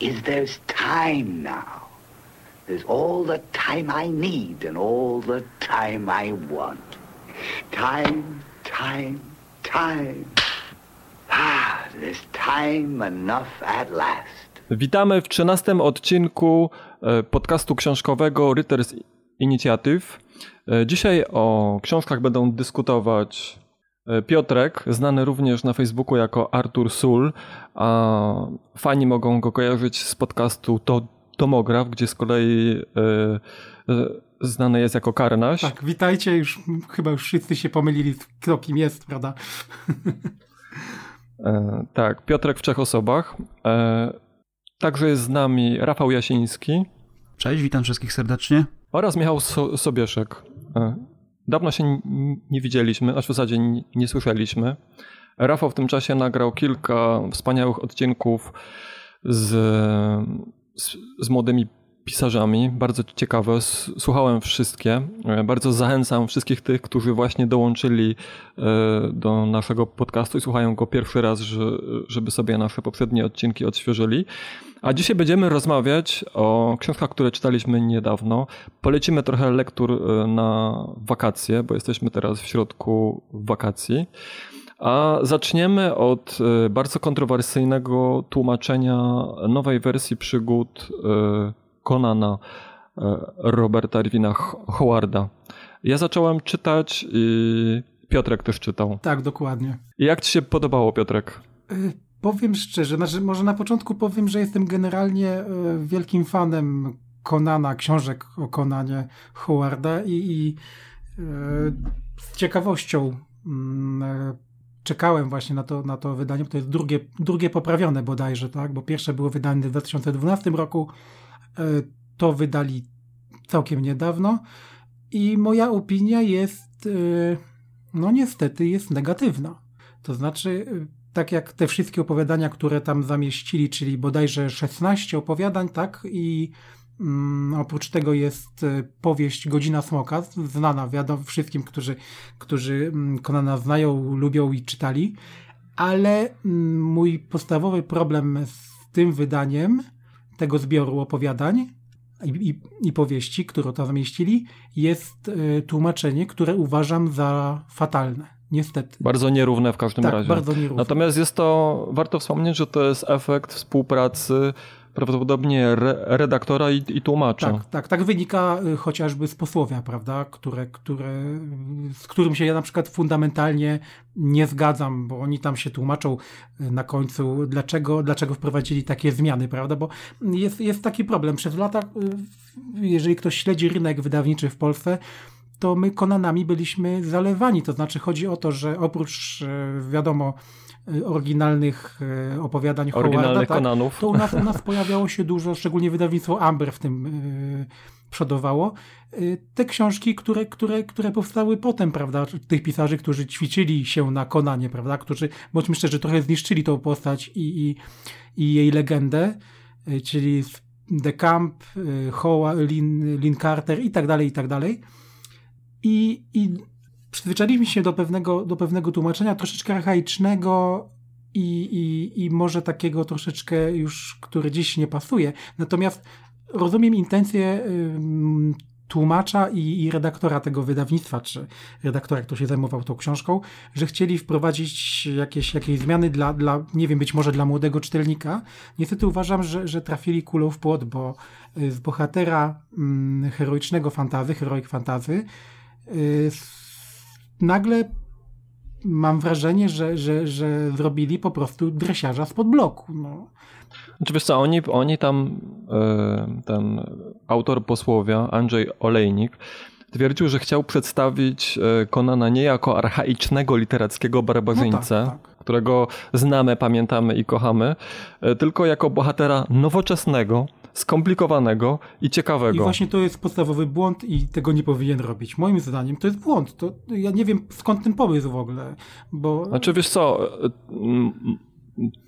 is there's time now. There's all the time I need and all the time I want. Time, time, time. Ah, there's time enough at last. Witamy w 13 odcinku e, podcastu książkowego Readers Initiative. E, Dzisiaj o książkach będą dyskutować Piotrek, znany również na Facebooku jako Artur Sul, a fani mogą go kojarzyć z podcastu to, Tomograf, gdzie z kolei e, e, znany jest jako Karnaś. Tak, witajcie, już chyba już wszyscy się pomylili, kto kim jest, prawda? E, tak, Piotrek w trzech osobach. E, Także jest z nami Rafał Jasiński Cześć, witam wszystkich serdecznie. oraz Michał so Sobieszek. E, Dawno się nie widzieliśmy, a w zasadzie nie słyszeliśmy. Rafał w tym czasie nagrał kilka wspaniałych odcinków z, z, z młodymi pisarzami. Bardzo ciekawe. Słuchałem wszystkie. E, Bardzo zachęcam wszystkich tych, którzy właśnie dołączyli e, do naszego podcastu i słuchają go pierwszy raz, że, żeby sobie nasze poprzednie odcinki odświeżyli. A dzisiaj będziemy rozmawiać o książkach, które czytaliśmy niedawno. Polecimy trochę lektur e, na wakacje, bo jesteśmy teraz w środku wakacji. A zaczniemy od bardzo kontrowersyjnego tłumaczenia nowej wersji przygód Conana e, Roberta Irwina Howarda. Ja zacząłem czytać i Piotrek też czytał. Tak, dokładnie. I jak ci się podobało, Piotrek? Y, Powiem szczerze, znaczy może na początku powiem, że jestem generalnie y, wielkim fanem Konana, książek o Konanie Howarda i, i z ciekawością mm, czekałem właśnie na to, na to wydanie, bo to jest drugie, drugie poprawione bodajże, tak? Bo pierwsze było wydane w 2012 roku, to wydali całkiem niedawno i moja opinia jest, y, no niestety, jest negatywna. To znaczy, y, tak jak te wszystkie opowiadania, które tam zamieścili, czyli bodajże 16 opowiadań, tak? I mm, oprócz tego jest powieść Godzina Smoka, znana wiadomo wszystkim, którzy, którzy mm, Konana znają, lubią i czytali. Ale mm, mój podstawowy problem z tym wydaniem tego zbioru opowiadań i, i, i powieści, które tam zamieścili, jest y, tłumaczenie, które uważam za fatalne. Niestety. Bardzo nierówne w każdym Tak, razie. bardzo nierówne. Natomiast jest to, warto wspomnieć, że to jest efekt współpracy prawdopodobnie re, redaktora i, i tłumacza. Tak, tak, tak wynika y, chociażby z posłowia, prawda, które, które, z którym się ja na przykład fundamentalnie nie zgadzam, bo oni tam się tłumaczą y, na końcu, dlaczego, dlaczego wprowadzili takie zmiany, prawda, bo jest, jest taki problem. Przez lata, y, jeżeli ktoś śledzi rynek wydawniczy w Polsce, to my Konanami byliśmy zalewani. To znaczy chodzi o to, że oprócz, wiadomo, oryginalnych e, opowiadań Oryginalnych Howarda, tak, to u nas, u nas pojawiało się dużo, szczególnie wydawnictwo Amber w tym e, przodowało. E, Te książki, które, które, które powstały potem, prawda, tych pisarzy, którzy ćwiczyli się na Konanie, prawda, którzy, bądźmy szczerzy, trochę zniszczyli tą postać i, i, i jej legendę, e, czyli The Camp, e, Lin, Lin Carter i tak dalej, i tak dalej. I, i przyzwyczailiśmy się do pewnego, do pewnego tłumaczenia, troszeczkę archaicznego i, i, i może takiego troszeczkę już, który dziś nie pasuje. Natomiast rozumiem intencje ym, tłumacza i, i redaktora tego wydawnictwa, czy redaktora, kto się zajmował tą książką, że chcieli wprowadzić jakieś, jakieś zmiany dla, dla, nie wiem, być może dla młodego czytelnika. Niestety uważam, że, że trafili kulą w płot, bo y, z bohatera mm, heroicznego fantazy, heroic fantazy, y, nagle mam wrażenie, że, że, że zrobili po prostu dresiarza spod bloku. No. Znaczy wiesz co, oni, oni tam, e, ten autor posłowia, Andrzej Olejnik, twierdził, że chciał przedstawić e, Konana nie jako archaicznego literackiego barbarzyńcę, No tak, tak. którego znamy, pamiętamy i kochamy, e, tylko jako bohatera nowoczesnego, skomplikowanego i ciekawego. I właśnie to jest podstawowy błąd i tego nie powinien robić. Moim zdaniem to jest błąd. To, ja nie wiem skąd ten pomysł w ogóle, bo... Znaczy wiesz co,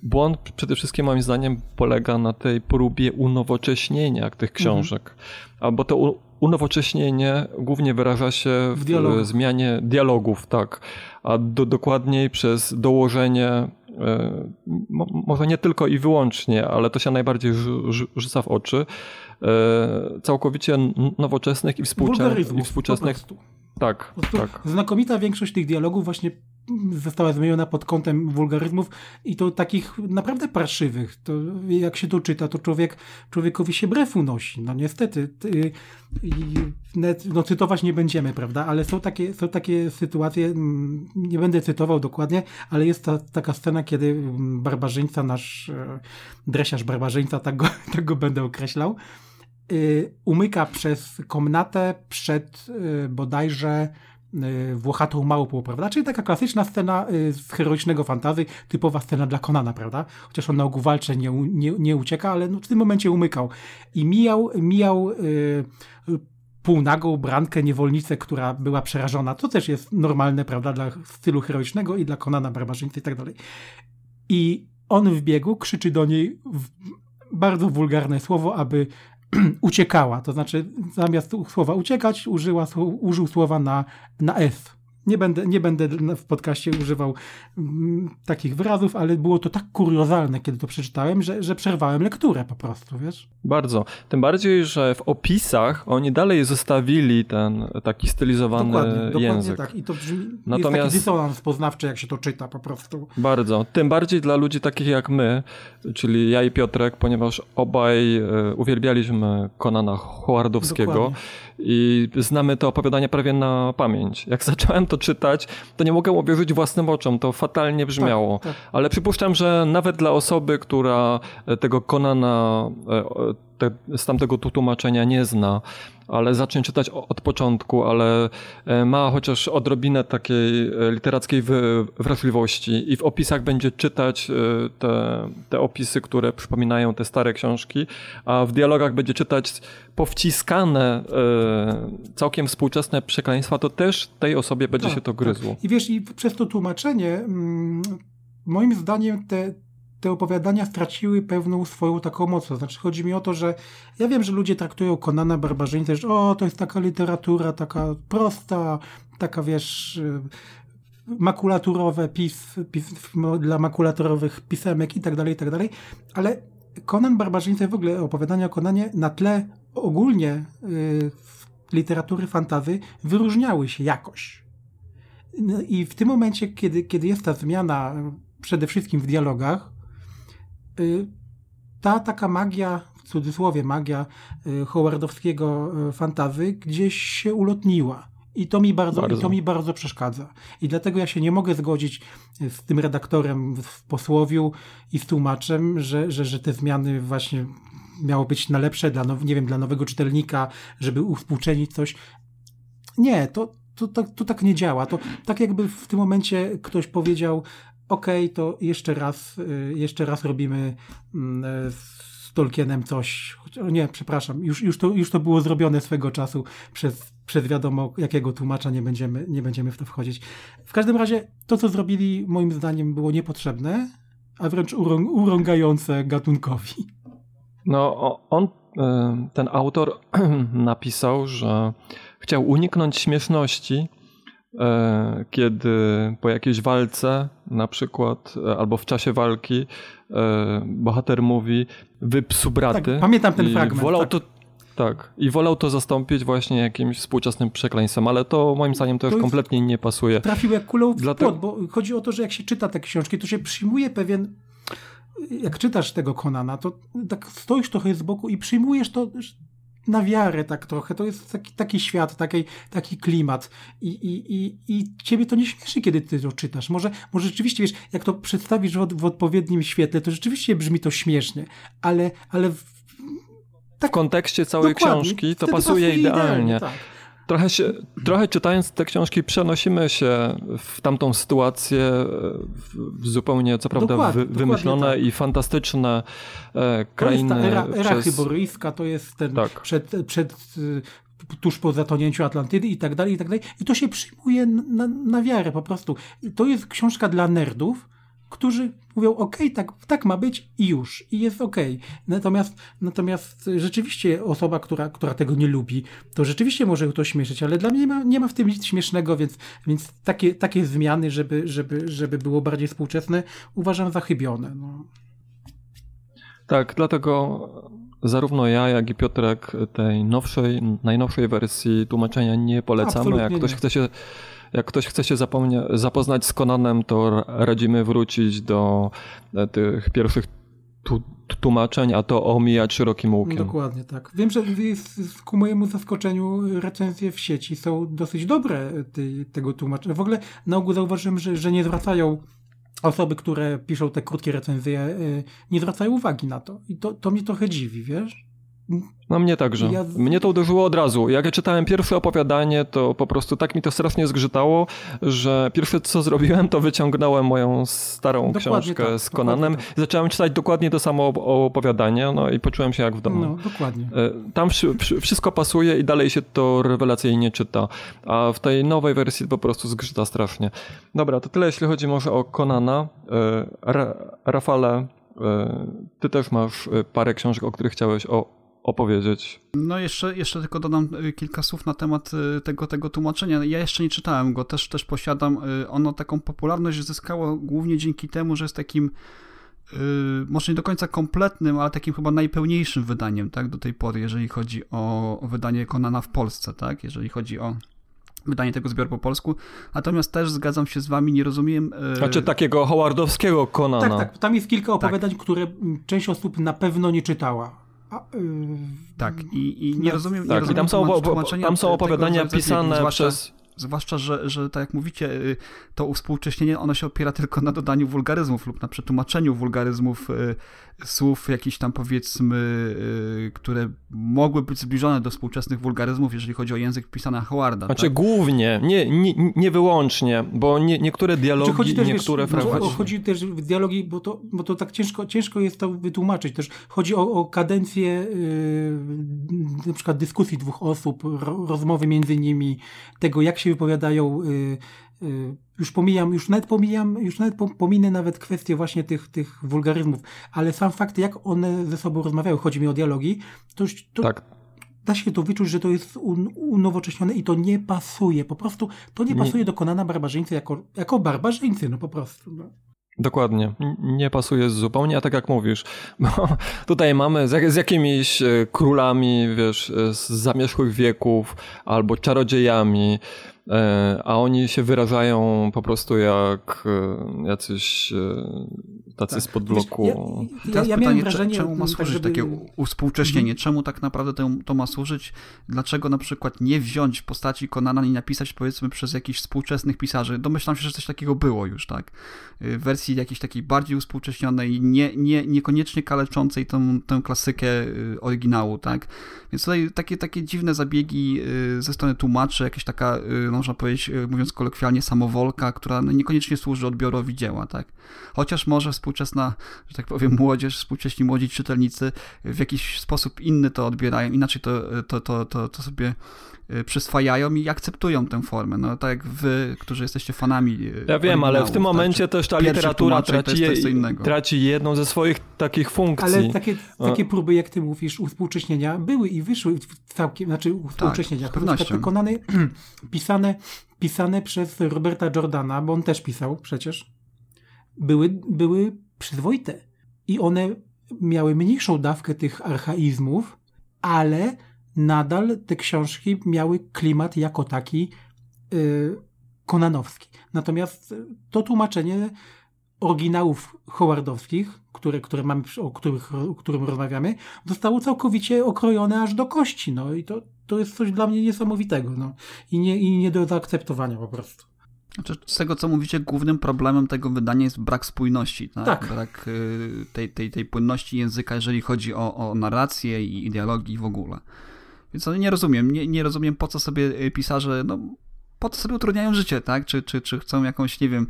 błąd przede wszystkim moim zdaniem polega na tej próbie unowocześnienia tych mhm. książek. Mhm. Albo to unowocześnienie głównie wyraża się w, w zmianie dialogów, tak. A do, dokładniej przez dołożenie może nie tylko i wyłącznie, ale to się najbardziej rzuca w oczy, e, całkowicie nowoczesnych i, współcze i współczesnych. Tak, tak. Znakomita większość tych dialogów właśnie została zmieniona pod kątem wulgaryzmów i to takich naprawdę parszywych. To jak się to czyta, to człowiek, człowiekowi się brew unosi. No niestety. No cytować nie będziemy, prawda? Ale są takie, są takie sytuacje, mm, nie będę cytował dokładnie, ale jest ta, taka scena, kiedy mm, barbarzyńca, nasz e, dresiarz barbarzyńca, tak go, tak go będę określał, y, umyka przez komnatę przed y, bodajże włochatą małpą, prawda? Czyli taka klasyczna scena y, z heroicznego fantazy, typowa scena dla Konana, prawda? Chociaż on na ogół walczy, nie, nie, nie ucieka, ale no w tym momencie umykał. I mijał, mijał yy, półnagą brankę, niewolnicę, która była przerażona. To też jest normalne, prawda, dla stylu heroicznego i dla Konana, barbarzyńcy i tak dalej. I on w biegu krzyczy do niej bardzo wulgarne słowo, aby uciekała, to znaczy zamiast słowa uciekać, użyła, użył słowa na, na S. Nie będę, nie będę w podcaście używał mm, takich wyrazów, ale było to tak kuriozalne, kiedy to przeczytałem, że, że przerwałem lekturę po prostu, wiesz? Bardzo. Tym bardziej, że w opisach oni dalej zostawili ten taki stylizowany dokładnie, język. Dokładnie tak. I to brzmi, Natomiast... jest taki dysonans poznawczy, jak się to czyta po prostu. Bardzo. Tym bardziej dla ludzi takich jak my, czyli ja i Piotrek, ponieważ obaj e, uwielbialiśmy Konana Hołardowskiego. Dokładnie i znamy te opowiadania prawie na pamięć. Jak zacząłem to czytać, to nie mogłem uwierzyć własnym oczom, to fatalnie brzmiało. Tak, tak. Ale przypuszczam, że nawet dla osoby, która tego Konana e, te, z tamtego tłumaczenia nie zna, ale zacznie czytać od początku, ale e, ma chociaż odrobinę takiej e, literackiej wrażliwości i w opisach będzie czytać e, te, te opisy, które przypominają te stare książki, a w dialogach będzie czytać powciskane, całkiem współczesne przekleństwa, to też tej osobie będzie tak, się to gryzło. Tak. I wiesz, i przez to tłumaczenie, mm, moim zdaniem te, te opowiadania straciły pewną swoją taką moc. To znaczy, chodzi mi o to, że ja wiem, że ludzie traktują Konana Barbarzyńcę, że o, to jest taka literatura, taka prosta, taka wiesz, y, makulaturowe pis, pis dla makulaturowych pisemek i tak dalej, i tak dalej, ale Konan Barbarzyńca w ogóle opowiadania o Konanie na tle ogólnie y, literatury fantazy wyróżniały się jakoś. No I w tym momencie, kiedy, kiedy jest ta zmiana przede wszystkim w dialogach, ta taka magia, w cudzysłowie magia y, Howardowskiego y, fantazy gdzieś się ulotniła. I to, mi bardzo, bardzo. I to mi bardzo przeszkadza. I dlatego ja się nie mogę zgodzić z tym redaktorem w posłowiu i z tłumaczem, że, że, że te zmiany właśnie miało być na lepsze dla, now, nie wiem, dla nowego czytelnika, żeby uwspółczenić coś. Nie, to, to, to, to tak nie działa. To tak jakby w tym momencie ktoś powiedział, okay, to jeszcze raz, y, jeszcze raz robimy mm, e, z Tolkienem coś. Nie, przepraszam, już, już, to, już to było zrobione swego czasu przez, przez wiadomo jakiego tłumacza, nie będziemy, nie będziemy w to wchodzić. W każdym razie to, co zrobili, moim zdaniem było niepotrzebne, a wręcz urągające gatunkowi. No, on, y, ten autor napisał, że chciał uniknąć śmieszności, E, kiedy po jakiejś walce, na przykład, e, albo w czasie walki, e, bohater mówi wy psu braty. Tak, pamiętam ten fragment. Wolał tak. to tak. I wolał to zastąpić właśnie jakimś współczesnym przekleństwem, ale to moim zdaniem to, to już kompletnie nie pasuje. Trafił jak kulą w Dlatego... płot, bo chodzi o to, że jak się czyta te książki, to się przyjmuje pewien jak czytasz tego Konana, to tak stoisz trochę z boku i przyjmujesz to, na wiarę tak trochę. To jest taki, taki świat, taki, taki klimat. I, i, i, I ciebie to nie śmieszy, kiedy ty to czytasz. Może, może rzeczywiście, wiesz, jak to przedstawisz w, w odpowiednim świetle, to rzeczywiście brzmi to śmiesznie, ale, ale w, tak, w kontekście całej książki to pasuje, pasuje idealnie. idealnie tak. Trochę, się, trochę czytając te książki przenosimy się w tamtą sytuację, w zupełnie co prawda Dokładnie, wy, wymyślone tak. i fantastyczne e, krainy. To jest ta era, era przez... chyboryjska, to jest ten Tak. przed, przed y, tuż po zatonięciu Atlantydy i tak dalej, i tak dalej. I to się przyjmuje na, na wiarę po prostu. I to jest książka dla nerdów, którzy mówią, okej, tak, tak ma być i już, i jest okej. Natomiast, natomiast rzeczywiście osoba, która, która tego nie lubi, to rzeczywiście może to śmieszyć, ale dla mnie nie ma, nie ma w tym nic śmiesznego, więc, więc takie, takie zmiany, żeby, żeby, żeby było bardziej współczesne, uważam za chybione. No. Tak, dlatego zarówno ja, jak i Piotrek tej nowszej, najnowszej wersji tłumaczenia nie polecamy. Absolutnie Jak ktoś nie. chce się, jak ktoś chce się zapoznać z Conanem, to radzimy wrócić do e, tych pierwszych tłumaczeń, a to omijać szerokim łukiem. Dokładnie tak. Wiem, że ku mojemu zaskoczeniu recenzje w sieci są dosyć dobre tej, tego tłumaczenia. W ogóle na ogół zauważyłem, że, że nie zwracają osoby, które piszą te krótkie recenzje, y, nie zwracają uwagi na to. I to, to mnie trochę dziwi, wiesz? No mnie także. Ja- Mnie to uderzyło od razu. Jak ja czytałem pierwsze opowiadanie, to po prostu tak mi to strasznie zgrzytało, że pierwsze co zrobiłem, to wyciągnąłem moją starą Dokładnie książkę tak, z Conanem dokładnie tak. zacząłem czytać dokładnie to samo op- opowiadanie, no i poczułem się jak w domu. No, dokładnie. E, Tam wszy- wszy- wszystko pasuje i dalej się to rewelacyjnie czyta, a w tej nowej wersji po prostu zgrzyta strasznie. Dobra, to tyle jeśli chodzi może o Konana. E, Ra Rafale, e, ty też masz parę książek, o których chciałeś o opowiedzieć. No jeszcze, jeszcze tylko dodam y, kilka słów na temat y, tego, tego tłumaczenia. Ja jeszcze nie czytałem go, też, też posiadam. Y, Ono taką popularność zyskało głównie dzięki temu, że jest takim może nie do końca kompletnym, ale takim chyba najpełniejszym wydaniem, tak, do tej pory, jeżeli chodzi o, o wydanie Konana w Polsce, tak, jeżeli chodzi o wydanie tego zbioru po polsku. Natomiast też zgadzam się z wami, nie rozumiem... Znaczy takiego howardowskiego Konana. Tak, tak. Tam jest kilka opowiadań, które mm, część osób na pewno nie czytała. A, y, Tak, i, i nie No, rozumiem, nie Tak, i rozumiem tam są, opo- tam są opowiadania pisane zwłaszcza- przez... Zwłaszcza, że, że tak jak mówicie, y, to uwspółcześnienie ono się opiera tylko na dodaniu wulgaryzmów lub na przetłumaczeniu wulgaryzmów y, słów jakichś tam powiedzmy, y, które mogły być zbliżone do współczesnych wulgaryzmów, jeżeli chodzi o język pisany Howarda. Znaczy tak? głównie, nie, nie, nie wyłącznie, bo nie, niektóre dialogi, Czy chodzi też, niektóre wiesz, fragmenty... chodzi też w dialogi, bo to, bo to tak ciężko, ciężko jest to wytłumaczyć. Też chodzi o, o kadencję yy, na przykład dyskusji dwóch osób, ro, rozmowy między nimi, tego jak się wypowiadają. Yy, już pomijam, już nawet pomijam, już nawet pom- pominę nawet kwestię właśnie tych, tych wulgaryzmów, ale sam fakt, jak one ze sobą rozmawiają, chodzi mi o dialogi, to, już- to Tak, da się to wyczuć, że to jest un, unowocześnione i to nie pasuje. Po prostu to nie Nie. pasuje do Konana Barbarzyńcy jako, jako barbarzyńcy, no po prostu. No. Dokładnie. Nie pasuje zupełnie, a tak jak mówisz, bo tutaj mamy z, jak, z jakimiś e, królami, wiesz, e, z zamierzchłych wieków albo czarodziejami, a oni się wyrażają po prostu jak e, jacyś e, tacy Tak. spod bloku. Ja, ja, Teraz ja pytanie, miałem wrażenie, czemu ma tak, służyć żeby- takie u- uwspółcześnienie? Czemu tak naprawdę to, to ma służyć? Dlaczego na przykład nie wziąć postaci Konana i napisać powiedzmy przez jakichś współczesnych pisarzy? Domyślam się, że coś takiego było już, tak? Y, W wersji jakiejś takiej bardziej uspółcześnionej, nie, nie, niekoniecznie kaleczącej tą, tę klasykę y, oryginału, tak? Więc tutaj takie, takie dziwne zabiegi y, ze strony tłumaczy, jakaś taka, y, można powiedzieć, y, mówiąc kolokwialnie, samowolka, która no, niekoniecznie służy odbiorowi dzieła, tak? Chociaż może współczesna, że tak powiem, młodzież, współcześni młodzi czytelnicy w jakiś sposób inny to odbierają, inaczej to, to, to, to, to sobie przyswajają i akceptują tę formę. No tak jak wy, którzy jesteście fanami. y, Ja wiem, ale w tym oryginałów, momencie tak? też ta literatura tłumaczeń to traci, jest traci jedną ze swoich takich funkcji. Ale takie, takie próby, jak ty mówisz, uwspółcześnienia były i wyszły w całkiem, znaczy uwspółcześnienia. Tak, z pewnością. Konane, pisane, pisane przez Roberta Jordana, bo on też pisał przecież, były, były przyzwoite. I one miały mniejszą dawkę tych archaizmów, ale nadal te książki miały klimat jako taki yy, konanowski. Natomiast y, to tłumaczenie oryginałów howardowskich, które, które mamy, o, których, o którym rozmawiamy, zostało całkowicie okrojone aż do kości. No i to, to jest coś dla mnie niesamowitego. No. I, nie, I nie do zaakceptowania po prostu. Znaczy, z tego, co mówicie, głównym problemem tego wydania jest brak spójności, tak? Tak. Brak y, tej, tej, tej płynności języka, jeżeli chodzi o, o narrację i dialogi w ogóle. Więc no, nie rozumiem, nie, nie rozumiem po co sobie pisarze, no po co sobie utrudniają życie, tak? Czy, czy, czy chcą jakąś, nie wiem,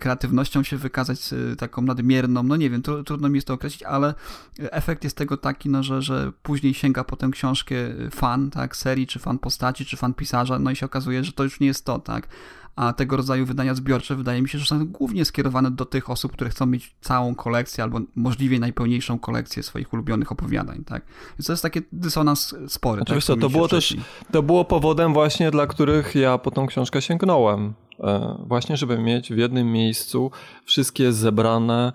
kreatywnością się wykazać taką nadmierną, no nie wiem, tr trudno mi jest to określić, ale efekt jest tego taki, no, że, że później sięga po tę książkę fan, tak, serii, czy fan postaci, czy fan pisarza, no i się okazuje, że to już nie jest to, tak? A tego rodzaju wydania zbiorcze wydaje mi się, że są głównie skierowane do tych osób, które chcą mieć całą kolekcję albo możliwie najpełniejszą kolekcję swoich ulubionych opowiadań, tak? Więc to jest taki dysonans spory. Oczywiście, tak, to było też, to było powodem właśnie, dla których ja po tą książkę sięgnąłem. E, właśnie, żeby mieć w jednym miejscu wszystkie zebrane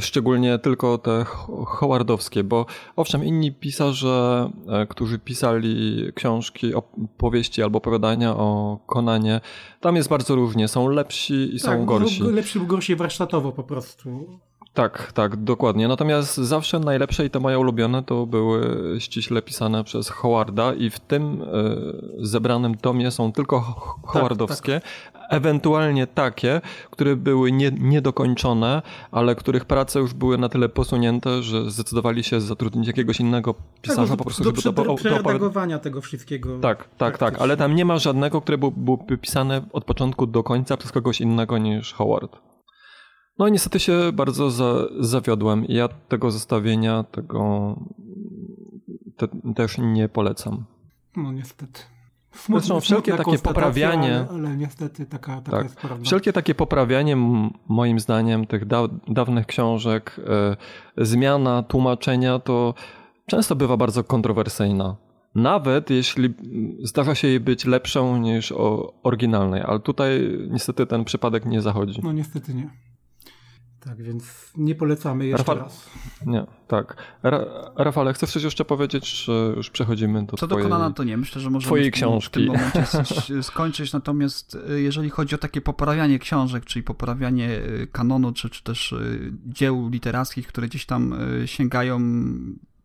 szczególnie tylko te howardowskie, bo owszem, inni pisarze, e, którzy pisali książki, powieści albo opowiadania o Konanie, tam jest bardzo różnie. Są lepsi i tak, są gorsi. Lepsi lub gorsi warsztatowo po prostu. Tak, tak, dokładnie. Natomiast zawsze najlepsze i te moje ulubione to były ściśle pisane przez Howarda i w tym y, zebranym tomie są tylko howardowskie, tak, tak ewentualnie takie, które były nie, niedokończone, ale których prace już były na tyle posunięte, że zdecydowali się zatrudnić jakiegoś innego pisarza tak, po prostu, do, żeby do, to, przeredagowania tego wszystkiego. Tak, tak, tak, ale tam nie ma żadnego, które byłoby pisane od początku do końca przez kogoś innego niż Howard. No i niestety się bardzo za, zawiodłem ja tego zestawienia, tego te, też nie polecam. No niestety. Smutne, Zresztą wszelkie takie poprawianie. Ale, niestety taka, taka tak, jest prawda. Wszelkie takie poprawianie, moim zdaniem, tych da dawnych książek, y, zmiana tłumaczenia, to często bywa bardzo kontrowersyjna. Nawet jeśli zdarza się jej być lepszą niż o oryginalnej, ale tutaj niestety ten przypadek nie zachodzi. No niestety nie. Tak, więc nie polecamy jeszcze Rafał... raz. Nie, tak. Ra Rafale, chcesz coś jeszcze powiedzieć, czy już przechodzimy do Co twojej, do Konana, to nie. Myślę, że możemy twojej książki. w tym momencie skończyć. Natomiast y, jeżeli chodzi o takie poprawianie książek, czyli poprawianie y, kanonu, czy, czy też y, dzieł literackich, które gdzieś tam sięgają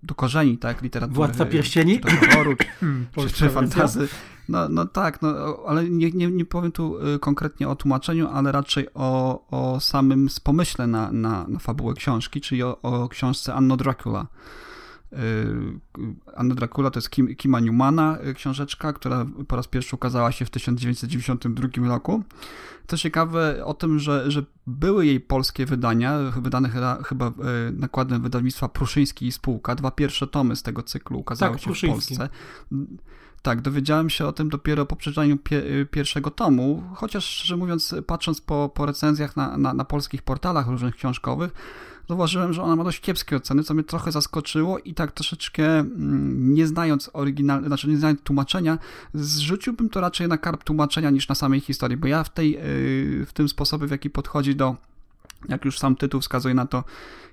do korzeni, tak, literatury. Władca Pierścieni? Czy horroru, czy, czy fantazy. No, no tak, no, ale nie, nie, nie powiem tu y, konkretnie o tłumaczeniu, ale raczej o, o samym pomyśle na, na, na fabułę książki, czyli o, o książce Anno Dracula. Y, Anno Dracula to jest Kim, Kima Newmana y, książeczka, która po raz pierwszy ukazała się w 1992 roku. Co ciekawe o tym, że, że były jej polskie wydania, wydane chyba nakładem wydawnictwa Pruszyński i Spółka. Dwa pierwsze tomy z tego cyklu ukazały tak, się Pruszyński. w Polsce. Tak, dowiedziałem się o tym dopiero po przeczytaniu pie pierwszego tomu, chociaż szczerze mówiąc, patrząc po, po recenzjach na, na, na polskich portalach różnych książkowych, zauważyłem, że ona ma dość kiepskie oceny, co mnie trochę zaskoczyło i tak troszeczkę mm, nie znając oryginalnego, znaczy nie znając tłumaczenia, zrzuciłbym to raczej na karp tłumaczenia niż na samej historii, bo ja w, tej, yy, w tym sposobie, w jaki podchodzi do jak już sam tytuł wskazuje na to,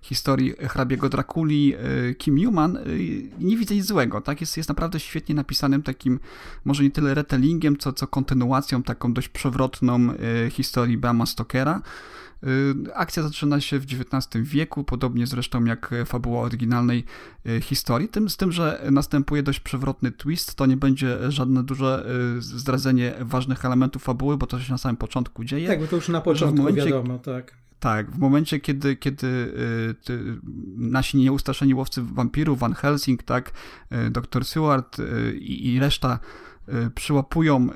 historii hrabiego Drakuli, y, Kim Newman, y, nie widzę nic złego, tak? Jest, jest naprawdę świetnie napisanym takim, może nie tyle retellingiem, co, co kontynuacją taką dość przewrotną y, historii Bama Stokera. Akcja zaczyna się w XIX wieku, podobnie zresztą jak fabuła oryginalnej historii, tym, z tym, że następuje dość przewrotny twist, to nie będzie żadne duże zdradzenie ważnych elementów fabuły, bo to się na samym początku dzieje. Tak, bo to już na początku momencie, wiadomo, tak. Tak, w momencie, kiedy, kiedy y, nasi nieustraszeni łowcy wampirów, Van Helsing, tak, y, dr Seward y, i, i reszta Y, przyłapują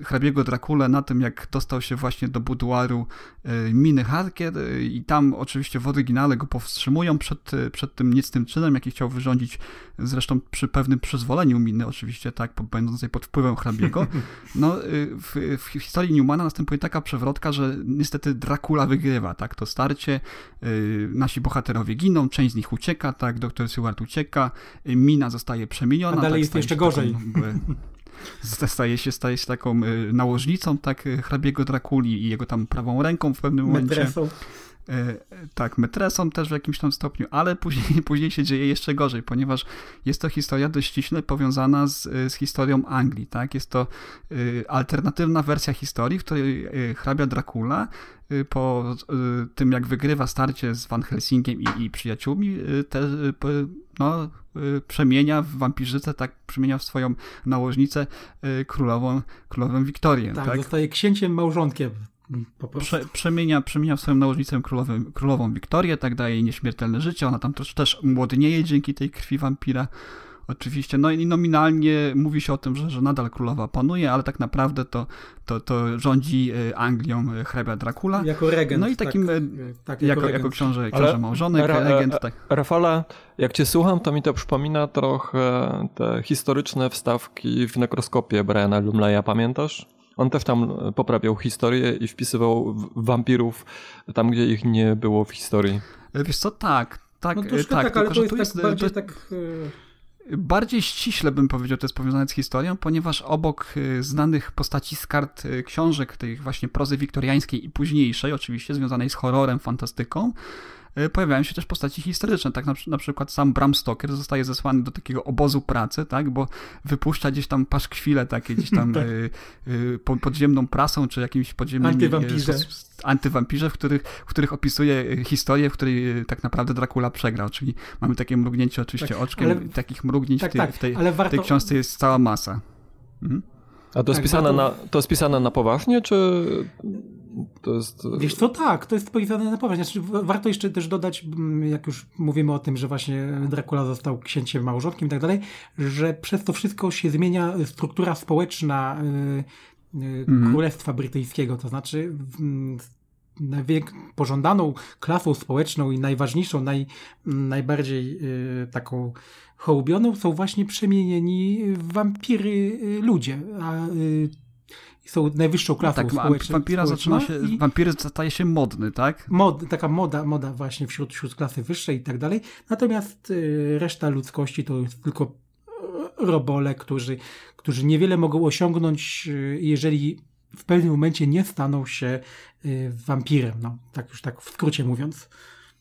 y, hrabiego Drakule na tym, jak dostał się właśnie do buduaru y, Miny Harker i tam oczywiście w oryginale go powstrzymują przed, przed tym niecnym czynem, jaki chciał wyrządzić zresztą przy pewnym przyzwoleniu Miny oczywiście, tak, będącej pod wpływem hrabiego. No, w, w historii Newmana następuje taka przewrotka, że niestety Dracula wygrywa, tak, to starcie, nasi bohaterowie giną, część z nich ucieka, tak, doktor Seward ucieka, Mina zostaje przemieniona. A dalej tak, jest jeszcze gorzej. Taką, staje się, staje się taką y, nałożnicą tak y, hrabiego Drakuli i jego tam prawą ręką w pewnym momencie. E, tak, metresą też w jakimś tam stopniu, ale później, później się dzieje jeszcze gorzej, ponieważ jest to historia dość ściśle powiązana z, z historią Anglii, tak? Jest to y, alternatywna wersja historii, w której hrabia Dracula po tym, jak wygrywa starcie z Van Helsingiem i, i przyjaciółmi, te, no, przemienia w wampirzycę, tak przemienia w swoją nałożnicę królową, królową Wiktorię. Tak, tak, zostaje księciem małżonkiem Prze, przemienia, przemienia swoją nałożnicę królową, królową Wiktorię, tak daje jej nieśmiertelne życie, ona tam też, też młodnieje dzięki tej krwi wampira. Oczywiście, no i nominalnie mówi się o tym, że, że nadal królowa panuje, ale tak naprawdę to, to, to rządzi e, Anglią e, hrabia Dracula. Jako regent. No i takim, tak, e, tak, jako, regent. jako książę, Ale- książę małżonek, Ra- regent, tak. Rafale, jak cię słucham, to mi to przypomina trochę te historyczne wstawki w nekroskopie Briana Lumleya, pamiętasz? On też tam poprawiał historię i wpisywał wampirów tam, gdzie ich nie było w historii. E, Wiesz co, tak, tak, No e, tak, tak, ale tylko, to że jest tu tak jest, e, bardziej to- tak... e, Bardziej ściśle bym powiedział, to jest powiązane z historią, ponieważ obok znanych postaci z kart książek, tych właśnie prozy wiktoriańskiej i późniejszej, oczywiście związanej z horrorem, fantastyką, pojawiają się też postaci historyczne. Tak na, na przykład sam Bram Stoker zostaje zesłany do takiego obozu pracy, tak, bo wypuszcza gdzieś tam paszkwile takie, gdzieś tam Tak. y, y, po- podziemną prasą, czy jakimś podziemnym Antywampirze. antywampirze, w których, w których opisuje y, historię, w której y, tak naprawdę Dracula przegrał, czyli mamy takie mrugnięcie oczywiście Tak, oczkiem, ale- takich mrugnięć Tak, w tej, tak, w tej, warto... tej książce jest cała masa. Mhm. A to jest, Tak, pisane warto- na, to jest pisane na poważnie, czy to jest... Wiesz co, tak, to jest powiedziane na poważnie. Znaczy, wa- warto jeszcze też dodać, mm, jak już mówimy o tym, że właśnie Dracula został księciem małżonkiem i tak dalej, że przez to wszystko się zmienia struktura społeczna y, y, Królestwa Brytyjskiego. To znaczy mm, pożądaną klasą społeczną i najważniejszą, naj, najbardziej y, taką hołubioną są właśnie przemienieni w wampiry y, ludzie. A, y, są najwyższą klasą Tak, wa- społeczną. wampira zaczyna się, i- wampiry staje się modny, tak? mod, taka moda, moda właśnie wśród, wśród klasy wyższej i tak dalej. Natomiast reszta ludzkości to jest tylko robole, którzy, którzy niewiele mogą osiągnąć, jeżeli w pewnym momencie nie staną się wampirem. No, tak już tak w skrócie mówiąc.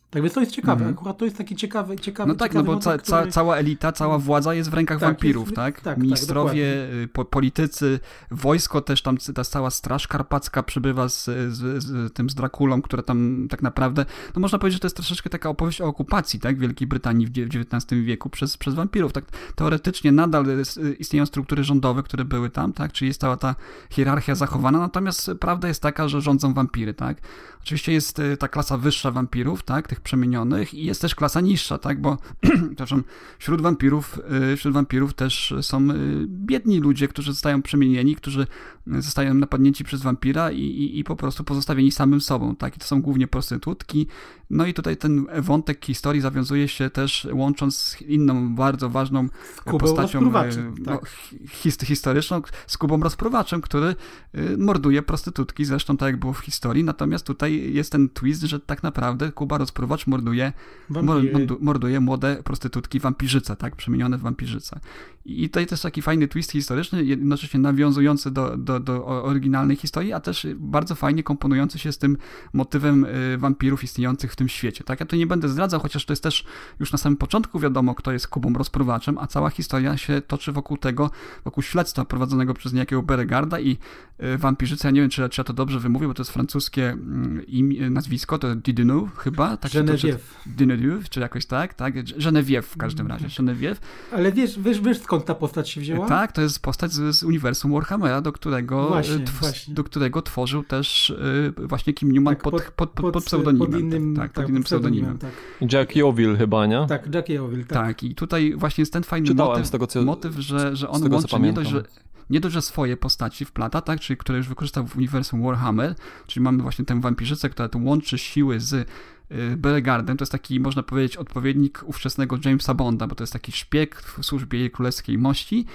Tak więc to jest ciekawe. Mhm. Akurat to jest taki ciekawy, ciekawy No tak, no ciekawy bo ca, ca, cała elita, cała władza jest w rękach Tak, wampirów, jest- tak? tak, tak, Ministrowie, y, po, politycy, wojsko też tam, ta cała straż karpacka przybywa z, z, z tym z Drakulą, która tam tak naprawdę, no można powiedzieć, że to jest troszeczkę taka opowieść o okupacji, tak? Wielkiej Brytanii w XIX wieku przez, przez wampirów, tak? Teoretycznie nadal jest- istnieją struktury rządowe, które były tam, tak? Czyli jest cała ta hierarchia zachowana, natomiast prawda jest taka, że rządzą wampiry, tak? Oczywiście jest y, ta klasa wyższa wampirów, tak? Tych przemienionych i jest też klasa niższa, tak? Bo przepraszam, wśród wampirów, y, wśród wampirów też są y, biedni ludzie, którzy zostają przemienieni, którzy zostają napadnięci przez wampira i, i, i po prostu pozostawieni samym sobą, tak? I to są głównie prostytutki. No i tutaj ten wątek historii zawiązuje się też łącząc z inną bardzo ważną Kubą postacią rozpruwaczem, y, tak. no, his, historyczną, z Kubą Rozpruwaczem, który y, morduje prostytutki, zresztą tak jak było w historii, natomiast tutaj jest ten twist, że tak naprawdę Kuba Rozpruwacz morduje Wampiry. Morduje młode prostytutki wampirzyce, tak? Przemienione w wampirzyce. I tutaj też taki fajny twist historyczny, jednocześnie nawiązujący do, do, do oryginalnej historii, a też bardzo fajnie komponujący się z tym motywem y, wampirów istniejących w tym świecie, tak? Ja tu nie będę zdradzał, chociaż to jest też już na samym początku wiadomo, kto jest Kubą Rozpruwaczem, a cała historia się toczy wokół tego, wokół śledztwa prowadzonego przez niejakiego Beregarda i y, wampirzyca, ja nie wiem, czy, czy ja to dobrze wymówię, bo to jest francuskie mm, im, nazwisko, to Didynu chyba, tak Geneviève. Geneviève, czy jakoś tak, tak? Geneviève w każdym razie, Geneviève. Ale wiesz, wiesz, wiesz skąd ta postać się wzięła? Tak, to jest postać z, z uniwersum Warhammera, do którego, Właśnie, e, tw- właśnie. do którego tworzył też e, właśnie Kim Newman Tak, pod, pod, pod, pod, pseudonimem. Pod innym, tak, tak, pod innym pseudonimem. Tak, Jack Yeovil chyba, nie? tak Jack Yeovil, tak. Tak, i tutaj właśnie jest ten fajny Czytałem motyw, z tego, co- motyw że, że on z tego, co łączy nie dość, że nie dość, że swoje postaci wplata, tak, czyli które już wykorzystał w uniwersum Warhammer, czyli mamy właśnie tę wampirzycę, która tu łączy siły z y, Beregardem, to jest taki, można powiedzieć, odpowiednik ówczesnego Jamesa Bonda, bo to jest taki szpieg w służbie jej królewskiej mości,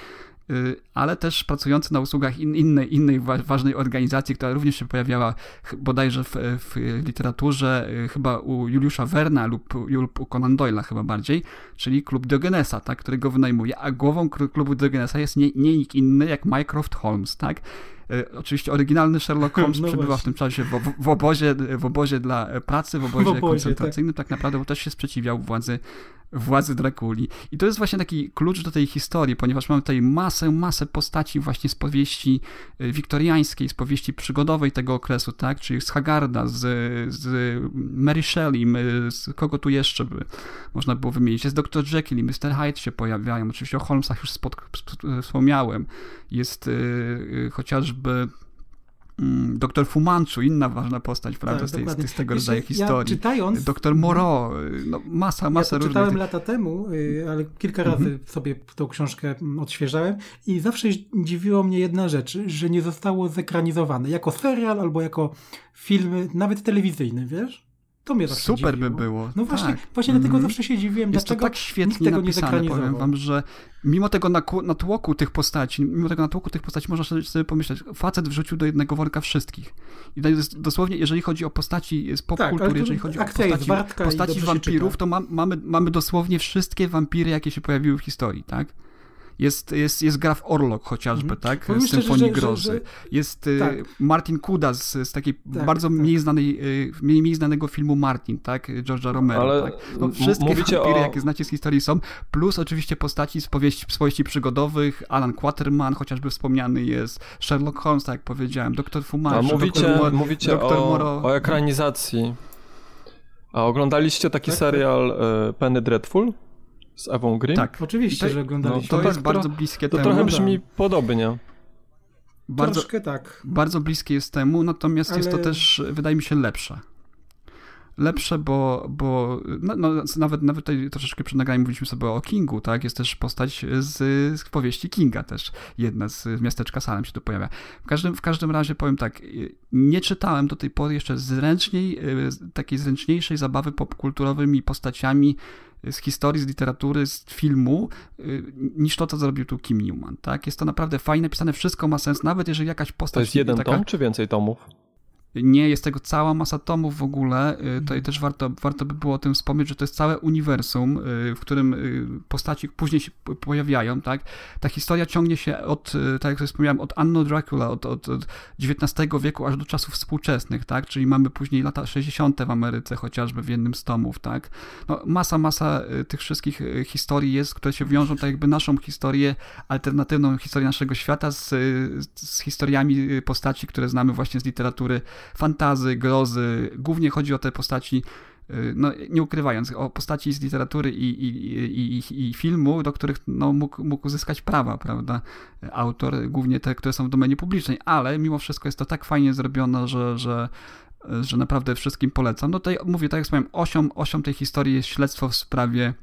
y, ale też pracujący na usługach in, innej, innej wa- ważnej organizacji, która również się pojawiała bodajże w, w literaturze y, chyba u Juliusza Werna lub, lub u Conan Doyle'a chyba bardziej, czyli klub Diogenesa, tak, który go wynajmuje, a głową klubu Diogenesa jest nie, nie nikt inny jak Mycroft Holmes, tak? E, Oczywiście oryginalny Sherlock Holmes No przebywa w właśnie. tym czasie w, w, w, obozie, w obozie dla e, pracy, w obozie, obozie, koncentracyjnym, tak. naprawdę, bo też się sprzeciwiał władzy, władzy Drakuli. I to jest właśnie taki klucz do tej historii, ponieważ mamy tutaj masę, masę postaci właśnie z powieści e, wiktoriańskiej, z powieści przygodowej tego okresu, tak, czyli z Hagarda, z, z Mary Shelley, z kogo tu jeszcze by można było wymienić. Jest Dr. Jekyll i Mr. Hyde się pojawiają, oczywiście o Holmesach już spod, sp- wspomniałem. Jest y, y, chociażby mm, doktor Fumanchu, inna ważna postać, prawda, Tak, z, tej, z, tego Wiesz, rodzaju ja historii. czytając- Doktor Moreau, y, no masa, masa ja różnych... czytałem lata temu, y, ale kilka razy Mhm. sobie tą książkę mm, odświeżałem i zawsze dziwiło mnie jedna rzecz, że nie zostało zekranizowane jako serial albo jako film, nawet telewizyjny, wiesz? To mnie zawsze Super dziwiło. by było. No właśnie, tak. właśnie dlatego Mhm. zawsze się dziwiłem, Jest to dlaczego tak świetnie tego nie napisane, powiem zekranizował. wam, że mimo tego natłoku tych postaci, mimo tego natłoku tych postaci można sobie- pomyśleć, facet wrzucił do jednego worka wszystkich. I to dosłownie, jeżeli chodzi o postaci z Tak, popkultury, tu jeżeli chodzi o postaci, postaci wampirów, to mam, mamy, mamy dosłownie wszystkie wampiry, jakie się pojawiły w historii, tak? Jest, jest, jest Graf Orlok chociażby, Mhm. tak? Z szczerze, Symfonii że- że- Grozy. że- Jest y, Tak. Martin Kuda z, z takiej Tak, bardzo tak. mniej znanej, y, mniej, mniej znanego filmu Martin, tak? George'a Romero, Ale tak? No, wszystkie wampiry, o- jakie znacie z historii są, plus oczywiście postaci z powieści, z powieści przygodowych, Alan Quaterman, chociażby wspomniany jest, Sherlock Holmes, tak jak powiedziałem, Dr. Fumarz, A mówicie, Dr. Mo- mówicie Dr. o, Moro. o ekranizacji. A oglądaliście taki Tak, serial e, Penny Dreadful z Ewą Green? Tak. Oczywiście, To- że oglądaliśmy. No, to tak jest bardzo bliskie To temu. trochę oglądałem. brzmi podobnie. bardzo, Troszkę tak. bardzo bliskie jest temu, natomiast jest to Ale- też, wydaje mi się, lepsze. Lepsze, bo, bo no, no, nawet, nawet tutaj troszeczkę przed nagraniem mówiliśmy sobie o Kingu, tak? Jest też postać z, z powieści Kinga też, jedna z miasteczka Salem się tu pojawia. W każdym, w każdym razie powiem tak, y, nie czytałem do tej pory jeszcze zręczniej, y, takiej zręczniejszej zabawy popkulturowymi postaciami z historii, z literatury, z filmu, y, niż to, co zrobił tu Kim Newman, tak? Jest to naprawdę fajne, pisane, wszystko ma sens, nawet jeżeli jakaś postać... To jest jeden taka, tom, czy więcej tomów? Nie, jest tego cała masa tomów w ogóle. Y, Tutaj też warto, warto by było o tym wspomnieć, że to jest całe uniwersum, y, w którym y, postaci później się pojawiają, tak? Ta historia ciągnie się od, tak jak sobie wspomniałem, od Anno Dracula, od, od, od XIX wieku aż do czasów współczesnych, tak? Czyli mamy później lata 60. w Ameryce chociażby w jednym z tomów, tak? No, masa, masa tych wszystkich historii jest, które się wiążą tak jakby naszą historię, alternatywną historię naszego świata z, z historiami postaci, które znamy właśnie z literatury fantazy, grozy. Głównie chodzi o te postaci, y, no nie ukrywając, o postaci z literatury i, i, i, i, filmu, do których no, mógł, mógł uzyskać prawa, prawda, autor, głównie te, które są w domenie publicznej, ale mimo wszystko jest to tak fajnie zrobione, że, że że naprawdę wszystkim polecam. No tutaj mówię, tak jak wspomniałem, osią, osią tej historii jest śledztwo w sprawie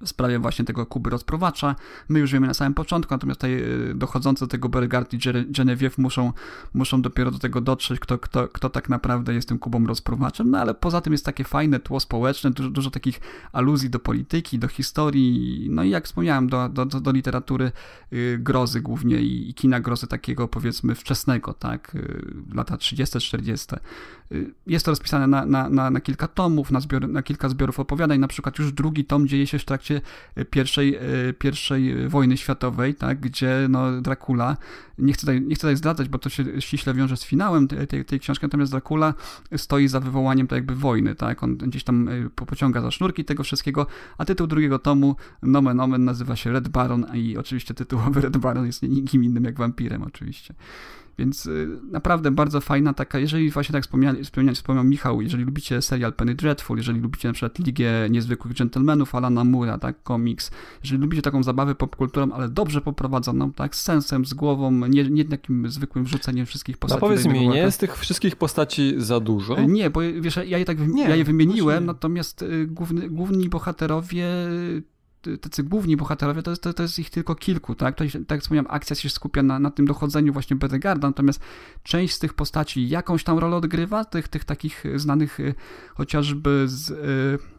w sprawie właśnie tego Kuby rozprowacza. My już wiemy na samym początku, natomiast tutaj y, dochodzący do tego Beauregard i Gene- Genevieve muszą, muszą dopiero do tego dotrzeć, kto, kto, kto tak naprawdę jest tym Kubą rozprowaczem, no ale poza tym jest takie fajne tło społeczne, dużo, dużo takich aluzji do polityki, do historii, no i jak wspomniałem, do, do, do, do literatury y, grozy głównie i, i kina grozy takiego powiedzmy wczesnego, tak, y, lata 30-40. Y, Jest to rozpisane na, na, na, na kilka tomów, na, na kilka zbiorów opowiadań. Na przykład już drugi tom dzieje się w trakcie y, pierwszej, y, pierwszej wojny światowej, tak, gdzie no, Dracula, nie chcę, tutaj, nie chcę tutaj zdradzać, bo to się ściśle wiąże z finałem tej, tej, tej książki, natomiast Dracula stoi za wywołaniem tak jakby wojny, tak, on gdzieś tam po- pociąga za sznurki tego wszystkiego, a tytuł drugiego tomu, nomen omen, nazywa się Red Baron i oczywiście tytułowy Red Baron jest nikim innym jak wampirem oczywiście. Więc y, naprawdę bardzo fajna taka, jeżeli właśnie tak wspomniał, wspomniał, Michał, jeżeli lubicie serial Penny Dreadful, jeżeli lubicie na przykład Ligę Niezwykłych Gentlemanów Alana Mura, tak, komiks, jeżeli lubicie taką zabawę popkulturą, ale dobrze poprowadzoną, tak, z sensem, z głową, nie, nie takim zwykłym wrzuceniem wszystkich No postaci. powiedz do jednego mi, nie jest tych wszystkich postaci za dużo? E, Nie, bo wiesz, ja je tak Nie, ja je wymieniłem, właśnie natomiast y, główny, główni bohaterowie, tacy główni bohaterowie, to jest, to, to jest ich tylko kilku, tak? Tutaj, tak jak wspomniałem, akcja się skupia na, na tym dochodzeniu właśnie Bedegarda, natomiast część z tych postaci jakąś tam rolę odgrywa, tych, tych takich znanych y, chociażby z... y,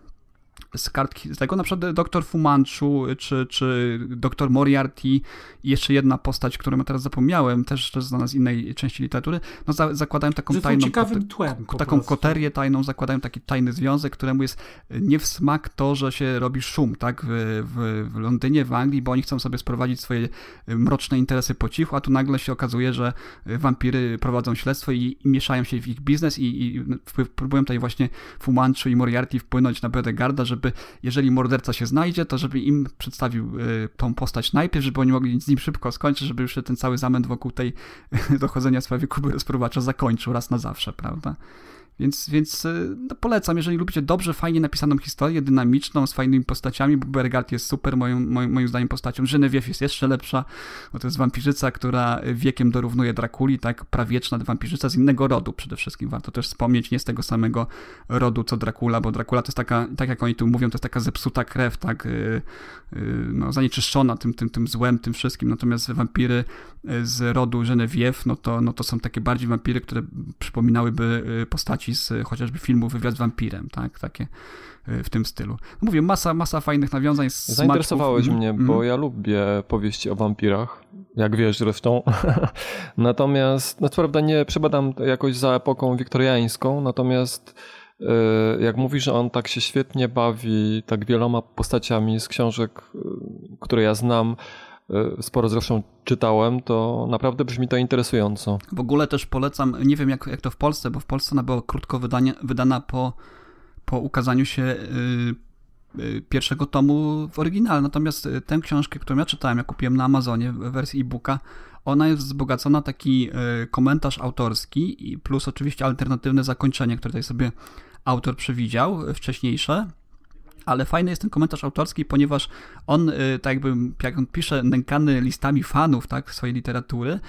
z kartki z tego, na przykład doktor Fumanchu, czy, czy doktor Moriarty i jeszcze jedna postać, którą teraz zapomniałem, też, też znana z innej części literatury, no za, zakładają taką Że tajną ciekawym tłem taką koterię tajną, zakładają taki tajny związek, któremu jest nie w smak to, że się robi szum, tak, w, w, w Londynie, w Anglii, bo oni chcą sobie sprowadzić swoje mroczne interesy po cichu, a tu nagle się okazuje, że wampiry prowadzą śledztwo i, i mieszają się w ich biznes i, i wpływ- próbują tutaj właśnie Fumanchu i Moriarty wpłynąć na Bedegarda, żeby jeżeli morderca się znajdzie, to żeby im przedstawił y, tą postać najpierw, żeby oni mogli z nim szybko skończyć, żeby już się ten cały zamęt wokół tej dochodzenia w sprawie Kuby rozprowacza zakończył raz na zawsze, prawda? Więc, więc y, no, polecam, jeżeli lubicie dobrze, fajnie napisaną historię, dynamiczną, z fajnymi postaciami, bo Bergart jest super moim, moim, moim zdaniem postacią. Genevieve jest jeszcze lepsza, bo to jest wampirzyca, która wiekiem dorównuje Drakuli, tak, prawieczna wampirzyca z innego rodu przede wszystkim. Warto też wspomnieć, nie z tego samego rodu co Dracula, bo Dracula to jest taka, tak jak oni tu mówią, to jest taka zepsuta krew, tak, yy, yy, no, zanieczyszczona tym, tym, tym złem, tym wszystkim. Natomiast wampiry z rodu Genevieve, no to, no to są takie bardziej wampiry, które przypominałyby y, postaci z chociażby filmu Wywiad z wampirem, tak, takie y, w tym stylu. No mówię, masa, masa fajnych nawiązań z Zainteresowałeś smaczków. mnie, Mhm. bo ja lubię powieści o wampirach, jak wiesz zresztą. natomiast, no co prawda nie przebadam jakoś za epoką wiktoriańską, natomiast y, jak mówisz, że on tak się świetnie bawi tak wieloma postaciami z książek, które ja znam, sporo zresztą czytałem, to naprawdę brzmi to interesująco. W ogóle też polecam, nie wiem jak, jak to w Polsce, bo w Polsce ona była krótko wydanie, wydana po, po ukazaniu się y, y, pierwszego tomu w oryginale. Natomiast y, tę książkę, którą ja czytałem, ja kupiłem na Amazonie w wersji e-booka, ona jest wzbogacona taki y, komentarz autorski i plus oczywiście alternatywne zakończenie, które tutaj sobie autor przewidział, y, wcześniejsze. Ale fajny jest ten komentarz autorski, ponieważ on, y, tak jakby, jak on pisze, nękany listami fanów tak, swojej literatury,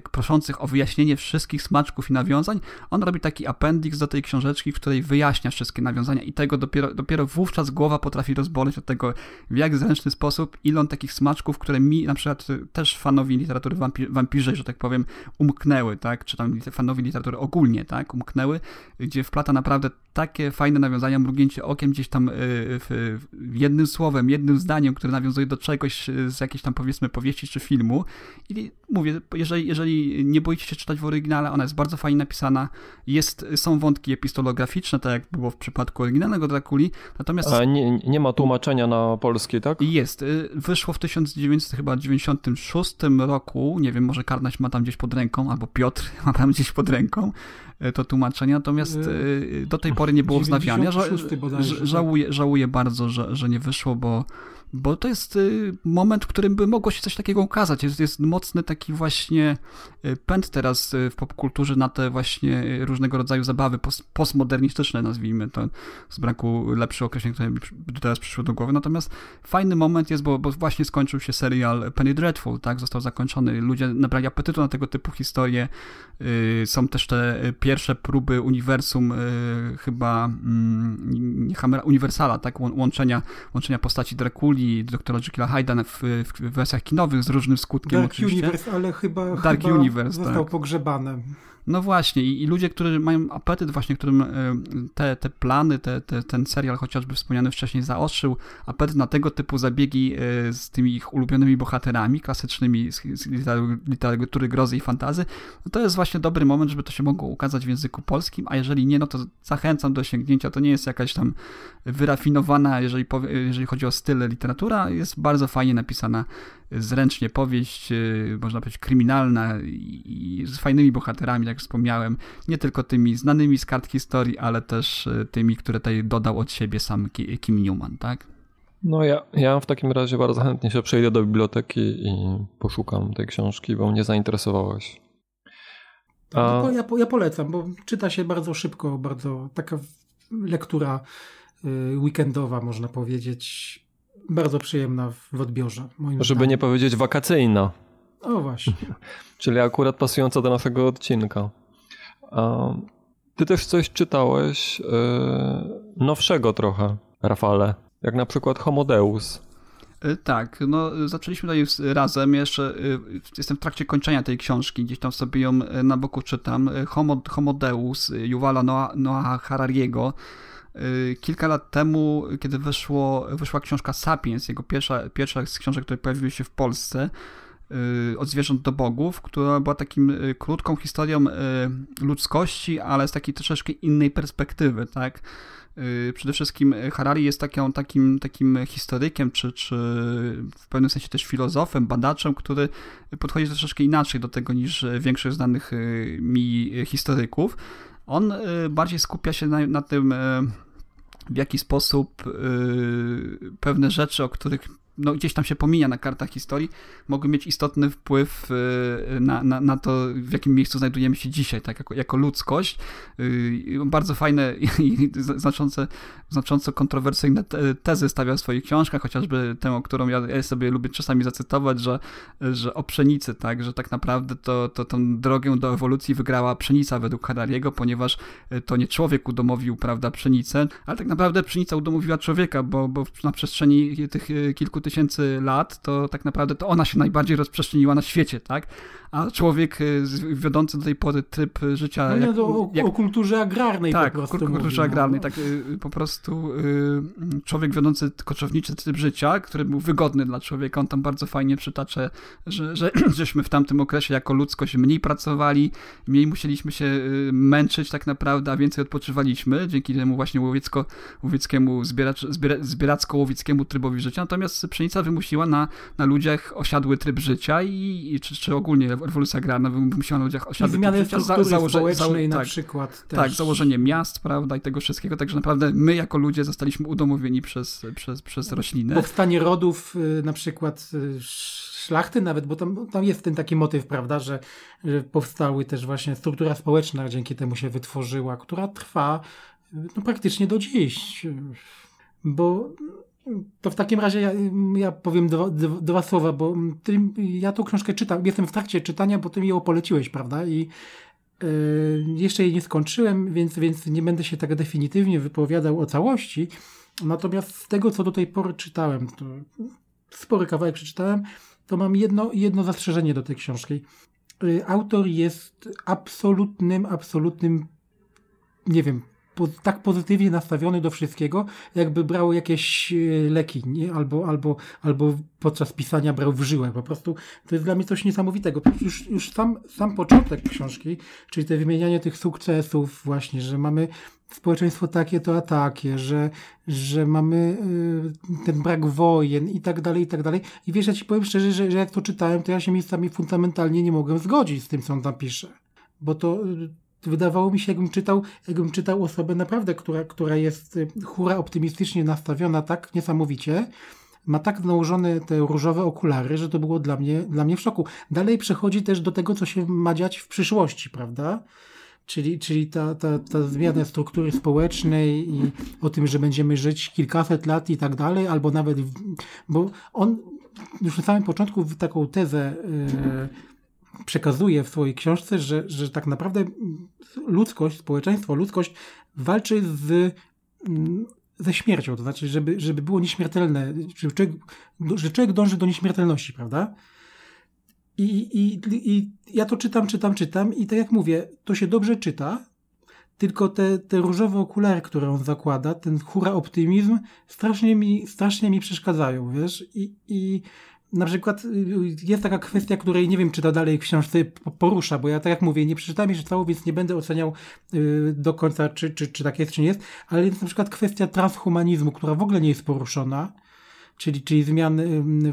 proszących o wyjaśnienie wszystkich smaczków i nawiązań, on robi taki appendix do tej książeczki, w której wyjaśnia wszystkie nawiązania i tego dopiero, dopiero wówczas głowa potrafi rozboleć od tego, w jak zręczny sposób, ile on takich smaczków, które mi na przykład y, też fanowi literatury wampi wampirze, że tak powiem, umknęły, tak, czy tam fanowi literatury ogólnie, tak, umknęły, gdzie wplata naprawdę takie fajne nawiązania, mrugnięcie okiem gdzieś tam y, w, jednym słowem, jednym zdaniem, które nawiązuje do czegoś y, z jakiejś tam powiedzmy powieści czy filmu. I mówię, jeżeli, jeżeli nie boicie się czytać w oryginale, ona jest bardzo fajnie napisana. Jest, są wątki epistolograficzne, tak jak było w przypadku oryginalnego Drakuli, natomiast A nie, nie ma tłumaczenia na polski, tak? jest. y, Wyszło w 1996 roku. Nie wiem, może Karnaś ma tam gdzieś pod ręką, albo Piotr ma tam gdzieś pod ręką y, to tłumaczenie. Natomiast y, do tej pory nie było wznawiania. Ża- 96 bodajże, ż- żałuję, żałuję bardzo, że, że nie wyszło, bo, bo to jest y, moment, w którym by mogło się coś takiego ukazać. Jest, jest mocny taki właśnie y, pęd teraz y, w popkulturze na te właśnie różnego rodzaju zabawy pos- postmodernistyczne, nazwijmy to, z braku lepszych określeń, które mi teraz przyszły do głowy. Natomiast fajny moment jest, bo, bo właśnie skończył się serial Penny Dreadful, tak? Został zakończony. Ludzie nabrali apetytu na tego typu historie. Są też te pierwsze próby uniwersum, chyba mm, Uniwersala, tak? Łą- Łączenia, łączenia postaci Drakuli, doktora Jekylla w, w wersjach kinowych z różnym skutkiem Dark oczywiście. Universe, ale chyba, Dark chyba Universe, został tak. pogrzebany. No właśnie, i, i ludzie, którzy mają apetyt właśnie, którym y, te, te plany, te, te, ten serial chociażby wspomniany wcześniej zaostrzył, apetyt na tego typu zabiegi y, z tymi ich ulubionymi bohaterami, klasycznymi z, z literatury grozy i fantazy, no to jest właśnie dobry moment, żeby to się mogło ukazać w języku polskim, a jeżeli nie, no to zachęcam do sięgnięcia. To nie jest jakaś tam wyrafinowana, jeżeli, jeżeli chodzi o styl literatura, jest bardzo fajnie napisana, zręcznie powieść, y, można powiedzieć kryminalna i, z fajnymi bohaterami, jak wspomniałem, nie tylko tymi znanymi z kart historii, ale też y, tymi, które tutaj dodał od siebie sam Ki- Kim Newman, tak? No ja, ja w takim razie bardzo chętnie się przejdę do biblioteki i poszukam tej książki, bo mnie zainteresowałeś. A- No, ja, ja polecam, bo czyta się bardzo szybko, bardzo taka lektura y, weekendowa, można powiedzieć. Bardzo przyjemna w, w odbiorze, moim Żeby zdaniem. nie powiedzieć wakacyjna, O właśnie. czyli akurat pasująca do naszego odcinka. Ty też coś czytałeś yy, nowszego trochę, Rafale, jak na przykład Homo Deus. Y, Tak, no zaczęliśmy tutaj z- razem, jeszcze y, jestem w trakcie kończenia tej książki, gdzieś tam sobie ją na boku czytam. Homo, Homo Deus, Yuvala Noah, Noah Harariego. Y, Kilka lat temu, kiedy wyszło, wyszła książka Sapiens, jego pierwsza, pierwsza z książek, które pojawiły się w Polsce, y, od zwierząt do bogów, która była takim y, krótką historią ludzkości, ale z takiej troszeczkę innej perspektywy, tak? Przede wszystkim Harari jest takim, takim historykiem, czy, czy w pewnym sensie też filozofem, badaczem, który podchodzi troszeczkę inaczej do tego niż większość znanych mi historyków. On bardziej skupia się na, na tym, w jaki sposób y, pewne rzeczy, o których no, gdzieś tam się pomija na kartach historii, mogły mieć istotny wpływ y, na, na, na to, w jakim miejscu znajdujemy się dzisiaj, tak, jako, jako ludzkość. Y, bardzo fajne i znaczące, znacząco kontrowersyjne tezy stawia w swoich książkach, chociażby tę, którą ja, sobie lubię czasami zacytować, że, że o pszenicy, tak, że tak naprawdę to, to tą drogę do ewolucji wygrała pszenica według Harariego, ponieważ y, to nie człowiek udomowił, prawda, pszenicę, ale tak naprawdę pszenica udomowiła człowieka, bo, bo na przestrzeni tych kilku tysięcy lat, to tak naprawdę to ona się najbardziej rozprzestrzeniła na świecie, tak? A człowiek y, wiodący do tej pory tryb życia... No nie, jak, o, jak, o, kulturze agrarnej tak, po prostu. Tak, o kulturze mówi, agrarnej, no. tak y, po prostu y, człowiek wiodący koczowniczy tryb życia, który był wygodny dla człowieka, on tam bardzo fajnie przytacza, że, że żeśmy w tamtym okresie jako ludzkość mniej pracowali, mniej musieliśmy się męczyć tak naprawdę, a więcej odpoczywaliśmy, dzięki temu właśnie łowiecko, łowieckiemu, zbieracz, zbiera, zbieracko-łowieckiemu trybowi życia, natomiast pszenica wymusiła na, na ludziach osiadły tryb życia i, i czy, czy ogólnie rewolucja agrarna wymusiła na ludziach I tryb życia. Za, założe, na tak, przykład też. Tak, założenie miast, prawda, i tego wszystkiego, także naprawdę my jako ludzie zostaliśmy udomowieni przez, przez, przez rośliny. Powstanie rodów, na przykład szlachty nawet, bo tam, tam jest ten taki motyw, prawda, że, że powstały też właśnie struktura społeczna, dzięki temu się wytworzyła, która trwa no, praktycznie do dziś. Bo to w takim razie ja, ja powiem dwa, dwa, słowa, bo ty, ja tą książkę czytam, jestem w trakcie czytania, bo ty mi ją poleciłeś, prawda? I yy, jeszcze jej nie skończyłem, więc, więc nie będę się tak definitywnie wypowiadał o całości. Natomiast z tego, co do tej pory czytałem, to spory kawałek przeczytałem, to mam jedno, jedno zastrzeżenie do tej książki. Yy, autor jest absolutnym, absolutnym, nie wiem, po, tak pozytywnie nastawiony do wszystkiego, jakby brał jakieś leki, nie? Albo, albo, albo podczas pisania brał w żyłę. Po prostu to jest dla mnie coś niesamowitego. Już, już sam, sam początek książki, czyli te wymienianie tych sukcesów właśnie, że mamy społeczeństwo takie to a takie, że, że mamy y, ten brak wojen i tak dalej, i tak dalej. I wiesz, ja ci powiem szczerze, że, że jak to czytałem, to ja się miejscami fundamentalnie nie mogłem zgodzić z tym, co on tam pisze. Bo to wydawało mi się, jakbym czytał, jakbym czytał osobę naprawdę, która, która jest hura optymistycznie nastawiona tak niesamowicie, ma tak nałożone te różowe okulary, że to było dla mnie, dla mnie w szoku. Dalej przechodzi też do tego, co się ma dziać w przyszłości, prawda? Czyli, czyli ta, ta, ta zmiana struktury społecznej i o tym, że będziemy żyć kilkaset lat i tak dalej, albo nawet, bo on już na samym początku taką tezę yy, przekazuje w swojej książce, że, że tak naprawdę ludzkość, społeczeństwo, ludzkość walczy z, ze śmiercią, to znaczy, żeby, żeby było nieśmiertelne, człowiek, że człowiek dąży do nieśmiertelności, prawda? I, i, I ja to czytam, czytam, czytam i tak jak mówię, to się dobrze czyta, tylko te, te różowe okulary, które on zakłada, ten hura optymizm, strasznie mi, strasznie mi przeszkadzają, wiesz? I, i na przykład jest taka kwestia, której nie wiem, czy to dalej w książce porusza, bo ja tak jak mówię, nie przeczytałem jeszcze cało, więc nie będę oceniał do końca, czy, czy, czy tak jest, czy nie jest, ale jest na przykład kwestia transhumanizmu, która w ogóle nie jest poruszona, czyli, czyli zmian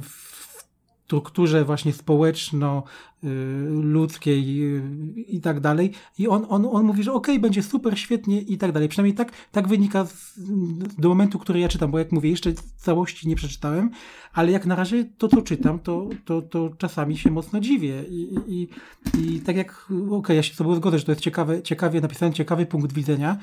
w strukturze właśnie społeczno-ludzkiej i tak dalej. I on, on, on mówi, że okej, okay, będzie super, świetnie i tak dalej. Przynajmniej tak, tak wynika z, do momentu, który ja czytam, bo jak mówię, jeszcze całości nie przeczytałem, ale jak na razie to, co czytam, to, to, to czasami się mocno dziwię. I, i, i tak jak, okej, okay, ja się z tobą zgodzę, że to jest ciekawe, ciekawie napisany, ciekawy punkt widzenia,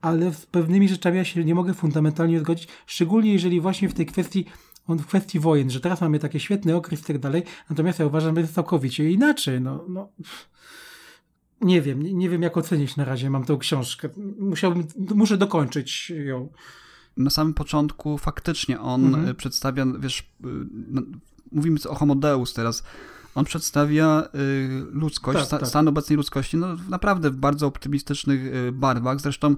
ale z pewnymi rzeczami ja się nie mogę fundamentalnie zgodzić, szczególnie jeżeli właśnie w tej kwestii on w kwestii wojen, że teraz mamy taki świetny okres i tak dalej, natomiast ja uważam, że jest całkowicie inaczej. No, no. Nie wiem, nie, nie wiem jak ocenić na razie, mam tę książkę. Musiałbym, muszę dokończyć ją. Na samym początku faktycznie on mhm. przedstawia, wiesz, no, mówimy o Homo Deus teraz, on przedstawia y, ludzkość, tak, tak. stan obecnej ludzkości, no naprawdę w bardzo optymistycznych barwach. Zresztą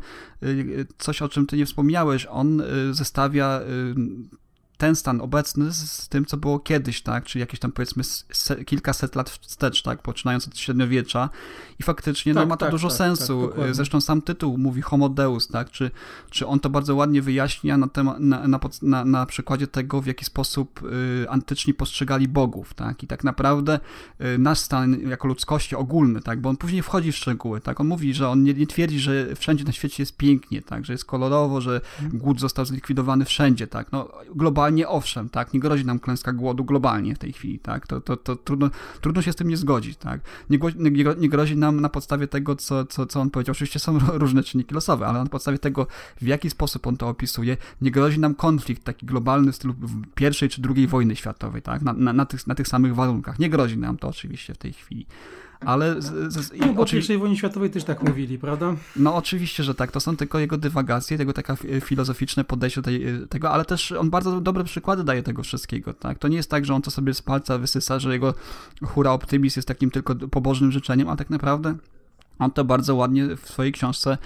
coś, o czym ty nie wspomniałeś, on zestawia ten stan obecny z, tym, co było kiedyś, tak, czyli jakieś tam powiedzmy se, kilkaset lat wstecz, tak, poczynając od średniowiecza. I faktycznie no, tak, no, ma to tak, dużo tak, sensu. Tak, Zresztą sam tytuł mówi Homo Deus, tak, czy, czy on to bardzo ładnie wyjaśnia na, tema, na, na, na, na przykładzie tego, w jaki sposób y, antyczni postrzegali bogów, tak, i tak naprawdę y, nasz stan jako ludzkości ogólny, tak, bo on później wchodzi w szczegóły, tak, on mówi, że on nie, nie twierdzi, że wszędzie na świecie jest pięknie, tak, że jest kolorowo, że mhm. głód został zlikwidowany wszędzie, tak, no globalnie globalnie owszem, tak, nie grozi nam klęska głodu globalnie w tej chwili, tak, to, to, to trudno, trudno się z tym nie zgodzić, tak, nie, nie, nie grozi nam na podstawie tego, co, co, co on powiedział, oczywiście są różne czynniki losowe, ale na podstawie tego, w jaki sposób on to opisuje, nie grozi nam konflikt taki globalny w stylu pierwszej czy drugiej wojny światowej, tak, na, na, na, tych, na tych samych warunkach, nie grozi nam to oczywiście w tej chwili ale... Z, z, no, bo wojnie światowej też tak mówili, prawda? No oczywiście, że tak, to są tylko jego dywagacje, tego taka filozoficzne podejście do tej, tego, ale też on bardzo dobre przykłady daje tego wszystkiego, tak? To nie jest tak, że on to sobie z palca wysysa, że jego hura optymizm jest takim tylko pobożnym życzeniem, a tak naprawdę on to bardzo ładnie w swojej książce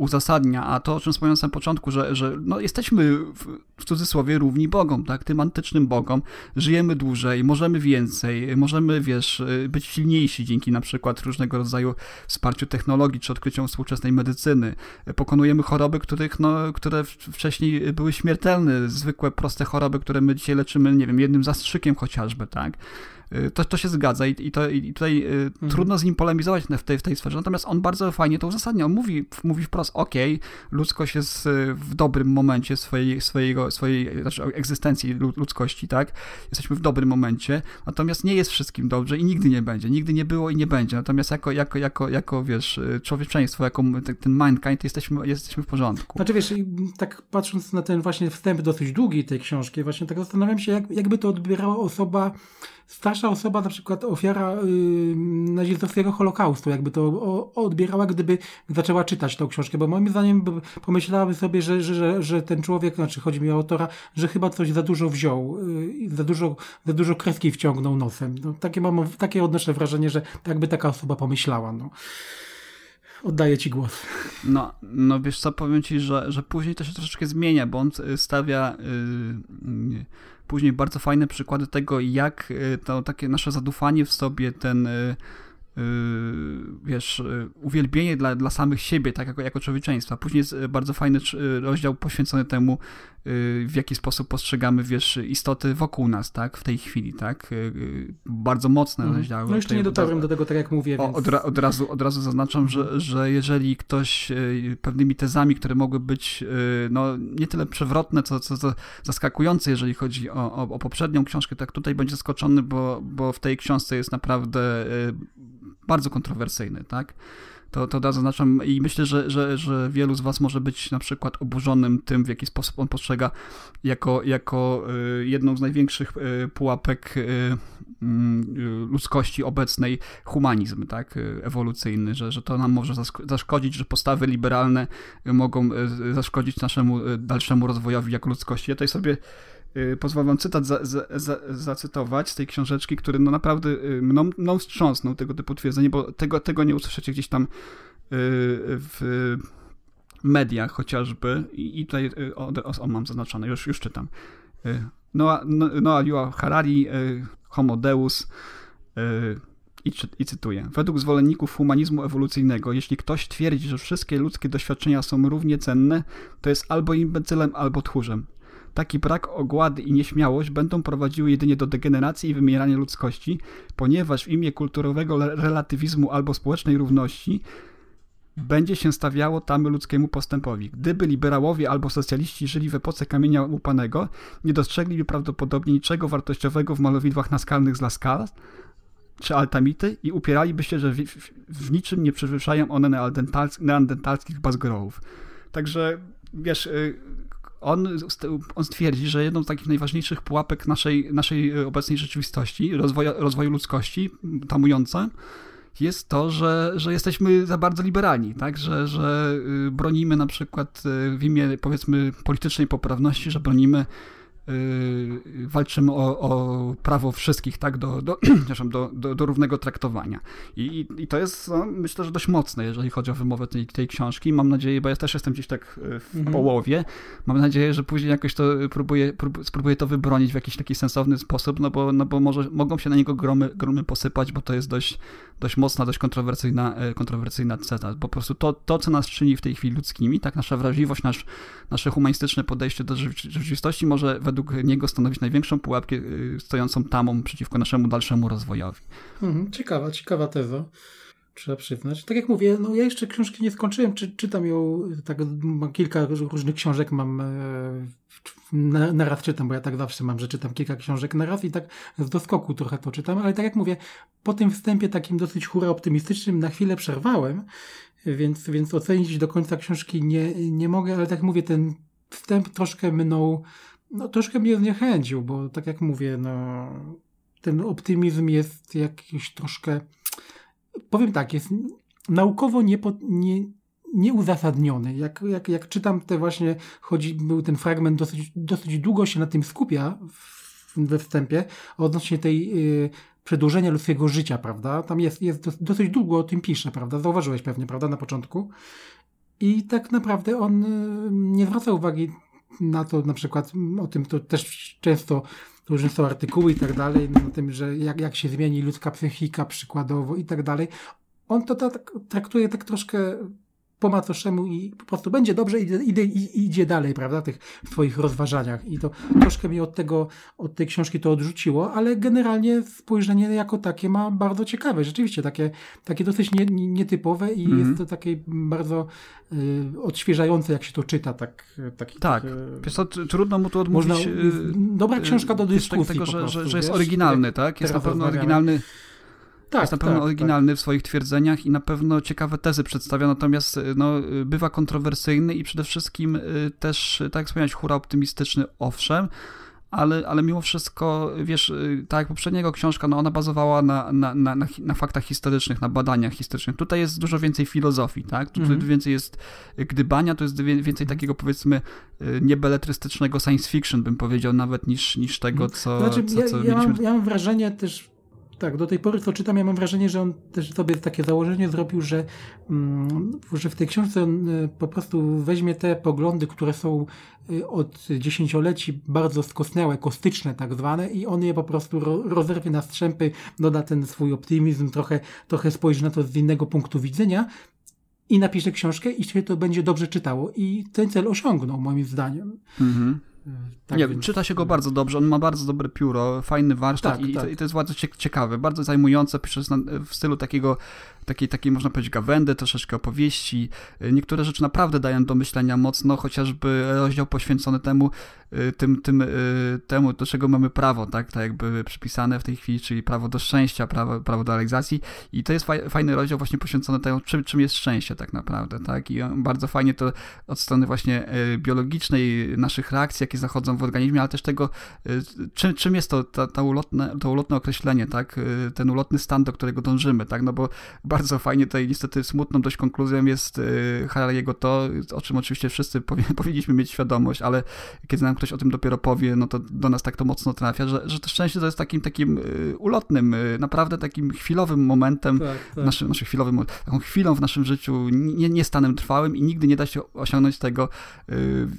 uzasadnia, a to, o czym wspomniałem na początku, że, że no, jesteśmy w, w cudzysłowie równi Bogom, tak, tym antycznym Bogom, żyjemy dłużej, możemy więcej, możemy, wiesz, być silniejsi dzięki na przykład różnego rodzaju wsparciu technologii czy odkryciom współczesnej medycyny, pokonujemy choroby, których, no, które wcześniej były śmiertelne, zwykłe, proste choroby, które my dzisiaj leczymy, nie wiem, jednym zastrzykiem chociażby, tak, to, to się zgadza i, i, to, i tutaj y, mhm. trudno z nim polemizować w tej, w tej sferze, natomiast on bardzo fajnie to uzasadnia. On mówi, mówi wprost, ok, ludzkość jest y, w dobrym momencie swojej, swojego, swojej znaczy egzystencji ludzkości, tak? Jesteśmy w dobrym momencie, natomiast nie jest wszystkim dobrze i nigdy nie będzie. Nigdy nie było i nie będzie. Natomiast jako, jako, jako, jako wiesz, człowieczeństwo, jako ten mankind, jesteśmy, jesteśmy w porządku. Znaczy wiesz, tak patrząc na ten właśnie wstęp dosyć długi tej książki, właśnie tak zastanawiam się, jak, jakby to odbierała osoba starsza osoba, na przykład ofiara yy, nazistowskiego Holokaustu, jakby to o, odbierała, gdyby zaczęła czytać tą książkę, bo moim zdaniem pomyślałaby sobie, że, że, że, że ten człowiek, znaczy chodzi mi o autora, że chyba coś za dużo wziął, yy, za, dużo, za dużo kreski wciągnął nosem. No, takie, mam, takie odnoszę wrażenie, że jakby taka osoba pomyślała. No. Oddaję ci głos. No, no wiesz co, powiem ci, że, że później to się troszeczkę zmienia, bo on stawia yy, później bardzo fajne przykłady tego, jak y, to takie nasze zadufanie w sobie, ten y, wiesz, uwielbienie dla, dla samych siebie, tak jako, jako człowieczeństwa. Później jest bardzo fajny rozdział poświęcony temu, Y, w jaki sposób postrzegamy, wiesz, istoty wokół nas, tak, w tej chwili, tak, y, y, bardzo mocne mm. rozdziały. No jeszcze nie dotarłem do tego, tak jak mówię, więc... od, od, razu, od razu zaznaczam, że, że jeżeli ktoś pewnymi tezami, które mogły być, no, nie tyle przewrotne, co, co, co zaskakujące, jeżeli chodzi o, o, o poprzednią książkę, tak tutaj będzie zaskoczony, bo, bo w tej książce jest naprawdę bardzo kontrowersyjny, tak, to, to zaznaczam i myślę, że, że, że wielu z Was może być na przykład oburzonym tym, w jaki sposób on postrzega jako, jako y, jedną z największych y, pułapek y, mm, ludzkości obecnej humanizm, tak, ewolucyjny, że, że to nam może zaszkodzić, że postawy liberalne mogą zaszkodzić naszemu dalszemu rozwojowi jako ludzkości. Ja tutaj sobie pozwolę wam cytat za, za, za, zacytować z tej książeczki, który no naprawdę y, mną, mną wstrząsnął tego typu twierdzenie, bo tego, tego nie usłyszycie gdzieś tam y, w mediach chociażby i, tutaj o, o, o, mam zaznaczone, już, już czytam. Noah, Noah Yua Harari, Homo Deus i, i cytuję. Według zwolenników humanizmu ewolucyjnego, jeśli ktoś twierdzi, że wszystkie ludzkie doświadczenia są równie cenne, to jest albo imbecylem, albo tchórzem. Taki brak ogłady i nieśmiałość będą prowadziły jedynie do degeneracji i wymierania ludzkości, ponieważ w imię kulturowego relatywizmu albo społecznej równości będzie się stawiało tamy ludzkiemu postępowi. Gdyby liberałowie albo socjaliści żyli w epoce kamienia łupanego, nie dostrzegliby prawdopodobnie niczego wartościowego w malowidłach naskalnych z Lascaux czy Altamity i upieraliby się, że w, w, w niczym nie przewyższają one neandertalskich bazgrołów. Także wiesz, y, on, on stwierdzi, że jedną z takich najważniejszych pułapek naszej, naszej obecnej rzeczywistości, rozwoju, rozwoju ludzkości, tamująca, jest to, że, że jesteśmy za bardzo liberalni, tak? że, że y, bronimy na przykład y, w imię powiedzmy politycznej poprawności, że bronimy walczymy o, o, prawo wszystkich, tak, do, do, do, do, do równego traktowania. I, i to jest, no, myślę, że dość mocne, jeżeli chodzi o wymowę tej, tej książki. Mam nadzieję, bo ja też jestem gdzieś tak y, w mhm. połowie, mam nadzieję, że później jakoś to próbuję, spróbuję to wybronić w jakiś taki sensowny sposób, no bo, no bo może mogą się na niego gromy, gromy posypać, bo to jest dość, dość mocna, dość kontrowersyjna, e, kontrowersyjna ceta. Po prostu to, to, co nas czyni w tej chwili ludzkimi, tak, nasza wrażliwość, nasz, nasze humanistyczne podejście do rzeczywistości może według niego stanowić największą pułapkę y, stojącą tamą przeciwko naszemu dalszemu rozwojowi. Mhm, ciekawa, ciekawa teza. trzeba przyznać. Tak jak mówię, no ja jeszcze książki nie skończyłem, czy, czytam ją, tak, kilka różnych książek mam e, na, na raz czytam, bo ja tak zawsze mam, że czytam kilka książek na raz i tak z doskoku trochę to czytam, ale tak jak mówię, po tym wstępie takim dosyć hura optymistycznym na chwilę przerwałem, więc, więc ocenić do końca książki nie, nie mogę, ale tak mówię, ten wstęp troszkę mną, no troszkę mnie zniechęcił, bo tak jak mówię, no ten optymizm jest jakiś troszkę, powiem tak, jest naukowo nie, nieuzasadniony. Jak, jak, jak czytam te właśnie, chodzi, był ten fragment dosyć, dosyć długo się na tym skupia w, we wstępie, odnośnie tej y, przedłużenia ludzkiego życia, prawda? Tam jest, jest dosyć długo o tym pisze, prawda? Zauważyłeś pewnie, prawda, na początku. I tak naprawdę on y, nie zwraca uwagi na to, na przykład o tym to też często różne są artykuły i tak dalej, na tym, że jak, jak się zmieni ludzka psychika przykładowo i tak dalej. On to tak traktuje tak troszkę po macoszemu i po prostu będzie dobrze i idzie, idzie dalej, prawda, tych swoich rozważaniach. I to troszkę mnie od tego, od tej książki to odrzuciło, ale generalnie spojrzenie jako takie ma bardzo ciekawe. Rzeczywiście takie, takie dosyć nie, nietypowe i mm -hmm. jest to takie bardzo y, odświeżające, jak się to czyta. Tak, taki, tak. tak Wiesz co, trudno mu to odmówić. Można, y, dobra książka do dyskusji. Tego, że, prostu, że, że, jest oryginalny, tak? Jest na pewno oryginalny tak, jest na pewno tak, oryginalny tak. w swoich twierdzeniach i na pewno ciekawe tezy przedstawia, natomiast y, no, y, bywa kontrowersyjny i przede wszystkim y, też, tak jak wspomniałeś, hura optymistyczny, owszem, ale, ale mimo wszystko, wiesz, tak jak poprzedniego książka, no ona bazowała na, na, na, na, faktach historycznych, na badaniach historycznych. Tutaj jest dużo więcej filozofii, tak? Tutaj mm -hmm. więcej jest gdybania, to jest więcej takiego, powiedzmy, niebeletrystycznego science fiction, bym powiedział, nawet niż, niż tego, co, znaczy, co, co ja, ja, mam, ja mam wrażenie też tak, do tej pory co czytam, ja mam wrażenie, że on też sobie takie założenie zrobił, że, mm, że w tej książce on y, po prostu weźmie te poglądy, które są y, od dziesięcioleci bardzo skostniałe, kostyczne tak zwane i on je po prostu rozerwie na strzępy, doda ten swój optymizm, trochę, trochę spojrzy na to z innego punktu widzenia i napisze książkę i się to będzie dobrze czytało. I ten cel osiągnął, moim zdaniem. Mhm. Tak nie, czyta się go bardzo dobrze, on ma bardzo dobre pióro, fajny warsztat tak, i, tak. i, to jest bardzo ciekawe, bardzo zajmujące, pisze w stylu takiego takiej, takiej można powiedzieć gawędy, troszeczkę opowieści. Niektóre rzeczy naprawdę dają do myślenia mocno, chociażby rozdział poświęcony temu, y, tym, tym, y, temu, do czego mamy prawo, tak, tak jakby przypisane w tej chwili, czyli prawo do szczęścia, prawo, prawo do realizacji. I to jest fajny rozdział właśnie poświęcony temu, czym, czym jest szczęście tak naprawdę, tak, i bardzo fajnie to od strony właśnie y, biologicznej, naszych reakcji, jakie zachodzą w organizmie, ale też tego, czym, czym jest to, ta, ta ulotne, to ulotne określenie, tak, ten ulotny stan, do którego dążymy, tak, no bo bardzo fajnie tutaj niestety smutną dość konkluzją jest y, Harariego to, o czym oczywiście wszyscy powie, powinniśmy mieć świadomość, ale kiedy nam ktoś o tym dopiero powie, no to do nas tak to mocno trafia, że, że to szczęście to jest takim takim y, ulotnym, y, naprawdę takim chwilowym momentem, tak, tak. Naszym, naszym chwilowym, taką chwilą w naszym życiu, nie, nie stanem trwałym i nigdy nie da się osiągnąć tego,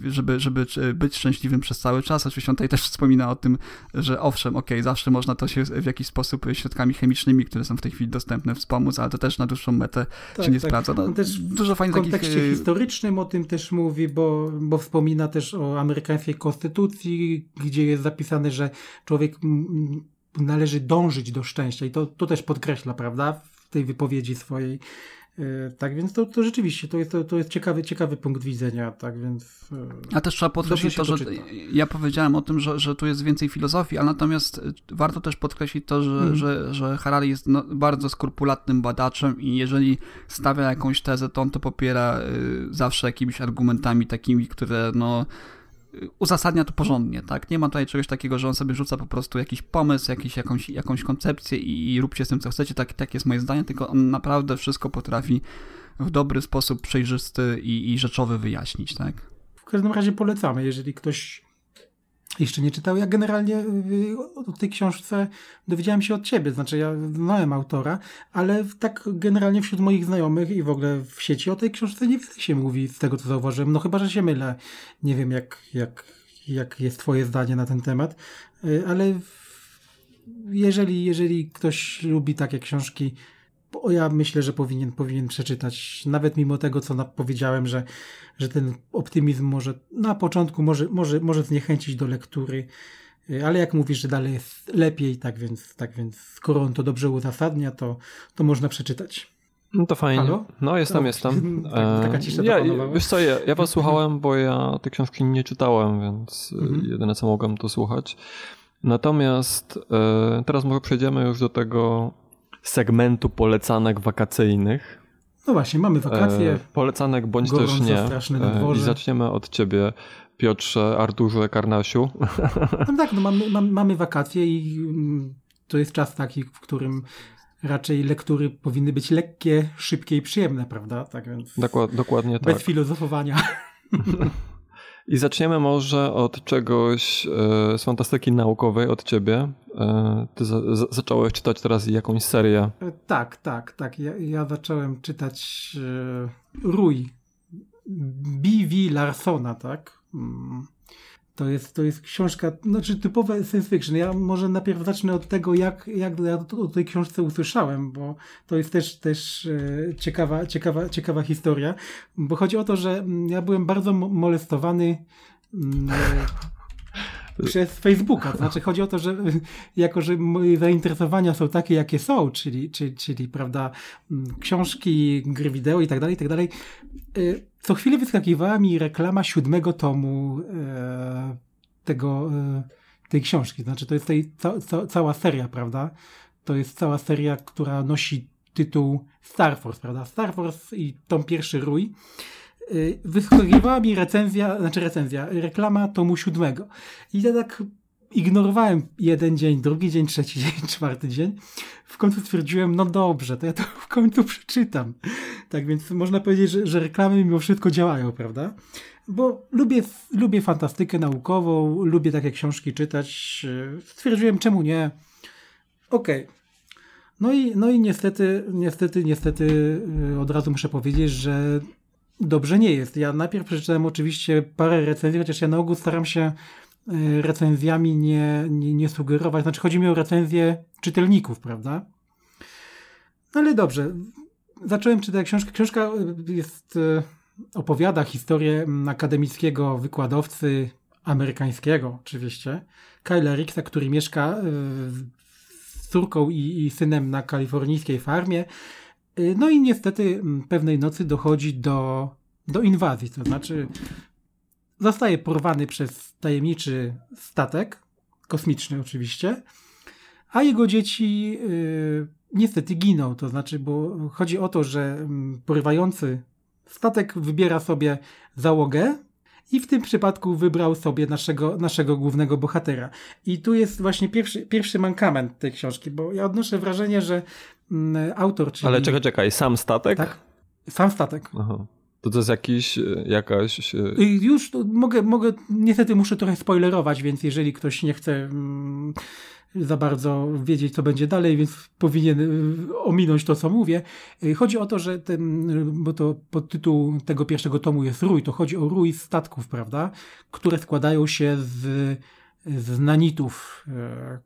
żeby, żeby być szczęśliwym przez cały czas. Oczywiście on tutaj też wspomina o tym, że owszem, okej, okay, zawsze można to się w jakiś sposób środkami chemicznymi, które są w tej chwili dostępne, wspomóc, ale to też na dłuższą metę tak, się nie tak. sprawdza. No, też dużo fajnych W kontekście takich... historycznym o tym też mówi, bo, bo wspomina też o amerykańskiej konstytucji, gdzie jest zapisane, że człowiek należy dążyć do szczęścia i to, to też podkreśla, prawda, w tej wypowiedzi swojej E, tak więc to, to rzeczywiście to jest, to, to jest ciekawy, ciekawy punkt widzenia, tak więc. E, A też trzeba podkreślić to, że ja powiedziałem o tym, że, że tu jest więcej filozofii, ale natomiast e, warto też podkreślić to, że, hmm. że, że Harari jest no, bardzo skrupulatnym badaczem i jeżeli stawia jakąś tezę, to on to popiera zawsze jakimiś argumentami takimi, które no uzasadnia to porządnie, tak? Nie ma tutaj czegoś takiego, że on sobie rzuca po prostu jakiś pomysł, jakiś, jakąś, jakąś koncepcję i, i róbcie z tym, co chcecie, tak, tak jest moje zdanie, tylko on naprawdę wszystko potrafi w dobry sposób przejrzysty i, i rzeczowy wyjaśnić, tak? W każdym razie polecamy, jeżeli ktoś jeszcze nie czytał. Ja generalnie y, o tej książce dowiedziałem się od ciebie, znaczy ja znałem autora, ale tak generalnie wśród moich znajomych i w ogóle w sieci o tej książce nie się mówi z tego, co zauważyłem. No chyba, że się mylę. Nie wiem, jak, jak, jak jest twoje zdanie na ten temat, y, ale jeżeli, jeżeli ktoś lubi takie książki, ja myślę, że powinien, powinien przeczytać, nawet mimo tego, co powiedziałem, że, że ten optymizm może na początku może, może, może zniechęcić do lektury, y, ale jak mówisz, że dalej jest lepiej, tak więc, tak więc skoro on to dobrze uzasadnia, to, to można przeczytać. No to fajnie. Halo? No jestem, No, jestem. tak- taka cisza ja, wiesz co, ja, ja was słuchałem, bo ja tej książki nie czytałem, więc e, Mhm. jedyne co mogłem to słuchać. Natomiast e, teraz może przejdziemy już do tego segmentu polecanek wakacyjnych. No właśnie, mamy wakacje. E, polecanek bądź gorąco, też nie. E, I zaczniemy od ciebie, Piotrze, Arturze, Karnasiu. No tak, no mamy, mamy, mamy wakacje i mm, to jest czas taki, w którym raczej lektury powinny być lekkie, szybkie i przyjemne, prawda? Tak więc Dokład, dokładnie tak. bez filozofowania. I zaczniemy może od czegoś e, z fantastyki naukowej, od ciebie. E, ty za, za, zacząłeś czytać teraz jakąś serię. E, Tak, tak, tak. Ja, ja zacząłem czytać e, Rój B.V. Larsona, tak? To jest, to jest książka, znaczy typowe science fiction. Ja może najpierw zacznę od tego, jak, jak ja o tej książce usłyszałem, bo to jest też, też e, ciekawa, ciekawa, ciekawa historia. Bo chodzi o to, że mm, ja byłem bardzo mo- molestowany mm, e, przez Facebooka. Znaczy chodzi o to, że jako, że moje zainteresowania są takie, jakie są, czyli, czyli, czyli prawda, mm, książki, gry wideo i tak dalej, i tak dalej, y, co chwilę wyskakiwała mi reklama siódmego tomu e, tego, e, tej książki. Znaczy to jest tej, ca, ca, cała seria, prawda? To jest cała seria, która nosi tytuł Star Force, prawda? Star Force i tom pierwszy rój. Y, Wyskakiwała mi recenzja, znaczy recenzja, reklama tomu siódmego. I ja tak ignorowałem jeden dzień, drugi dzień, trzeci dzień, czwarty dzień. W końcu stwierdziłem, no dobrze, to ja to w końcu przeczytam. Tak więc można powiedzieć, że, że reklamy mimo wszystko działają, prawda? Bo lubię, lubię fantastykę naukową, lubię takie książki czytać. Stwierdziłem, czemu nie? Okej. No i, no i niestety, niestety, niestety y, od razu muszę powiedzieć, że dobrze nie jest. Ja najpierw przeczytałem oczywiście parę recenzji, chociaż ja na ogół staram się recenzjami nie, nie, nie sugerować. Znaczy chodzi mi o recenzje czytelników, prawda? No ale dobrze. Zacząłem czytać książkę. Książka y, jest, y, opowiada historię mm, akademickiego wykładowcy amerykańskiego oczywiście, Kyla Ricksa, który mieszka y, z córką i, i synem na kalifornijskiej farmie. Y, No i niestety mm, pewnej nocy dochodzi do, do inwazji, to znaczy zostaje porwany przez tajemniczy statek, kosmiczny oczywiście, a jego dzieci y, niestety giną, to znaczy, bo chodzi o to, że mm, porywający statek wybiera sobie załogę i w tym przypadku wybrał sobie naszego, naszego głównego bohatera. I tu jest właśnie pierwszy, pierwszy mankament tej książki, bo ja odnoszę wrażenie, że mm, autor, czyli... Ale czekaj, czekaj, sam statek? Tak, sam statek. Aha. To to jest jakiś, e, jakaś... e, Y, Już mogę, mogę, niestety muszę trochę spoilerować, więc jeżeli ktoś nie chce mm, za bardzo wiedzieć, co będzie dalej, więc powinien y, ominąć to, co mówię. Y, Chodzi o to, że ten, bo to podtytuł tego pierwszego tomu jest rój, to chodzi o rój statków, prawda, które składają się z, z nanitów e,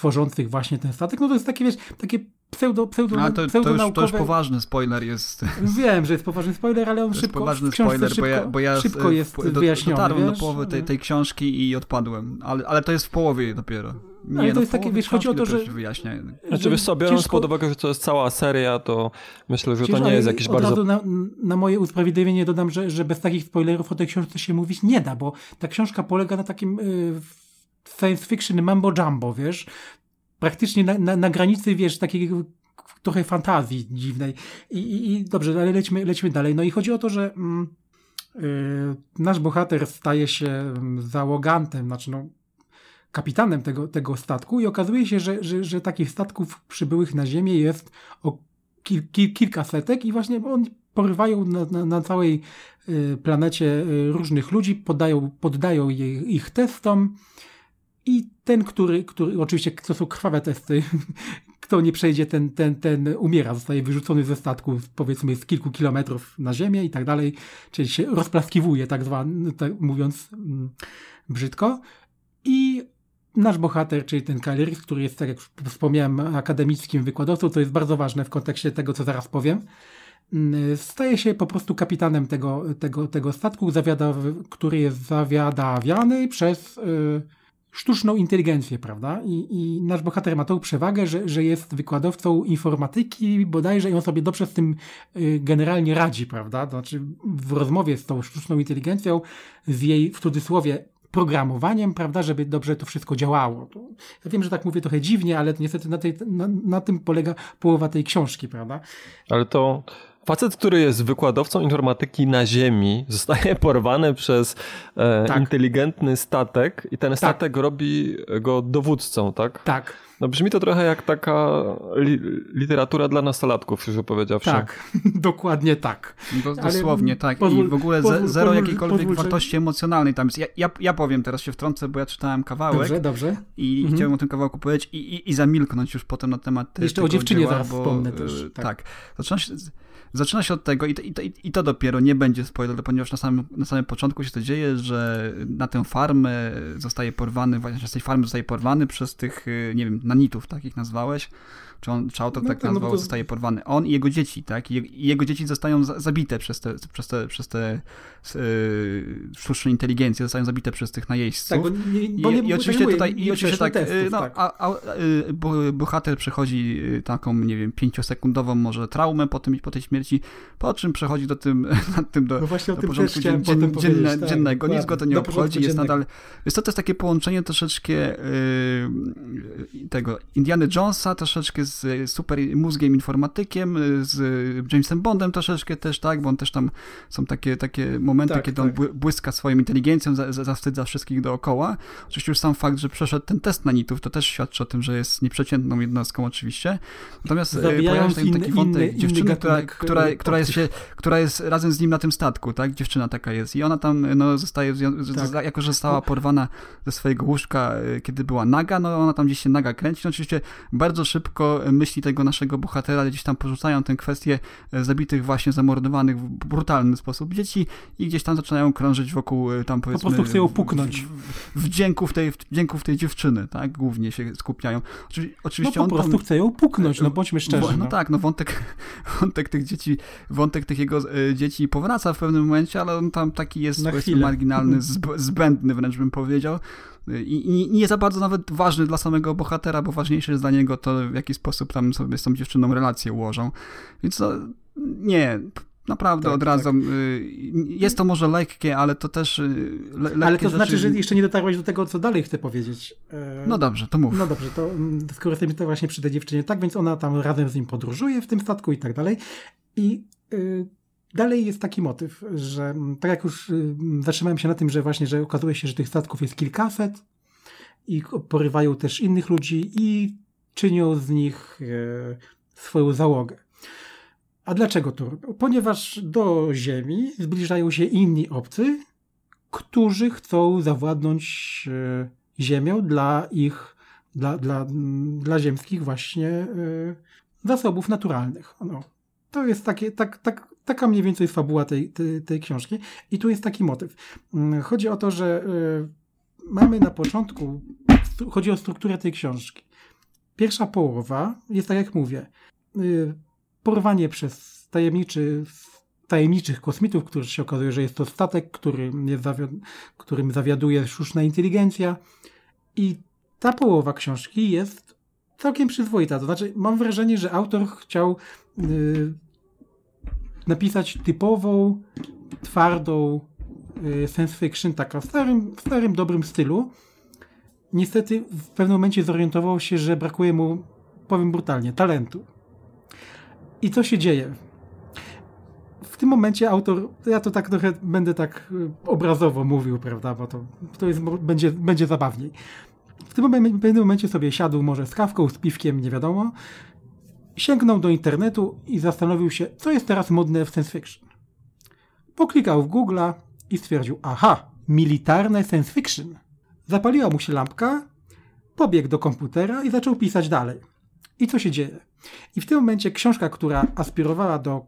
tworzących właśnie ten statek. No to jest takie, wiesz, takie pseudo, pseudo, A to, to, już, to już poważny spoiler jest. Wiem, że jest poważny spoiler, ale on To jest szybko, poważny spoiler, szybko, bo ja, bo ja szybko jest do, wyjaśniony. dotarłem do wiesz? połowy tej, tej książki i odpadłem, ale, ale to jest w połowie dopiero. Nie, Ale to no, jest w takie, wiesz, chodzi o to, że- wyjaśnia. Znaczy wiesz co, biorąc ciężko- pod uwagę, że to jest cała seria, to myślę, że to nie jest jakiś od bardzo... razu na, na moje usprawiedliwienie dodam, że, że bez takich spoilerów o tej książce się mówić nie da, bo ta książka polega na takim y, science fiction mambo jumbo, wiesz? Praktycznie na, na, na granicy, wiesz, takiej trochę fantazji dziwnej. I, i, i dobrze, ale lećmy, lećmy dalej. No i chodzi o to, że mm, y, nasz bohater staje się mm, załogantem, znaczy no, kapitanem tego, tego statku i okazuje się, że, że, że takich statków przybyłych na Ziemię jest o kil, kil, kilka setek i właśnie oni porywają na, na, na całej y, planecie y, różnych ludzi, podają, poddają je, ich testom i ten, który, który, oczywiście to są krwawe testy, kto nie przejdzie, ten, ten, ten umiera, zostaje wyrzucony ze statku powiedzmy z kilku kilometrów na ziemię i tak dalej, czyli się rozplaskiwuje, tak zwany, tak mówiąc mm, brzydko. I nasz bohater, czyli ten Kyle Reese, który jest, tak jak wspomniałem, akademickim wykładowcą, co jest bardzo ważne w kontekście tego, co zaraz powiem, mm, staje się po prostu kapitanem tego, tego, tego statku, zawiada, który jest zawiadawiany przez y, sztuczną inteligencję, prawda? I, I, nasz bohater ma tą przewagę, że, że jest wykładowcą informatyki bodajże i on sobie dobrze z tym y, generalnie radzi, prawda? To znaczy w rozmowie z tą sztuczną inteligencją, z jej w cudzysłowie programowaniem, prawda, żeby dobrze to wszystko działało. Ja wiem, że tak mówię trochę dziwnie, ale niestety na, tej, na, na tym polega połowa tej książki, prawda? Ale to Facet, który jest wykładowcą informatyki na Ziemi, zostaje porwany przez e, tak. inteligentny statek i ten tak. statek tak. robi go dowódcą, tak? Tak. No brzmi to trochę jak taka li literatura dla nastolatków, już powiedziawszy. Tak, dokładnie tak. Do, dosłownie, tak. Pozwól, I w ogóle pozwól, zero pozwól, jakiejkolwiek wartości emocjonalnej tam jest. Ja, ja, ja, powiem, teraz się wtrącę, bo ja czytałem kawałek. Dobrze, dobrze. I mhm. chciałem o tym kawałku powiedzieć i, i, i zamilknąć już potem na temat Jeszcze o dziewczynie dzieła, zaraz bo, wspomnę też. Tak. tak. Zaczyna się Zaczyna się od tego i to, i to, i to dopiero nie będzie spoiler, ponieważ na samym, na samym początku się to dzieje, że na tę farmę zostaje porwany, właśnie z tej farmy zostaje porwany przez tych, nie wiem, nanitów, tak ich nazwałeś, czy, on, czy autor no, tak no, nazwał, to... zostaje porwany. On i jego dzieci, tak? I jego dzieci zostają zabite przez te, przez te, przez te yy, sztuczne inteligencje, zostają zabite przez tych najeźdźców. Tak, nie, I, i oczywiście mówię, tutaj, i oczywiście tak, testów, no, tak. A, a, y, bohater przechodzi y, taką, nie wiem, pięciosekundową może traumę po, tym, po tej śmierci, po czym przechodzi do tym, nad tym do, no właśnie do porządku dzien, dzien, dzienne, tak, dziennego. Nic go to nie obchodzi, jest nadal... Jest to, jest takie połączenie troszeczkę tego Indiana Jonesa troszeczkę z super mózgiem informatykiem, z Jamesem Bondem troszeczkę też, tak, bo on też tam są takie, takie momenty, tak, kiedy tak. on błyska swoją inteligencją, za, za, zawstydza wszystkich dookoła. Oczywiście już sam fakt, że przeszedł ten test na nitów, to też świadczy o tym, że jest nieprzeciętną jednostką oczywiście. Natomiast e, pojawia się inny, taki wątek inny, dziewczyny, inny która, która, e, która, jest się, która jest razem z nim na tym statku, tak, dziewczyna taka jest i ona tam no, zostaje, tak. jako że została porwana ze swojego łóżka, e, kiedy była naga, no ona tam gdzieś się naga kręci, no, oczywiście bardzo szybko myśli tego naszego bohatera gdzieś tam porzucają tę kwestię e, zabitych właśnie, zamordowanych w brutalny sposób dzieci i gdzieś tam zaczynają krążyć wokół e, tam powiedzmy... Po prostu chcą puknąć. W, w tej, w tej dziewczyny, tak? Głównie się skupiają. Oczywiście no po prostu tam, chce ją puknąć, no bądźmy szczerzy. No, no tak, no wątek, wątek tych dzieci, wątek tych jego e, dzieci powraca w pewnym momencie, ale on tam taki jest marginalny, zbędny wręcz bym powiedział. I, nie za bardzo nawet ważny dla samego bohatera, bo ważniejsze jest dla niego to, w jaki sposób tam sobie z tą dziewczyną relację ułożą. Więc to, nie, Naprawdę tak, odradzam. Tak. Jest to może lekkie, ale to też. Y, le, ale to rzeczy... znaczy, że jeszcze nie dotarłeś do tego, co dalej chcę powiedzieć. E, no dobrze, to mów. No dobrze, to mm, skoro jesteśmy to właśnie przy tej dziewczynie, tak więc ona tam razem z nim podróżuje w tym statku i tak dalej. I y, Dalej jest taki motyw, że mm, tak jak już y, zatrzymałem się na tym, że właśnie, że okazuje się, że tych statków jest kilkaset i porywają też innych ludzi i czynią z nich e, swoją załogę. A dlaczego to robią? Ponieważ do Ziemi zbliżają się inni obcy, którzy chcą zawładnąć e, Ziemią dla ich, dla, dla, dla ziemskich właśnie e, zasobów naturalnych. No, to jest takie, tak, tak, taka mniej więcej fabuła tej, tej, tej, książki. I tu jest taki motyw. Mm, chodzi o to, że y, mamy na początku, chodzi o strukturę tej książki. Pierwsza połowa jest tak jak mówię, porwanie przez tajemniczy, tajemniczych kosmitów, którzy się okazuje, że jest to statek, który jest którym zawiaduje sztuczna inteligencja. I ta połowa książki jest całkiem przyzwoita. To znaczy, mam wrażenie, że autor chciał y, napisać typową, twardą y, science fiction, taka w starym, w starym dobrym stylu. Niestety w pewnym momencie zorientował się, że brakuje mu, powiem brutalnie, talentu. I co się dzieje? W tym momencie autor, ja to tak trochę będę tak y, obrazowo mówił, prawda, bo to, to jest, będzie, będzie zabawniej. W tym momencie, pewnym momencie sobie siadł może z kawką, z piwkiem, nie wiadomo, Sięgnął do internetu i zastanowił się, co jest teraz modne w science fiction. Poklikał w Google'a i stwierdził, aha, militarne science fiction. Zapaliła mu się lampka, pobiegł do komputera i zaczął pisać dalej. I co się dzieje? I w tym momencie książka, która aspirowała do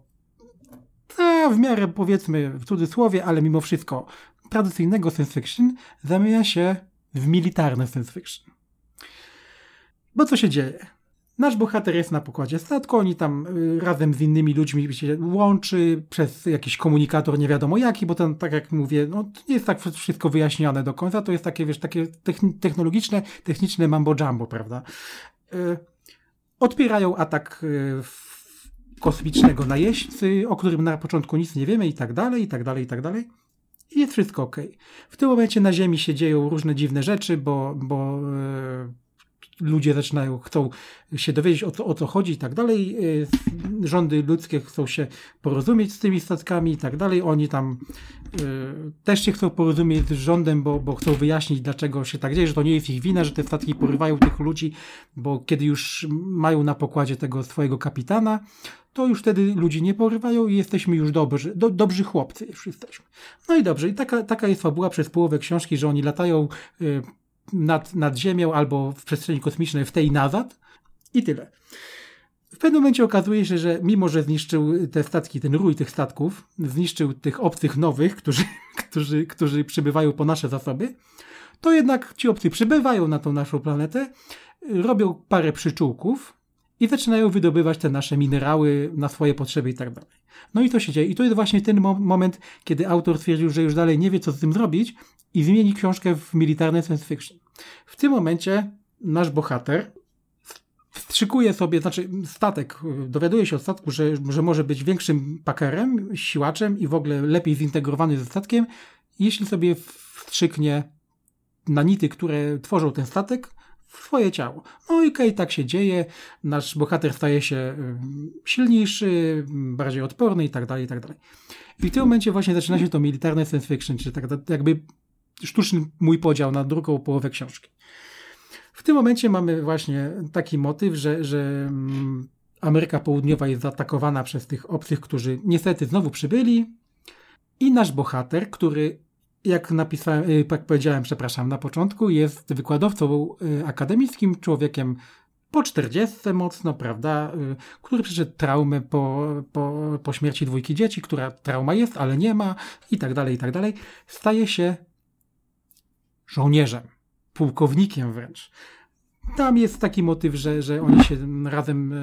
a, w miarę powiedzmy w cudzysłowie, ale mimo wszystko tradycyjnego science fiction, zamienia się w militarne science fiction. Bo co się dzieje? Nasz bohater jest na pokładzie statku, oni tam y, razem z innymi ludźmi się łączy przez jakiś komunikator, nie wiadomo jaki, bo ten, tak jak mówię, no, nie jest tak wszystko wyjaśnione do końca, to jest takie, wiesz, takie technologiczne, techniczne mambo jumbo, prawda? Odpierają atak y, kosmicznego najeźdźcy, o którym na początku nic nie wiemy i tak dalej, i tak dalej, i tak dalej. I jest wszystko ok. W tym momencie na Ziemi się dzieją różne dziwne rzeczy, bo, bo ludzie zaczynają, chcą się dowiedzieć o co, o co chodzi i tak dalej. Y, rządy ludzkie chcą się porozumieć z tymi statkami i tak dalej. Oni tam y, też się chcą porozumieć z rządem, bo, bo chcą wyjaśnić, dlaczego się tak dzieje, że to nie jest ich wina, że te statki porywają tych ludzi, bo kiedy już mają na pokładzie tego swojego kapitana, to już wtedy ludzi nie porywają i jesteśmy już dobrzy, do, dobrzy chłopcy już jesteśmy. No i dobrze, i taka, taka jest fabuła przez połowę książki, że oni latają y, nad, nad Ziemią albo w przestrzeni kosmicznej w tej nazad i tyle. W pewnym momencie okazuje się, że mimo, że zniszczył te statki, ten rój tych statków, zniszczył tych obcych nowych, którzy, którzy, którzy przybywają po nasze zasoby, to jednak ci obcy przybywają na tą naszą planetę, robią parę przyczółków i zaczynają wydobywać te nasze minerały na swoje potrzeby i tak dalej. No i to się dzieje. I to jest właśnie ten moment, kiedy autor stwierdził, że już dalej nie wie, co z tym zrobić i zmieni książkę w militarny science fiction. W tym momencie nasz bohater wstrzykuje sobie, znaczy statek, dowiaduje się od statku, że, że może być większym pakerem, siłaczem i w ogóle lepiej zintegrowany ze statkiem, jeśli sobie wstrzyknie na nity, które tworzą ten statek, w swoje ciało. No i okej, tak się dzieje, nasz bohater staje się silniejszy, bardziej odporny i tak dalej, i tak dalej. I w tym momencie właśnie zaczyna się to militarne science fiction, czyli tak jakby sztuczny mój podział na drugą połowę książki. W tym momencie mamy właśnie taki motyw, że, że mm, Ameryka Południowa jest zaatakowana przez tych obcych, którzy niestety znowu przybyli i nasz bohater, który jak napisałem, y, jak powiedziałem, przepraszam, na początku, jest wykładowcą y, akademickim, człowiekiem po 40 mocno, prawda, y, który przeszedł traumę po, po, po śmierci dwójki dzieci, która trauma jest, ale nie ma i tak dalej, i tak dalej, staje się żołnierzem, pułkownikiem wręcz. Tam jest taki motyw, że, że oni się razem, e,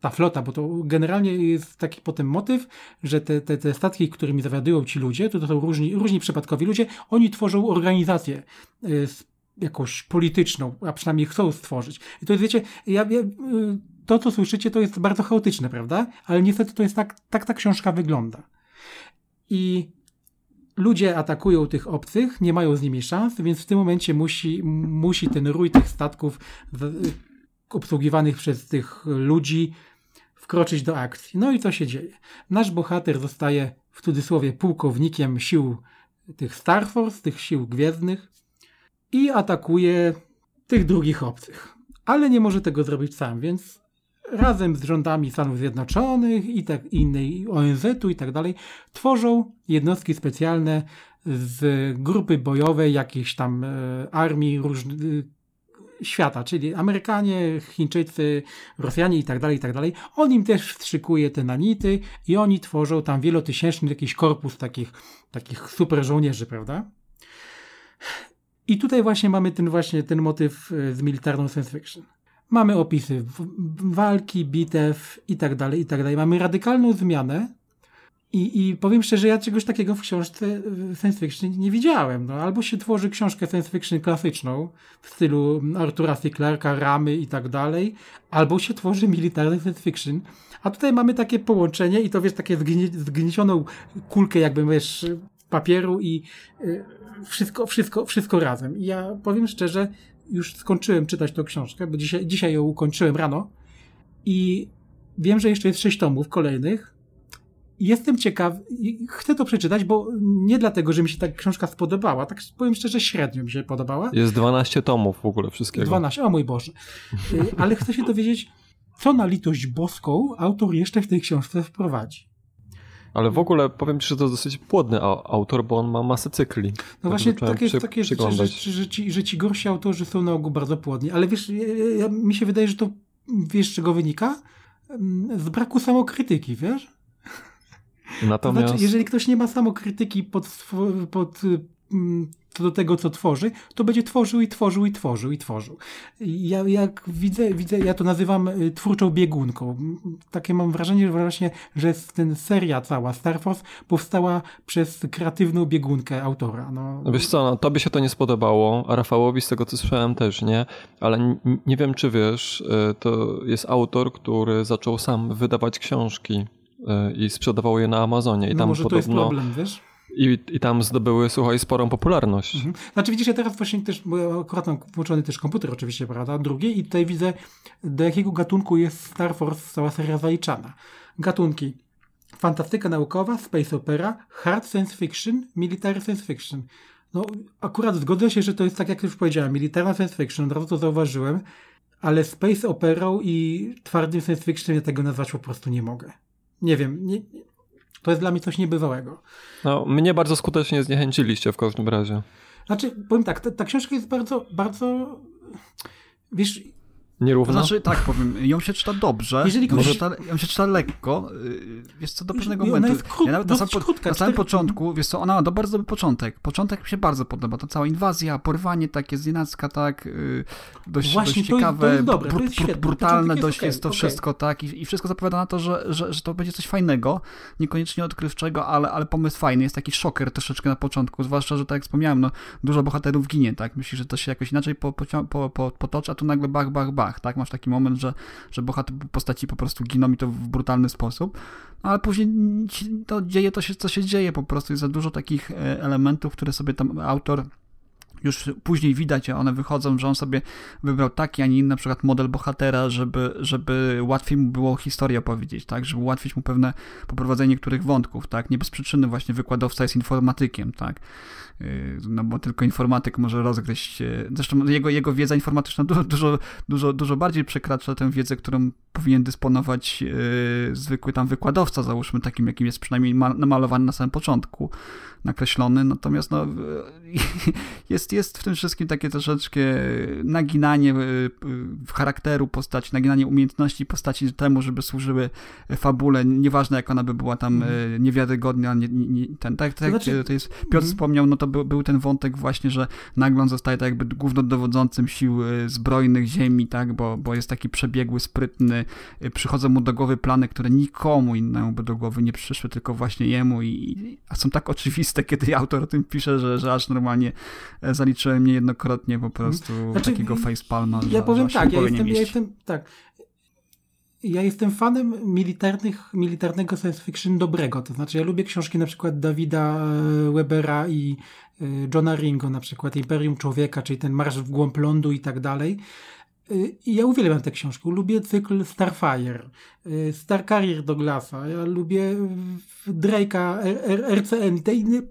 ta flota, bo to generalnie jest taki potem motyw, że te, te, te statki, którymi zawiadują ci ludzie, to, to są różni, różni przypadkowi ludzie, oni tworzą organizację e, jakąś polityczną, a przynajmniej chcą stworzyć. I to jest, wiecie, ja, ja, e, to co słyszycie, to jest bardzo chaotyczne, prawda? Ale niestety to jest tak, tak ta książka wygląda. I ludzie atakują tych obcych, nie mają z nimi szans, więc w tym momencie musi, musi ten rój tych statków obsługiwanych przez tych ludzi wkroczyć do akcji. No i co się dzieje? Nasz bohater zostaje w cudzysłowie pułkownikiem sił tych Star Force, tych sił gwiezdnych i atakuje tych drugich obcych. Ale nie może tego zrobić sam, więc razem z rządami Stanów Zjednoczonych i tak innej ONZ-u i tak dalej, tworzą jednostki specjalne z grupy bojowej jakiejś tam e, armii różnych świata, czyli Amerykanie, Chińczycy, Rosjanie i tak dalej, i tak dalej. On im też wstrzykuje te nanity i oni tworzą tam wielotysięczny jakiś korpus takich, takich super żołnierzy, prawda? I tutaj właśnie mamy ten właśnie ten motyw e, z militarną science fiction. Mamy opisy walki, bitew i tak dalej, i tak dalej. Mamy radykalną zmianę i, i powiem szczerze, ja czegoś takiego w książce science fiction nie widziałem. No, albo się tworzy książkę science fiction klasyczną w stylu Artura C. Ramy i tak dalej, albo się tworzy militarny science fiction. A tutaj mamy takie połączenie i to wiesz, takie zgni zgniecioną kulkę jakby wiesz papieru i y, wszystko, wszystko, wszystko razem. I ja powiem szczerze, już skończyłem czytać tą książkę, bo dzisiaj, dzisiaj ją ukończyłem rano i wiem, że jeszcze jest sześć tomów kolejnych. Jestem ciekaw, chcę to przeczytać, bo nie dlatego, że mi się ta książka spodobała, tak powiem szczerze, średnio mi się podobała. Jest 12 tomów w ogóle wszystkiego. 12, o mój Boże. Y, ale chcę się dowiedzieć, co na litość boską autor jeszcze w tej książce wprowadzi. Ale w ogóle powiem ci, że to jest dosyć płodny autor, bo on ma masę cykli. No tak właśnie takie, przy, takie rzeczy, że, że, ci, że ci gorsi autorzy są na ogół bardzo płodni. Ale wiesz, ja, mi się wydaje, że to wiesz, z czego wynika? Z braku samokrytyki, wiesz? Natomiast... To znaczy, jeżeli ktoś nie ma samokrytyki pod, pod mm, co do tego, co tworzy, to będzie tworzył i tworzył i tworzył i tworzył. Ja jak widzę, widzę, ja to nazywam y, twórczą biegunką. Takie mam wrażenie, że właśnie, że ten seria cała Star Force powstała przez kreatywną biegunkę autora. No, No wiesz co, no, tobie się to nie spodobało, a Rafałowi z tego co słyszałem też nie, ale nie wiem czy wiesz, y, to jest autor, który zaczął sam wydawać książki y, i sprzedawał je na Amazonie i no tam może to jest podobno problem, wiesz? I, i tam zdobyły, słuchaj, sporą popularność. Mhm. Znaczy widzisz, ja teraz właśnie też, bo akurat mam włączony też komputer oczywiście, prawda, drugi i tutaj widzę, do jakiego gatunku jest Star Force cała seria zaliczana. Gatunki fantastyka naukowa, space opera, hard science fiction, military science fiction. No, akurat zgodzę się, że to jest tak, jak już powiedziałem, militarna science fiction, od razu to zauważyłem, ale space operą i twardym science fiction ja tego nazwać po prostu nie mogę. Nie wiem, nie, to jest dla mnie coś niebywałego. No, mnie bardzo skutecznie zniechęciliście w każdym razie. Znaczy, powiem tak, ta, ta książka jest bardzo, bardzo, wiesz, Nierówno? Znaczy, tak powiem, ją się czyta dobrze, Jeżeli ją, kogoś- się czyta, ją się czyta lekko, yy, wiesz co, do pewnego I momentu. krót- ja nawet na, sam, krótka, na samym cztery- początku, wiesz co, ona ma do bardzo dobry początek. Początek mi się bardzo podoba, to cała inwazja, porwanie takie z nienacka, tak, yy, dość, Właśnie, dość ciekawe, to jest to jest bru- świetne. brutalne Początek jest dość okej, jest to okej. wszystko, tak, i, i wszystko zapowiada na to, że, że, że to będzie coś fajnego, niekoniecznie odkrywczego, ale, ale pomysł fajny, jest taki szoker troszeczkę na początku, zwłaszcza, że tak jak wspomniałem, no, dużo bohaterów ginie, tak, myślisz, że to się jakoś inaczej po, po, po, potoczy, a tu nagle bach, bach, bach, tak, masz taki moment, że, że bohater, postaci po prostu giną i to w brutalny sposób, no, ale później to dzieje to się, co się dzieje, po prostu jest za dużo takich e, elementów, które sobie tam autor już później widać, a one wychodzą, że on sobie wybrał taki, a nie inny na przykład model bohatera, żeby, żeby łatwiej mu było historię opowiedzieć, tak, żeby ułatwić mu pewne poprowadzenie niektórych wątków, tak, nie bez przyczyny właśnie wykładowca jest informatykiem, tak, no bo tylko informatyk może rozgryźć, zresztą jego, jego wiedza informatyczna dużo, dużo, dużo, dużo bardziej przekracza tę wiedzę, którą powinien dysponować yy, zwykły tam wykładowca, załóżmy takim, jakim jest przynajmniej ma- namalowany na samym początku, nakreślony, natomiast no, yy, jest, jest w tym wszystkim takie troszeczkę naginanie charakteru postaci, naginanie umiejętności postaci temu, żeby służyły fabule, nieważne jak ona by była tam yy, niewiarygodna, nie, nie, ten, tak, tak, Mhm. znaczy- to jest, Piotr Mhm. wspomniał, no to był, był ten wątek właśnie, że nagle on zostaje tak jakby głównodowodzącym sił y, zbrojnych ziemi, tak, bo, bo jest taki przebiegły, sprytny, y, przychodzą mu do głowy plany, które nikomu innemu by do głowy nie przyszły, tylko właśnie jemu i, a są tak oczywiste, kiedy autor o tym pisze, że, że aż normalnie e, zaliczyłem niejednokrotnie po prostu Znaczy, takiego facepalma, Ja powiem tak, ja ja jestem, ja jestem, tak. Ja jestem fanem militarnych, militarnego science fiction dobrego. To znaczy, ja lubię książki na przykład Dawida e, Webera i e, Johna Ringo, na przykład Imperium Człowieka, czyli ten Marsz w głąb lądu i tak dalej. E, I ja uwielbiam tę książkę. Lubię cykl Starfire, Star Carrier Douglasa. Ja lubię Drake'a, RCN i te inne.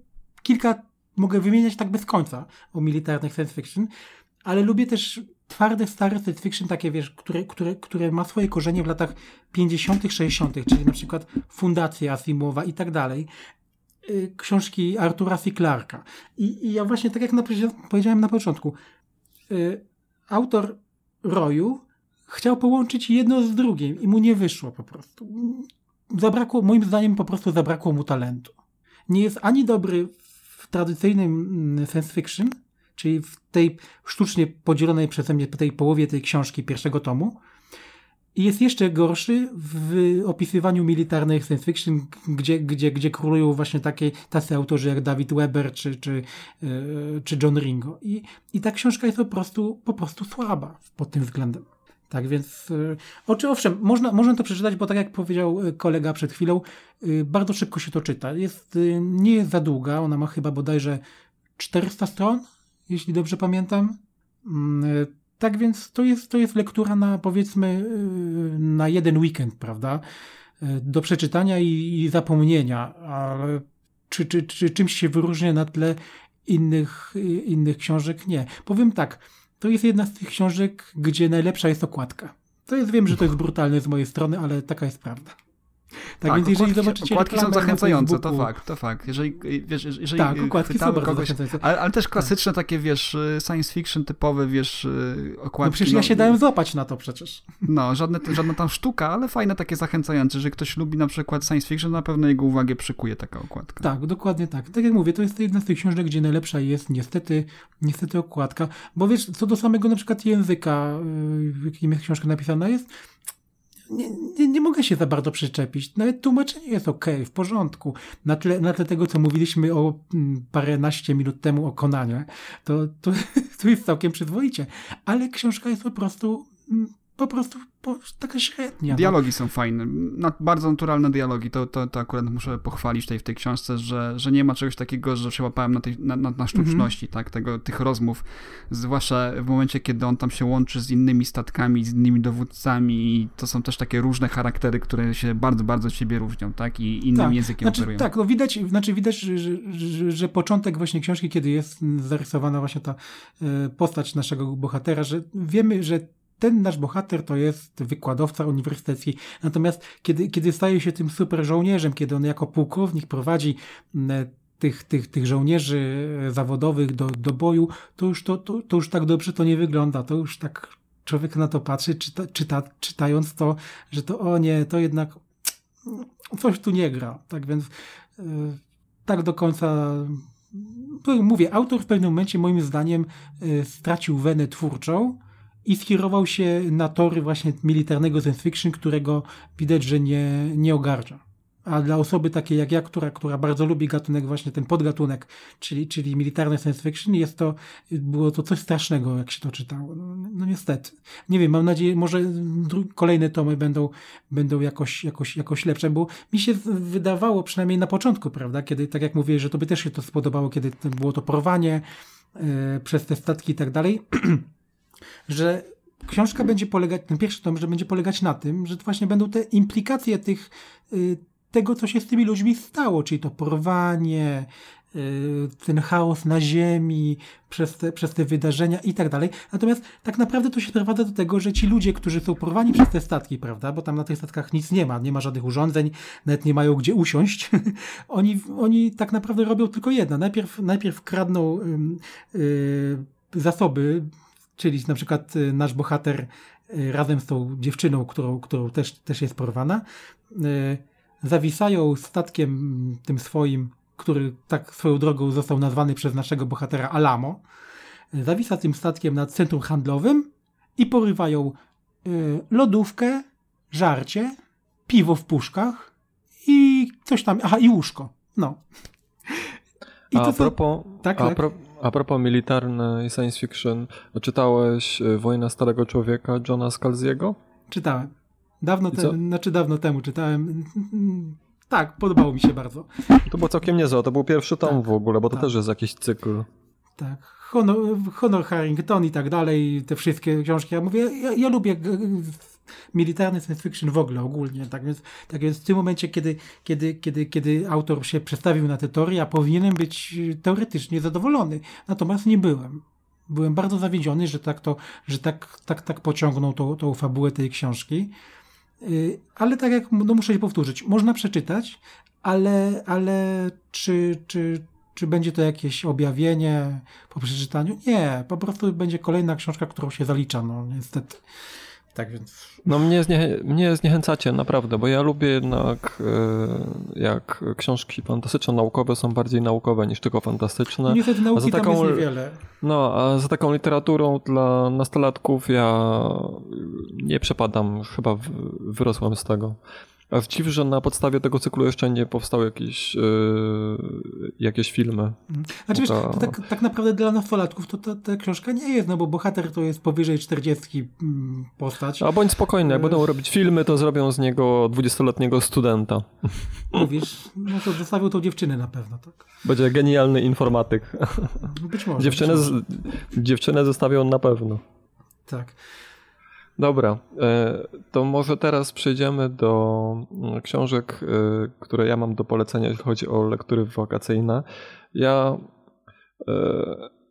Kilka mogę wymieniać tak bez końca o militarnych science fiction, ale lubię też twarde, stare science fiction, takie wiesz, które, które, które ma swoje korzenie w latach 50., 60., czyli na przykład Fundacja Asimowa i tak dalej. Y, Książki Artura C. Clarka. I, I ja właśnie, tak jak na, powiedziałem na początku, y, autor Roju chciał połączyć jedno z drugim i mu nie wyszło po prostu. Zabrakło, moim zdaniem, po prostu zabrakło mu talentu. Nie jest ani dobry w tradycyjnym mm, science fiction, czyli w tej sztucznie podzielonej przeze mnie tej połowie tej książki pierwszego tomu. I jest jeszcze gorszy w opisywaniu militarnych science fiction, gdzie, gdzie, gdzie królują właśnie takie, tacy autorzy jak David Weber czy, czy, yy, czy John Ringo. I, I ta książka jest po prostu, po prostu słaba pod tym względem. Tak więc, yy, oczy, owszem, można, można to przeczytać, bo tak jak powiedział y, kolega przed chwilą, bardzo szybko się to czyta. Jest, nie jest za długa, ona ma chyba bodajże 400 stron, jeśli dobrze pamiętam. Mm, y, Tak więc to jest, to jest lektura na powiedzmy y, na jeden weekend, prawda? Y, Do przeczytania i, i zapomnienia, ale czy, czy, czy czymś się wyróżnia na tle innych, innych książek? Nie. Powiem tak, to jest jedna z tych książek, gdzie najlepsza jest okładka. To jest, wiem, że to jest brutalne z mojej strony, ale taka jest prawda. Tak, więc jeżeli zobaczycie okładki są zachęcające, to fakt, to fakt. Jeżeli, wiesz, jeżeli Tak, okładki są bardzo kogoś, zachęcające. ale, ale też klasyczne takie, wiesz, science fiction typowe, wiesz, okładki. No przecież ja się dałem złapać na to przecież. No, żadne, żadna tam sztuka, ale fajne takie zachęcające. Jeżeli ktoś lubi na przykład science fiction, na pewno jego uwagę przykuje taka okładka. Tak, dokładnie tak. Tak jak mówię, to jest jedna z tych książek, gdzie najlepsza jest niestety, niestety okładka. Bo wiesz, co do samego na przykład języka, w jakim jest książka napisana, jest nie, nie, nie mogę się za bardzo przyczepić. Nawet tłumaczenie jest ok, w porządku. Na tle, na tle tego, co mówiliśmy o mm, paręnaście minut temu o Konanie, to, to, to jest całkiem przyzwoicie. Ale książka jest po prostu mm, po prostu po, taka średnia. no. Dialogi są fajne, bardzo naturalne dialogi, to, to, to akurat muszę pochwalić tutaj w tej książce, że, że nie ma czegoś takiego, że się łapałem na, tej, na, na, na sztuczności, Mhm. tak, tego, tych rozmów, zwłaszcza w momencie, kiedy on tam się łączy z innymi statkami, z innymi dowódcami i to są też takie różne charaktery, które się bardzo, bardzo siebie różnią, tak, i innym tak. językiem znaczy, operują. Tak, no widać, znaczy widać że, że, że, że początek właśnie książki, kiedy jest zarysowana właśnie ta e, postać naszego bohatera, że wiemy, że ten nasz bohater to jest wykładowca uniwersytecki. Natomiast kiedy, kiedy staje się tym super żołnierzem, kiedy on jako pułkownik prowadzi m, tych, tych, tych żołnierzy e, zawodowych do, do boju, to już, to, to, to już tak dobrze to nie wygląda. To już tak człowiek na to patrzy, czyta, czyta, czytając to, że to o nie, to jednak coś tu nie gra. Tak więc y, tak do końca. to Mówię, autor w pewnym momencie, moim zdaniem, y, stracił wenę twórczą i skierował się na tory właśnie militarnego science fiction, którego widać, że nie, nie ogarnia. A dla osoby takiej jak ja, która, która bardzo lubi gatunek, właśnie ten podgatunek, czyli, czyli militarny science fiction, jest to, było to coś strasznego, jak się to czytało. No, no niestety. Nie wiem, mam nadzieję, może kolejne tomy będą, będą jakoś, jakoś, jakoś lepsze, bo mi się wydawało, przynajmniej na początku, prawda, kiedy, tak jak mówię, że to by też się to spodobało, kiedy było to porwanie e, przez te statki i tak dalej, że książka będzie polegać, ten pierwszy tom, że będzie polegać na tym, że właśnie będą te implikacje tych, y, tego, co się z tymi ludźmi stało, czyli to porwanie, y, ten chaos na ziemi, przez te, przez te wydarzenia i tak dalej. Natomiast tak naprawdę to się sprowadza do tego, że ci ludzie, którzy są porwani przez te statki, prawda, bo tam na tych statkach nic nie ma, nie ma żadnych urządzeń, nawet nie mają gdzie usiąść, oni, oni tak naprawdę robią tylko jedno. Najpierw, najpierw kradną ym, y, zasoby, czyli na przykład y, nasz bohater y, razem z tą dziewczyną, którą, którą też, też jest porwana, y, zawisają statkiem mm, tym swoim, który tak swoją drogą został nazwany przez naszego bohatera Alamo, zawisa tym statkiem nad centrum handlowym i porywają lodówkę, żarcie, piwo w puszkach i coś tam, aha, i łóżko. No. I A to, propos, Tak, a, tak. pro, a propos militarnej science fiction, czytałeś y, Wojna Starego Człowieka Johna Scalziego? Czytałem. Dawno I temu, znaczy dawno temu czytałem. Tak, podobało mi się bardzo. To było całkiem niezłe, to był pierwszy tom Tak, w ogóle, bo to tak. też jest jakiś cykl. Tak. Honor, Honor Harrington i tak dalej, te wszystkie książki. Ja mówię, ja, ja lubię militarny science fiction w ogóle, ogólnie. Tak więc, tak więc w tym momencie, kiedy, kiedy, kiedy, kiedy autor się przestawił na te tory, ja powinienem być y, teoretycznie zadowolony. Natomiast nie byłem. Byłem bardzo zawiedziony, że tak to, że tak, tak, tak pociągnął tą, tą fabułę tej książki. Y, Ale tak jak no muszę się powtórzyć, można przeczytać, ale, ale czy, czy, czy będzie to jakieś objawienie po przeczytaniu? Nie, po prostu będzie kolejna książka, którą się zalicza, no niestety. Tak więc. No mnie, zniechę, mnie zniechęcacie, naprawdę, bo ja lubię jednak, y, jak książki fantastyczno-naukowe są bardziej naukowe niż tylko fantastyczne. Niestety nauki za tam taką- jest niewiele. No, a za taką literaturą dla nastolatków ja nie przepadam, chyba wyrosłem z tego. A dziw, że na podstawie tego cyklu jeszcze nie powstały jakieś, yy, jakieś filmy. Znaczy, wiesz, to tak, tak naprawdę dla nastolatków to ta, ta książka nie jest, no bo bohater to jest powyżej 40 mm, postać. A bądź spokojny, jak Yy. będą robić filmy, to zrobią z niego 20-letniego studenta. Mówisz, no to zostawił tą dziewczynę na pewno, tak? Będzie genialny informatyk. Być może. Dziewczynę, być może. dziewczynę zostawią na pewno. Tak. Dobra, e, to może teraz przejdziemy do mm, książek, e, które ja mam do polecenia, jeśli chodzi o lektury wakacyjne. Ja, e,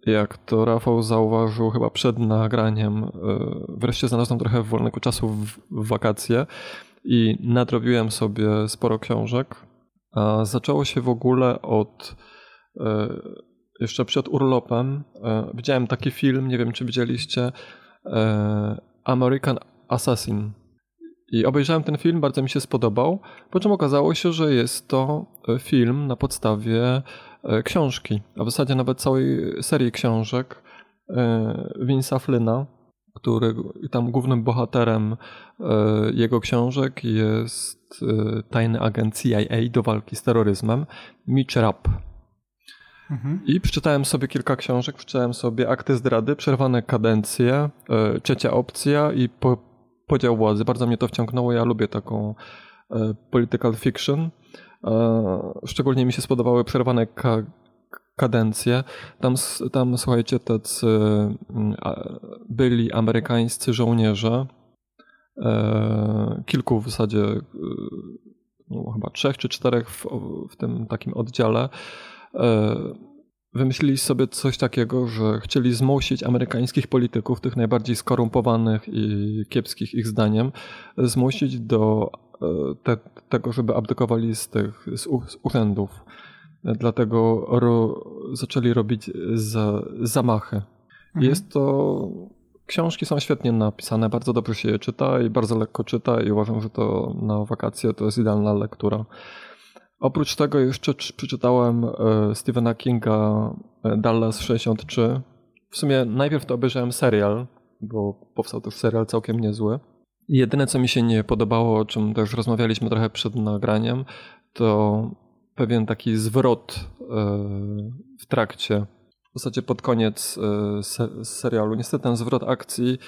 jak to Rafał zauważył chyba przed nagraniem, wreszcie znalazłem trochę wolnego czasu w, wakacje i nadrobiłem sobie sporo książek. A zaczęło się w ogóle od jeszcze przed urlopem. Widziałem taki film, nie wiem czy widzieliście, American Assassin. I obejrzałem ten film, bardzo mi się spodobał, po czym okazało się, że jest to film na podstawie książki, a w zasadzie nawet całej serii książek Vince'a Flyna, który tam głównym bohaterem jego książek jest tajny agent CIA do walki z terroryzmem, Mitch Rapp. I przeczytałem sobie kilka książek, przeczytałem sobie Akty zdrady, Przerwane kadencje, Trzecia opcja i po, Podział władzy. Bardzo mnie to wciągnęło, ja lubię taką political fiction. Szczególnie mi się spodobały Przerwane ka kadencje. Tam, tam słuchajcie, tacy byli amerykańscy żołnierze, e, kilku w zasadzie, e, no, chyba trzech czy czterech w, w tym takim oddziale, e, wymyślili sobie coś takiego, że chcieli zmusić amerykańskich polityków, tych najbardziej skorumpowanych i kiepskich ich zdaniem, zmusić do te, tego, żeby abdykowali z tych z, z urzędów. Dlatego ro, zaczęli robić za, zamachy. Mhm. Jest to. Książki są świetnie napisane, bardzo dobrze się je czyta i bardzo lekko czyta, i uważam, że to na wakacje to jest idealna lektura. Oprócz tego jeszcze przeczytałem e, Stephena Kinga e, Dallas 63. W sumie najpierw to obejrzałem serial, bo powstał też serial całkiem niezły. Jedyne, co mi się nie podobało, o czym też rozmawialiśmy trochę przed nagraniem, to pewien taki zwrot e, w trakcie, w zasadzie pod koniec serialu. Niestety ten zwrot akcji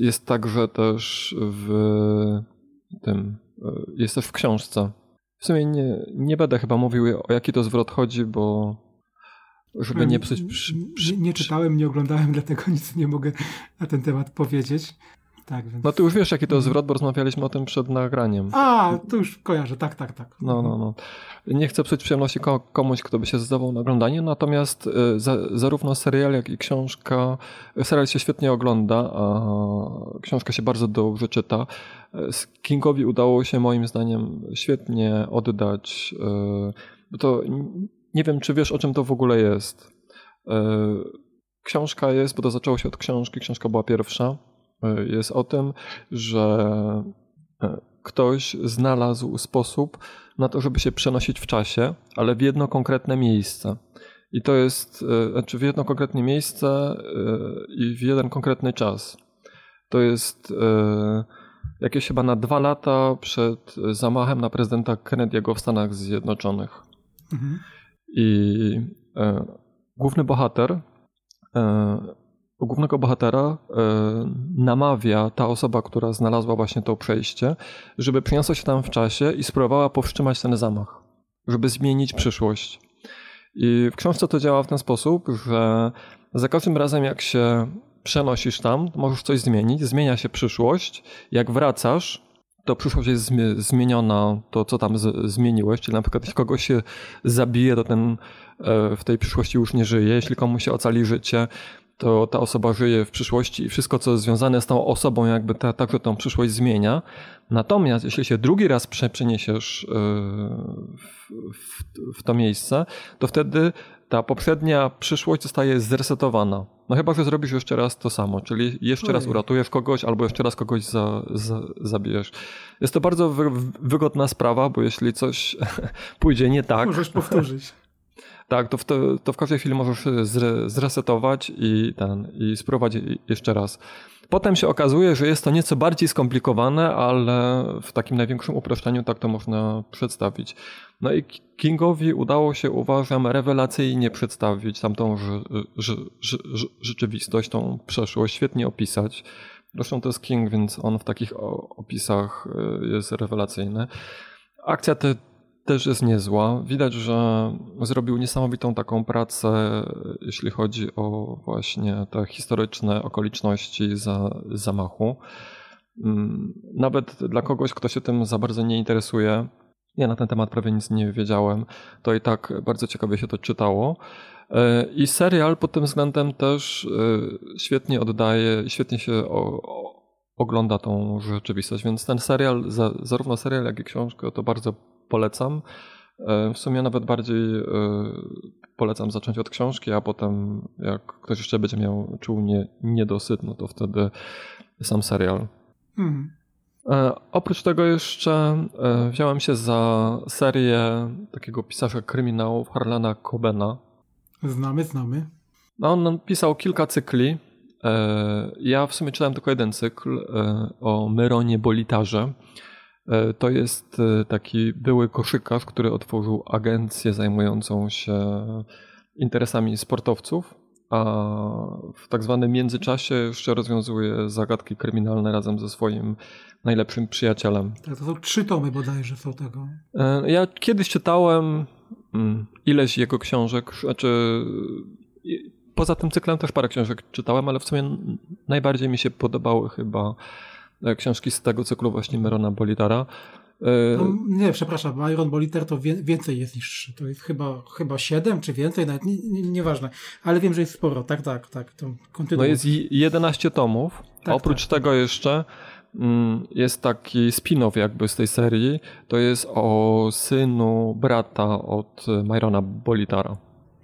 jest także też w tym E, jest też w książce. W sumie nie, nie będę chyba mówił o jaki to zwrot chodzi, bo żeby nie psuć... Przy, przy, nie, nie czytałem, nie oglądałem, dlatego nic nie mogę na ten temat powiedzieć. Tak, więc... No ty już wiesz, jaki to zwrot, bo rozmawialiśmy o tym przed nagraniem. A, to już kojarzę, tak, tak, tak. No, no, no. Nie chcę psuć przyjemności komuś, kto by się zdawał na oglądanie, natomiast y, za, zarówno serial, jak i książka, serial się świetnie ogląda, a książka się bardzo dobrze czyta. Kingowi udało się moim zdaniem świetnie oddać, y, to nie wiem, czy wiesz, o czym to w ogóle jest. Y, książka jest, bo to zaczęło się od książki, książka była pierwsza jest o tym, że e, ktoś znalazł sposób na to, żeby się przenosić w czasie, ale w jedno konkretne miejsce. I to jest, e, znaczy w jedno konkretne miejsce i w jeden konkretny czas. To jest jakieś chyba na dwa lata przed zamachem na prezydenta Kennedy'ego w Stanach Zjednoczonych. Mhm. I główny bohater głównego bohatera e, namawia ta osoba, która znalazła właśnie to przejście, żeby przeniosła się tam w czasie i spróbowała powstrzymać ten zamach, żeby zmienić przyszłość. I w książce to działa w ten sposób, że za każdym razem jak się przenosisz tam, możesz coś zmienić, zmienia się przyszłość. Jak wracasz, to przyszłość jest zmieniona, to co tam zmieniłeś, czyli na przykład jeśli kogoś się zabije, to ten e, w tej przyszłości już nie żyje, jeśli komuś się ocali życie, to ta osoba żyje w przyszłości i wszystko, co związane z tą osobą, jakby ta, także tą przyszłość zmienia. Natomiast jeśli się drugi raz przeniesiesz e, w, w, w to miejsce, to wtedy ta poprzednia przyszłość zostaje zresetowana. No chyba, że zrobisz jeszcze raz to samo, czyli jeszcze raz uratujesz kogoś albo jeszcze raz kogoś za, za, zabijesz. Jest to bardzo wy, wygodna sprawa, bo jeśli coś pójdzie nie tak... Możesz powtórzyć. Tak, to w, to, to w każdej chwili możesz zre, zresetować i, ten, i spróbować jeszcze raz. Potem się okazuje, że jest to nieco bardziej skomplikowane, ale w takim największym uproszczeniu tak to można przedstawić. No i Kingowi udało się, uważam, rewelacyjnie przedstawić tamtą rzeczywistość, tą przeszłość, świetnie opisać. Zresztą to jest King, więc on w takich opisach y, jest rewelacyjny. Akcja te też jest niezła. Widać, że zrobił niesamowitą taką pracę, jeśli chodzi o właśnie te historyczne okoliczności za, zamachu. Mm, nawet dla kogoś, kto się tym za bardzo nie interesuje, ja na ten temat prawie nic nie wiedziałem, to i tak bardzo ciekawie się to czytało. E, I serial pod tym względem też e, świetnie oddaje, świetnie się ogląda tą rzeczywistość. Więc ten serial, zarówno serial, jak i książkę, to bardzo polecam. W sumie nawet bardziej polecam zacząć od książki, a potem jak ktoś jeszcze będzie miał, czuł nie, niedosyt, no to wtedy sam serial. Mhm. E, oprócz tego jeszcze e, wziąłem się za serię takiego pisarza kryminałów Harlana Cobena. Znamy, znamy. No, on pisał kilka cykli. E, ja w sumie czytałem tylko jeden cykl o Myronie Bolitarze. To jest taki były koszykarz, który otworzył agencję zajmującą się interesami sportowców a w tak zwanym międzyczasie jeszcze rozwiązuje zagadki kryminalne razem ze swoim najlepszym przyjacielem. Tak, to są trzy tomy bodajże są tego. E, ja kiedyś czytałem mm, ileś jego książek, znaczy poza tym cyklem też parę książek czytałem, ale w sumie najbardziej mi się podobały chyba e, książki z tego cyklu właśnie Merona Bolitara. E, no, nie, przepraszam, Iron Boliter to więcej jest niż 3. To jest chyba, chyba 7 czy więcej, nawet nie, nie, nieważne. Ale wiem, że jest sporo. Tak, tak, tak. To No jest 11 tomów. Tak, oprócz tak. tego jeszcze mm, jest taki spin-off jakby z tej serii. To jest o synu brata od Myrona Bolitara.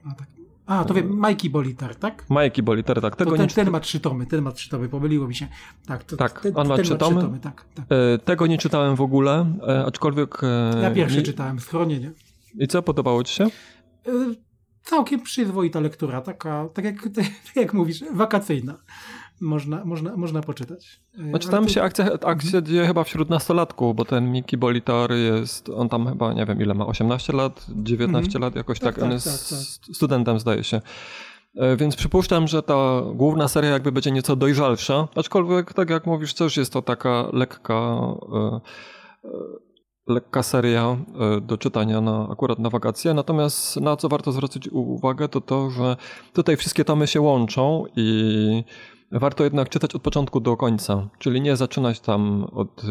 A, tak. A, to wiem, Mikey Bolitar, tak? Mikey Bolitar, tak. Tego ten, nie... ten ma trzy tomy, ten ma trzy tomy, pomyliło mi się. Tak, to, tak ten, on ma, trzy, tomy. tomy tak, tak. E, tego nie czytałem w ogóle, e, aczkolwiek... E, ja pierwszy nie... czytałem, Schronienie. I co, podobało ci się? Całkiem przyzwoita lektura, taka, tak jak, tak jak mówisz, wakacyjna można, można, można poczytać. Znaczy tam się akcja, akcja mhm. dzieje chyba wśród nastolatków, bo ten Miki Bolitar jest, on tam chyba, nie wiem ile ma, 18 lat, 19 mhm. lat, jakoś tak, tak, on tak, jest tak, tak. studentem zdaje się. E, więc przypuszczam, że ta główna seria jakby będzie nieco dojrzalsza, aczkolwiek tak jak mówisz, też jest to taka lekka e, e, lekka seria do czytania na, akurat na wakacje. Natomiast na co warto zwrócić uwagę, to to, że tutaj wszystkie tomy się łączą i warto jednak czytać od początku do końca, czyli nie zaczynać tam od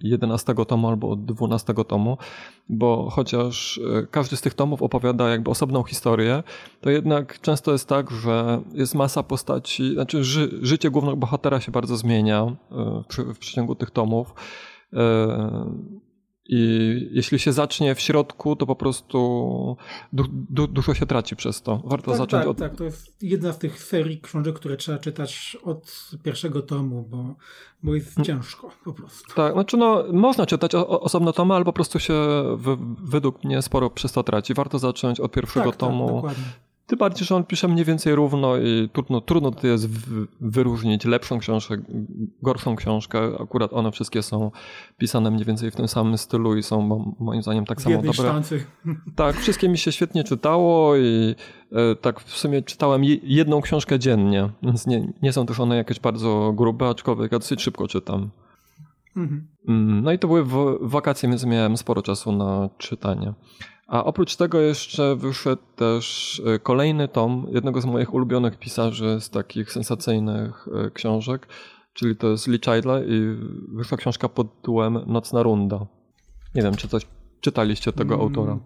11 tomu albo od 12 tomu, bo chociaż e, każdy z tych tomów opowiada jakby osobną historię, to jednak często jest tak, że jest masa postaci, znaczy ży, życie głównego bohatera się bardzo zmienia e, w, w przeciągu tych tomów. I jeśli się zacznie w środku, to po prostu du, du, dużo się traci przez to. Warto tak, zacząć tak, od. Tak, to jest jedna z tych serii książek, które trzeba czytać od pierwszego tomu, bo, bo jest hmm. ciężko po prostu. Tak, znaczy no, można czytać o, osobno tomy, ale po prostu się w, według mnie sporo przez to traci. Warto zacząć od pierwszego tak, tak tomu. Tak, dokładnie. Tym bardziej, że on pisze mniej więcej równo i trudno, trudno to jest wyróżnić lepszą książkę, gorszą książkę. Akurat one wszystkie są pisane mniej więcej w tym samym stylu i są moim zdaniem tak samo dobre. Sztancy. Tak, wszystkie mi się świetnie czytało i e, tak w sumie czytałem jedną książkę dziennie, więc nie, nie są też one jakieś bardzo grube, aczkolwiek ja dosyć szybko czytam. Mhm. Mm, no i to były wakacje, więc miałem sporo czasu na czytanie. A oprócz tego jeszcze wyszedł też e, kolejny tom jednego z moich ulubionych pisarzy z takich sensacyjnych e, książek, czyli to jest Lee Childle i wyszła książka pod tytułem Nocna Runda. Nie wiem, czy coś czytaliście tego mm, autora.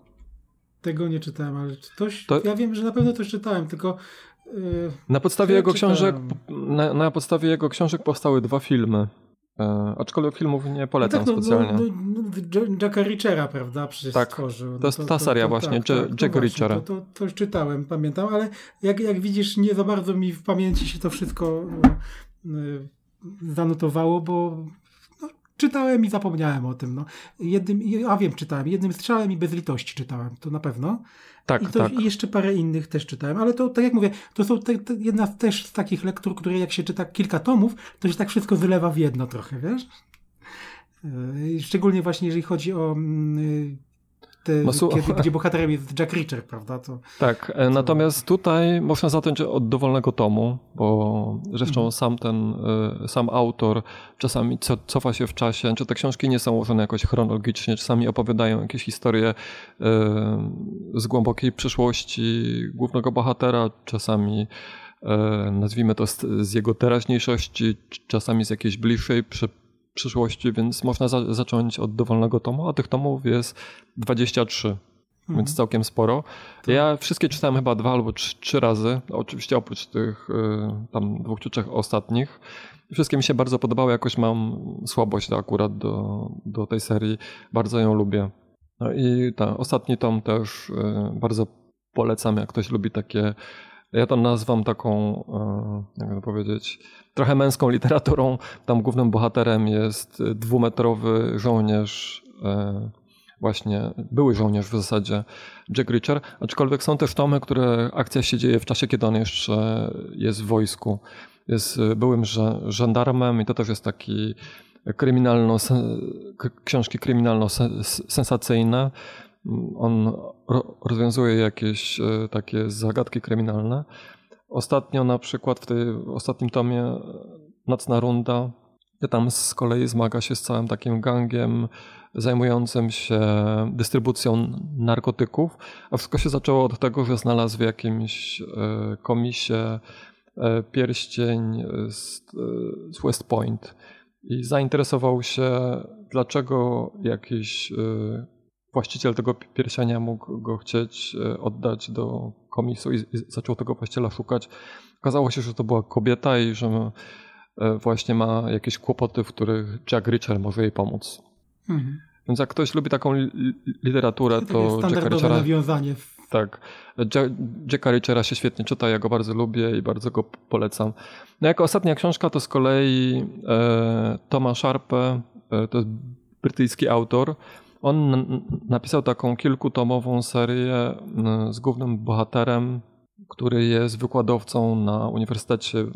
Tego nie czytałem, ale coś, to... ja wiem, że na pewno coś czytałem, tylko yy, na podstawie jego czytałem. książek na, na podstawie jego książek powstały dwa filmy. E, aczkolwiek filmów nie polecam no tak, no, specjalnie. No, no, Jacka Richera, prawda? Przecież tak, stworzył. to jest no ta seria właśnie, tak, tak, Jack Richera. To, już czytałem, pamiętam, ale jak, jak widzisz, nie za bardzo mi w pamięci się to wszystko y, zanotowało, bo no, czytałem i zapomniałem o tym. No. Jednym, a wiem, czytałem. Jednym strzałem i bez litości czytałem, to na pewno. Tak, I, to, tak. I jeszcze parę innych też czytałem, ale to, tak jak mówię, to są te, te jedna też z takich lektur, które jak się czyta kilka tomów, to się tak wszystko wylewa w jedno trochę, wiesz? Yy, szczególnie właśnie jeżeli chodzi o te, kiedy, gdzie bohaterem jest Jack Reacher, prawda? To, tak, e, to... natomiast tutaj można zacząć od dowolnego tomu, bo zresztą mhm. sam ten, e, sam autor czasami cofa się w czasie, czy te książki nie są ułożone jakoś chronologicznie, czasami opowiadają jakieś historie e, z głębokiej przyszłości głównego bohatera, czasami nazwijmy to z, z jego teraźniejszości, czasami z jakiejś bliższej przyszłości, więc można za zacząć od dowolnego tomu, a tych tomów jest 23. mhm. więc całkiem sporo. Ja wszystkie czytałem chyba dwa albo trzy, trzy razy, oczywiście oprócz tych y, tam dwóch czy trzech ostatnich. Wszystkie mi się bardzo podobały, jakoś mam słabość akurat do, do tej serii, bardzo ją lubię. No i ta, ostatni tom też y, bardzo polecam, jak ktoś lubi takie ja to nazwam taką, e, jak to powiedzieć, trochę męską literaturą. Tam głównym bohaterem jest dwumetrowy żołnierz, e, właśnie były żołnierz w zasadzie, Jack Reacher, aczkolwiek są też tomy, które akcja się dzieje w czasie, kiedy on jeszcze jest w wojsku. Jest byłym żandarmem i to też jest taki kryminalno, książki kryminalno-sensacyjne. On rozwiązuje jakieś e, takie zagadki kryminalne. Ostatnio na przykład w, tej, ostatnim tomie e, Nocna Runda, tam z kolei zmaga się z całym takim gangiem zajmującym się dystrybucją narkotyków, a wszystko się zaczęło od tego, że znalazł w jakimś e, komisie pierścień z West Point i zainteresował się, dlaczego jakiś właściciel tego pierścienia mógł go chcieć e, oddać do komisu i zaczął tego właściciela szukać. Okazało się, że to była kobieta i że e, właśnie ma jakieś kłopoty, w których Jack Reacher może jej pomóc. Mhm. Więc jak ktoś lubi taką literaturę, to, to Jacka Reachera... nawiązanie. Tak. Jacka Reachera się świetnie czyta, ja go bardzo lubię i bardzo go polecam. No jako ostatnia książka to z kolei e, Thomas Sharpe, e, to jest brytyjski autor, on napisał taką kilkutomową serię z głównym bohaterem, który jest wykładowcą na Uniwersytecie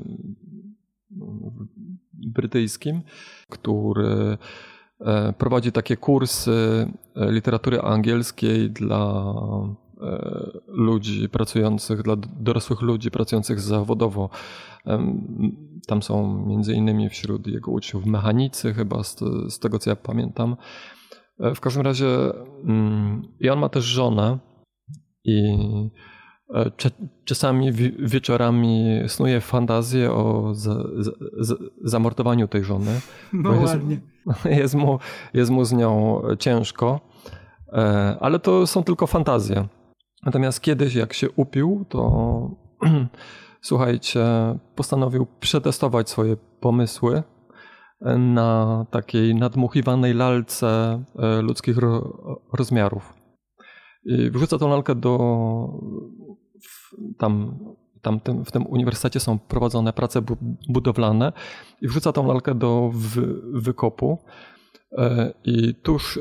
Brytyjskim, który e, prowadzi takie kursy e, literatury angielskiej dla e, ludzi pracujących, dla dorosłych ludzi pracujących zawodowo. Tam są między innymi wśród jego uczniów mechanicy, chyba z, z tego co ja pamiętam. E, w każdym razie mm, i on ma też żonę i e, czasami wieczorami snuje fantazję o zamordowaniu tej żony. No jest, ładnie. Jest mu, jest mu z nią ciężko, e, ale to są tylko fantazje. Natomiast kiedyś jak się upił, to słuchajcie, postanowił przetestować swoje pomysły na takiej nadmuchiwanej lalce e, ludzkich rozmiarów. I wrzuca tą lalkę do. Tam, tam tym, w tym uniwersytecie są prowadzone prace budowlane i wrzuca tą lalkę do wy, wykopu. E, I tuż e,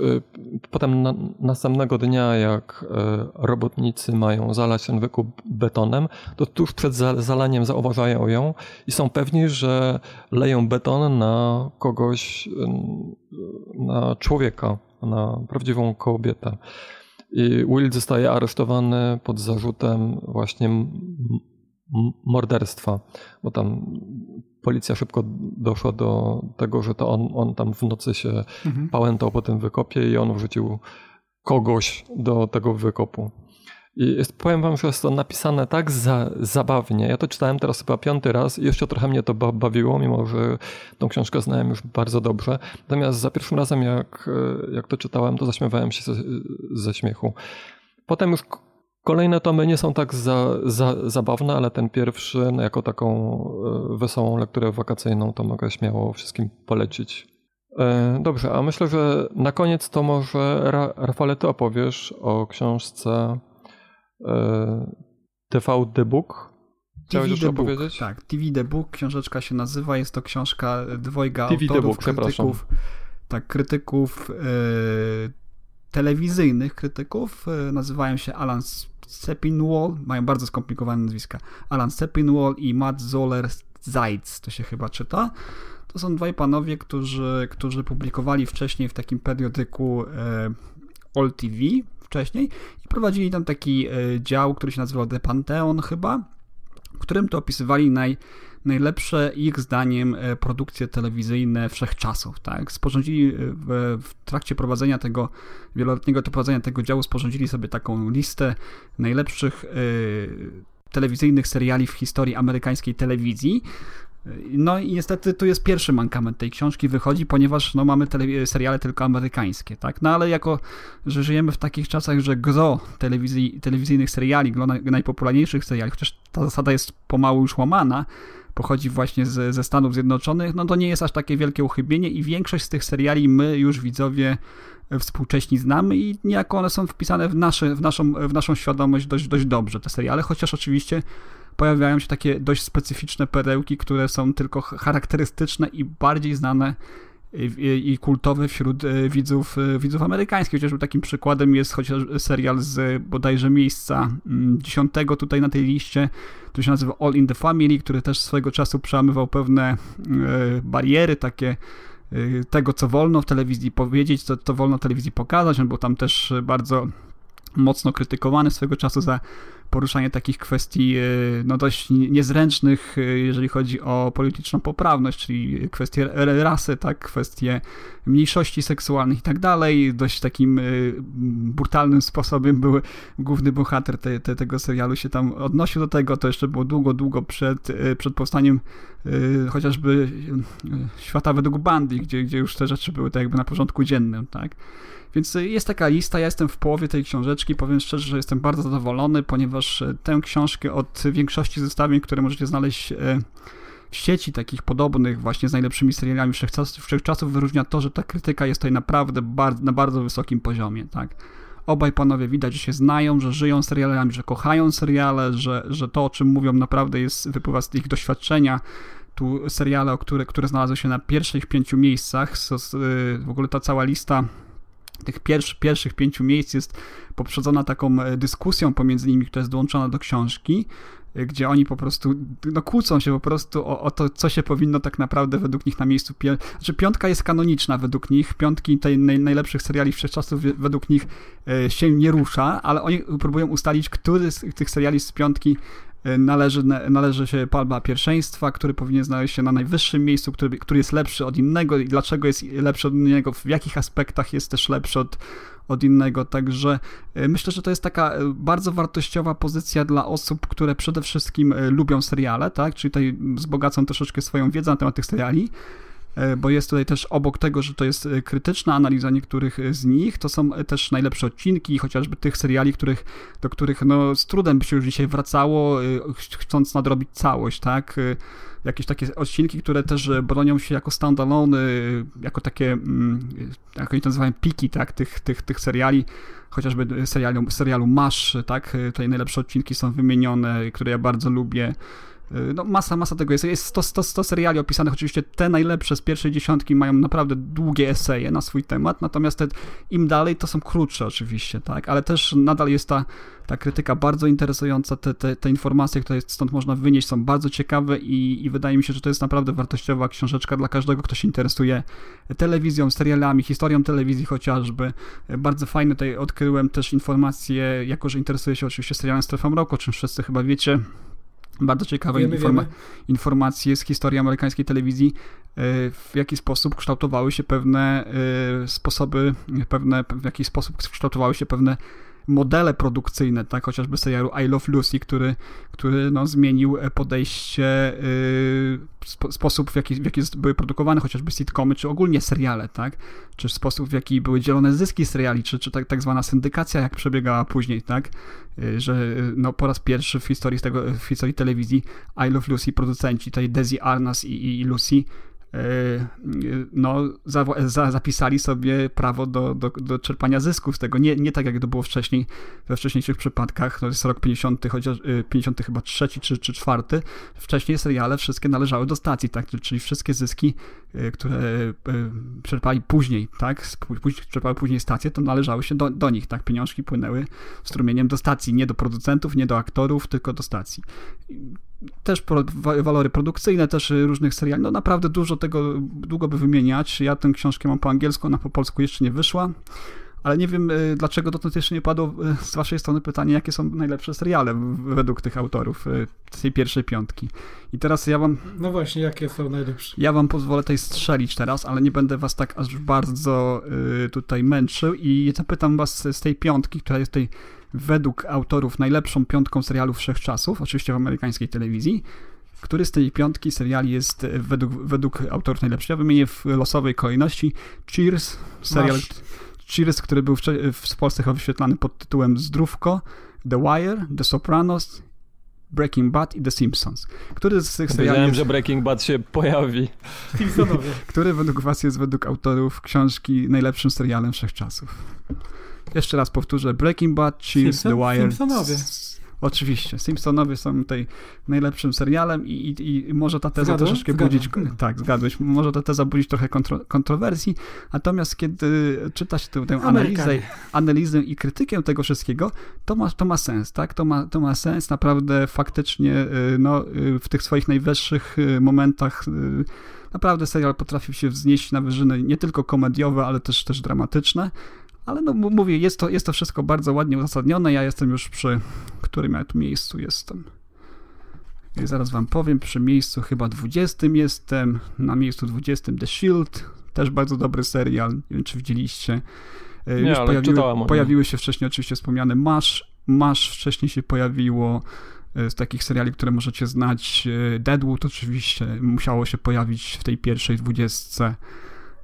potem na, następnego dnia, jak e, robotnicy mają zalać ten wykup betonem, to tuż przed zalaniem zauważają ją i są pewni, że leją beton na kogoś, na człowieka, na prawdziwą kobietę. I Will zostaje aresztowany pod zarzutem właśnie morderstwa, bo tam policja szybko doszła do tego, że to on, on tam w nocy się mhm. pałętał po tym wykopie i on wrzucił kogoś do tego wykopu. I jest, powiem wam, że jest to napisane tak za, zabawnie. Ja to czytałem teraz chyba piąty raz i jeszcze trochę mnie to bawiło, mimo że tą książkę znałem już bardzo dobrze. Natomiast za pierwszym razem, jak, jak to czytałem, to zaśmiewałem się ze, ze śmiechu. Potem już Kolejne tomy nie są tak za, za, zabawne, ale ten pierwszy, no jako taką e, wesołą lekturę wakacyjną, to mogę śmiało wszystkim polecić. E, dobrze, a myślę, że na koniec to może Ra Rafale, ty opowiesz o książce e, TV The Book. Chciałeś TV The Book, opowiedzieć? Tak, TV The Book, książeczka się nazywa, jest to książka dwojga TV autorów, Book, krytyków, tak, krytyków telewizyjnych krytyków, nazywają się Alan Sepinwall, mają bardzo skomplikowane nazwiska. Alan Sepinwall i Matt Zoller Zeitz, to się chyba czyta. To są dwaj panowie, którzy, którzy publikowali wcześniej w takim periodyku e, All TV wcześniej i prowadzili tam taki e, dział, który się nazywał The Pantheon chyba, w którym to opisywali naj, najlepsze ich zdaniem e, produkcje telewizyjne wszechczasów. Tak? Sporządzili e, w, w trakcie prowadzenia tego wieloletniego prowadzenia tego działu sporządzili sobie taką listę najlepszych y, telewizyjnych seriali w historii amerykańskiej telewizji. No i niestety tu jest pierwszy mankament tej książki wychodzi, ponieważ no, mamy seriale tylko amerykańskie, tak? No ale jako, że żyjemy w takich czasach, że gro telewizji, telewizyjnych seriali, gro najpopularniejszych seriali, chociaż ta zasada jest pomału już łamana, pochodzi właśnie z, ze Stanów Zjednoczonych, no to nie jest aż takie wielkie uchybienie i większość z tych seriali my już widzowie współcześni znamy i niejako one są wpisane w, nasze, w, naszą, w naszą świadomość dość, dość dobrze, te seriale, chociaż oczywiście pojawiają się takie dość specyficzne perełki, które są tylko charakterystyczne i bardziej znane i kultowe wśród e, widzów, e, widzów amerykańskich. Chociażby takim przykładem jest chociaż serial z bodajże miejsca mm, dziesiątego tutaj na tej liście, który się nazywa All in the Family, który też swego czasu przełamywał pewne e, bariery takie tego, co wolno w telewizji powiedzieć, co, co wolno w telewizji pokazać. On był tam też bardzo mocno krytykowany swego czasu za poruszanie takich kwestii e, no dość niezręcznych, e, jeżeli chodzi o polityczną poprawność, czyli kwestie rasy, tak, kwestie mniejszości seksualnych i tak dalej. Dość takim e, brutalnym sposobem był główny bohater te, te, tego serialu się tam odnosił do tego. To jeszcze było długo, długo przed, przed powstaniem chociażby świata według bandy, gdzie, gdzie już te rzeczy były tak jakby na porządku dziennym, tak. Więc jest taka lista, ja jestem w połowie tej książeczki, powiem szczerze, że jestem bardzo zadowolony, ponieważ e, tę książkę od większości zestawień, które możecie znaleźć e, w sieci takich podobnych właśnie z najlepszymi serialami wszechczasów wyróżnia to, że ta krytyka jest tutaj naprawdę na bardzo wysokim poziomie, tak. Obaj panowie widać, że się znają, że żyją serialami, że kochają seriale, że, że to, o czym mówią, naprawdę jest, wypływa z ich doświadczenia. Tu seriale, które, które znalazły się na pierwszych pięciu miejscach, w ogóle ta cała lista tych pierwszy, pierwszych pięciu miejsc jest poprzedzona taką e, dyskusją pomiędzy nimi, która jest dołączona do książki, e, gdzie oni po prostu no, kłócą się po prostu o, o, to, co się powinno tak naprawdę według nich na miejscu. Pier... Znaczy, piątka jest kanoniczna według nich, piątki tej naj, najlepszych seriali wszechczasów według nich e, się nie rusza, ale oni próbują ustalić, który z tych seriali z piątki należy, należy się palba pierwszeństwa, który powinien znaleźć się na najwyższym miejscu, który, który jest lepszy od innego i dlaczego jest lepszy od innego, w jakich aspektach jest też lepszy od, od innego. Także e, myślę, że to jest taka e, bardzo wartościowa pozycja dla osób, które przede wszystkim e, lubią seriale, tak? Czyli tutaj wzbogacą troszeczkę swoją wiedzę na temat tych seriali E, bo jest tutaj też obok tego, że to jest e, krytyczna analiza niektórych e, z nich, to są też najlepsze odcinki, chociażby tych seriali, których, do których no, z trudem by się już dzisiaj wracało, chcąc nadrobić całość, tak? Jakieś takie odcinki, które też bronią się jako standalone, jako takie, mm, jak oni to nazywają, piki, tak? Tych, tych, tych seriali, chociażby serialu, serialu Masz, tak? Tutaj najlepsze odcinki są wymienione, które ja bardzo lubię. Y, no masa, masa tego jest. Jest 100, 100, 100 seriali opisanych. Oczywiście te najlepsze z pierwszej dziesiątki mają naprawdę długie eseje na swój temat, natomiast te, im dalej to są krótsze oczywiście, tak? Ale też nadal jest ta, ta krytyka bardzo interesująca, te, te, te informacje, które stąd można wynieść są bardzo ciekawe i, i wydaje mi się, że to jest naprawdę wartościowa książeczka dla każdego, kto się interesuje telewizją, serialami, historią telewizji chociażby. Bardzo fajne tutaj odkryłem też informacje, jako że interesuję się oczywiście serialem Strefa Mroku, o czym wszyscy chyba wiecie, bardzo ciekawe wiemy, informa wiemy. informacje z historii amerykańskiej telewizji, e, w jaki sposób kształtowały się pewne e, sposoby, pewne, w jaki sposób kształtowały się pewne modele produkcyjne, tak, chociażby serialu I Love Lucy, który, który no, zmienił podejście, yy, sposób w jaki, w jaki były produkowane chociażby sitcomy, czy ogólnie seriale, tak, czy sposób w jaki były dzielone zyski seriali, czy, czy tak, tak zwana syndykacja, jak przebiegała później, tak, yy, że no, po raz pierwszy w historii, tego, w historii telewizji I Love Lucy producenci, tutaj Desi Arnas i, i Lucy E, no, za, za, zapisali sobie prawo do, do, do czerpania zysków z tego. Nie, nie tak, jak to było wcześniej, we wcześniejszych przypadkach, to jest rok 50, chociaż 50 e, chyba trzeci czy, czy czwarty. Wcześniej seriale wszystkie należały do stacji, tak, czyli wszystkie zyski, e, które czerpali później, tak, czerpały później stacje, to należały się do, do nich, tak, pieniążki płynęły strumieniem do stacji, nie do producentów, nie do aktorów, tylko do stacji też walory produkcyjne, też różnych seriali. No naprawdę dużo tego, długo by wymieniać. Ja tę książkę mam po angielsku, ona po polsku jeszcze nie wyszła. Ale nie wiem, y, dlaczego dotąd jeszcze nie padło y, z waszej strony pytanie, jakie są najlepsze seriale według tych autorów y, tej pierwszej piątki. I teraz ja wam... No właśnie, jakie są najlepsze? Ja wam pozwolę tutaj strzelić teraz, ale nie będę was tak aż bardzo tutaj męczył i zapytam was z tej piątki, która jest tutaj według autorów najlepszą piątką serialów wszechczasów, oczywiście w amerykańskiej telewizji. Który z tej piątki seriali jest e, według, według autorów najlepszy? Ja wymienię w losowej kolejności Cheers, serial Masz. Cheers, który był wcze- w Polsce chyba wyświetlany pod tytułem Zdrówko, The Wire, The Sopranos, Breaking Bad i The Simpsons. Który z tych seriali Wiedziałem, jest, że Breaking Bad się pojawi. Simpsonowie. który według was jest według autorów książki najlepszym serialem wszechczasów? Jeszcze raz powtórzę. Breaking Bad, Cheers, Simpson- The Wire. Simpsonowie. Oczywiście. Simpsonowie są tutaj najlepszym serialem i, i, i może ta teza Zgadłem? troszeczkę Zgadzam. budzić... Tak, zgadłeś. Może ta teza budzić trochę kontro, kontrowersji, natomiast kiedy czyta się tę, tę analizę, analizę i krytykę tego wszystkiego, to ma, to ma sens, tak? To ma, to ma sens naprawdę faktycznie y, no, y, w tych swoich najwyższych y, momentach naprawdę serial potrafił się wznieść na wyżyny nie tylko komediowe, ale też, też dramatyczne. Ale no mówię, jest to, jest to wszystko bardzo ładnie uzasadnione. Ja jestem już przy którym ja tu miejscu jestem. I zaraz wam powiem, przy miejscu chyba 20 jestem, na miejscu 20 The Shield, też bardzo dobry serial, nie wiem czy widzieliście. E, Nie, Już pojawiły, pojawiły się wcześniej oczywiście wspomniane Mash, Mash wcześniej się pojawiło, e, z takich seriali, które możecie znać, e, Deadwood oczywiście musiało się pojawić w tej pierwszej dwudziestce.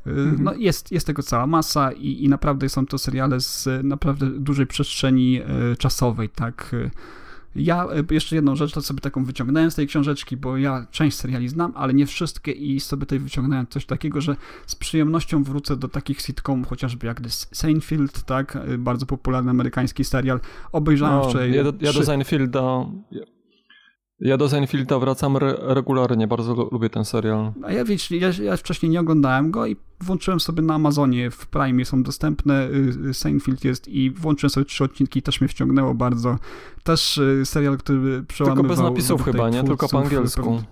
E, No jest, jest tego cała masa i, i naprawdę są to seriale z naprawdę dużej przestrzeni e, czasowej, tak. Ja e, jeszcze jedną rzecz, to sobie taką wyciągnąłem z tej książeczki, bo ja część seriali znam, ale nie wszystkie i sobie tutaj wyciągnąłem coś takiego, że z przyjemnością wrócę do takich sitcomów, chociażby jak The Seinfeld, tak, e, bardzo popularny amerykański serial. Obejrzałem No, wczoraj ja, do, ja do Seinfelda... Ja, do Seinfelda wracam re, regularnie, bardzo lu- lubię ten serial. A ja, wiecie, ja, ja wcześniej nie oglądałem go i włączyłem sobie na Amazonie, w Prime są dostępne, y, y, Seinfeld jest i włączyłem sobie trzy odcinki też mnie wciągnęło bardzo. Też y, serial, który przełamywał... Tylko bez napisów chyba, nie? Tylko po angielsku.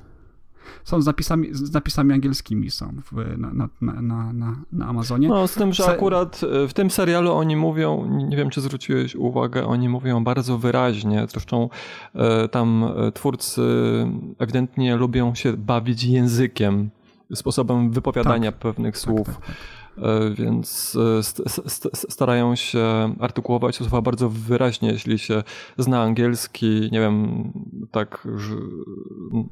Są z napisami, z napisami angielskimi są w, na, na, na, na, Amazonie. No, z tym, że akurat e, w tym serialu oni mówią, nie wiem czy zwróciłeś uwagę, oni mówią bardzo wyraźnie. Zresztą e, tam e, twórcy ewidentnie lubią się bawić językiem, sposobem wypowiadania pewnych słów. tak, tak. E, Więc e, st- st- st- starają się artykułować słowa bardzo wyraźnie, jeśli się zna angielski, nie wiem, tak,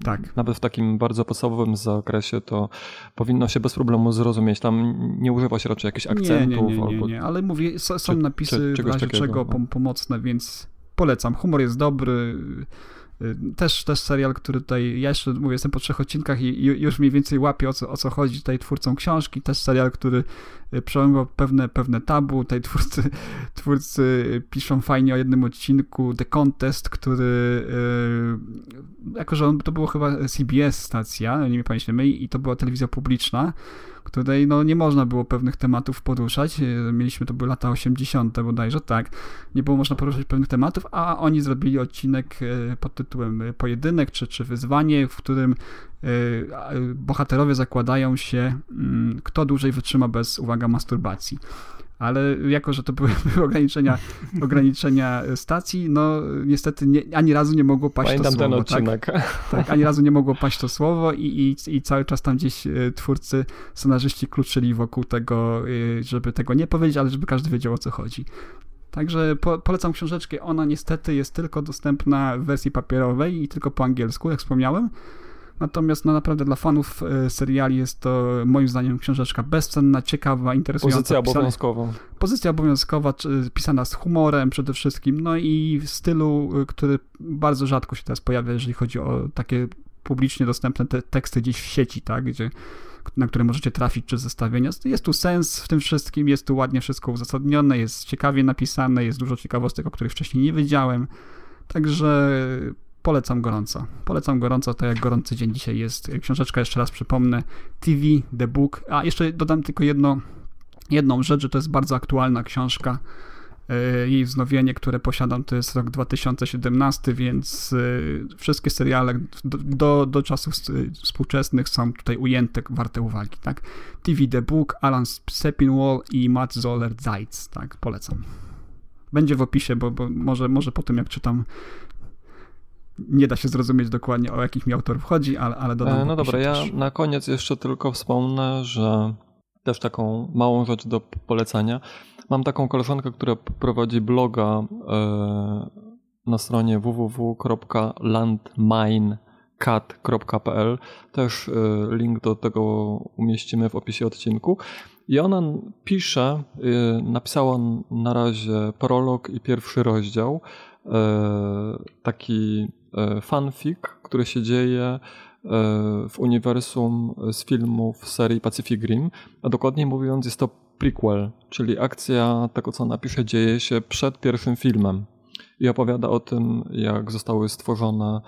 Tak. nawet w takim bardzo podstawowym zakresie, to powinno się bez problemu zrozumieć. Tam nie używa się raczej jakichś akcentów. Nie, nie, nie, nie, nie. ale mówię, są czy- napisy czy- w razie takiego, czego no. pom- pomocne, więc polecam. Humor jest dobry. Y, Też, też serial, który tutaj, ja jeszcze mówię, jestem po trzech odcinkach i, już mniej więcej łapię o co, o co chodzi tutaj twórcom książki. Też serial, który y, przełamał pewne, pewne tabu. Tutaj twórcy, twórcy piszą fajnie o jednym odcinku The Contest, który y, jako, że on, to było chyba CBS stacja, nie pamiętam, i to była telewizja publiczna, której no, nie można było pewnych tematów poruszać. E, Mieliśmy, to były lata 80. bodajże, tak. Nie było można poruszać pewnych tematów, a oni zrobili odcinek e, pod tytułem e, Pojedynek czy, czy Wyzwanie, w którym bohaterowie zakładają się, mm, kto dłużej wytrzyma bez, uwaga, masturbacji. Ale jako, że to były, ograniczenia, ograniczenia stacji, no niestety nie, ani razu nie mogło paść Pamiętam to ten słowo. Tak? odcinek. Tak, ani razu nie mogło paść to słowo i, i, i cały czas tam gdzieś e, twórcy, scenarzyści kluczyli wokół tego, e, żeby tego nie powiedzieć, ale żeby każdy wiedział o co chodzi. Także po, polecam książeczkę. Ona niestety jest tylko dostępna w wersji papierowej i tylko po angielsku, jak wspomniałem. Natomiast no, naprawdę dla fanów e, seriali jest to moim zdaniem książeczka bezcenna, ciekawa, interesująca. Pozycja pisana- obowiązkowa. Pozycja obowiązkowa, pisana z humorem przede wszystkim, no i w stylu, y, który bardzo rzadko się teraz pojawia, jeżeli chodzi o takie publicznie dostępne te teksty gdzieś w sieci, tak, gdzie, na które możecie trafić czy zestawienia. Jest tu sens w tym wszystkim, jest tu ładnie wszystko uzasadnione, jest ciekawie napisane, jest dużo ciekawostek, o których wcześniej nie wiedziałem, także polecam gorąco. Polecam gorąco, to jak gorący dzień dzisiaj jest. Książeczka, jeszcze raz przypomnę, TV, The Book, a jeszcze dodam tylko jedno, jedną rzecz, że to jest bardzo aktualna książka. E, Jej wznowienie, które posiadam, to jest rok 2017, więc e, wszystkie seriale do, do, do czasów współczesnych są tutaj ujęte, warte uwagi, tak? TV The Book, Alan Sepinwall i Matt Zoller Zeitz, tak? Polecam. Będzie w opisie, bo, bo może, może po tym jak czytam nie da się zrozumieć dokładnie o jakich mi autorów chodzi, ale, ale dodam E, No dobra, ja też. na koniec jeszcze tylko wspomnę, że też taką małą rzecz do polecenia. Mam taką koleżankę, która prowadzi bloga e, na stronie www.landmine kat.pl. Też link do tego umieścimy w opisie odcinku. I ona pisze, napisała na razie prolog i pierwszy rozdział, taki fanfic, który się dzieje w uniwersum z filmów serii Pacific Rim, a dokładniej mówiąc jest to prequel, czyli akcja tego, co napisze, dzieje się przed pierwszym filmem i opowiada o tym, jak zostały stworzone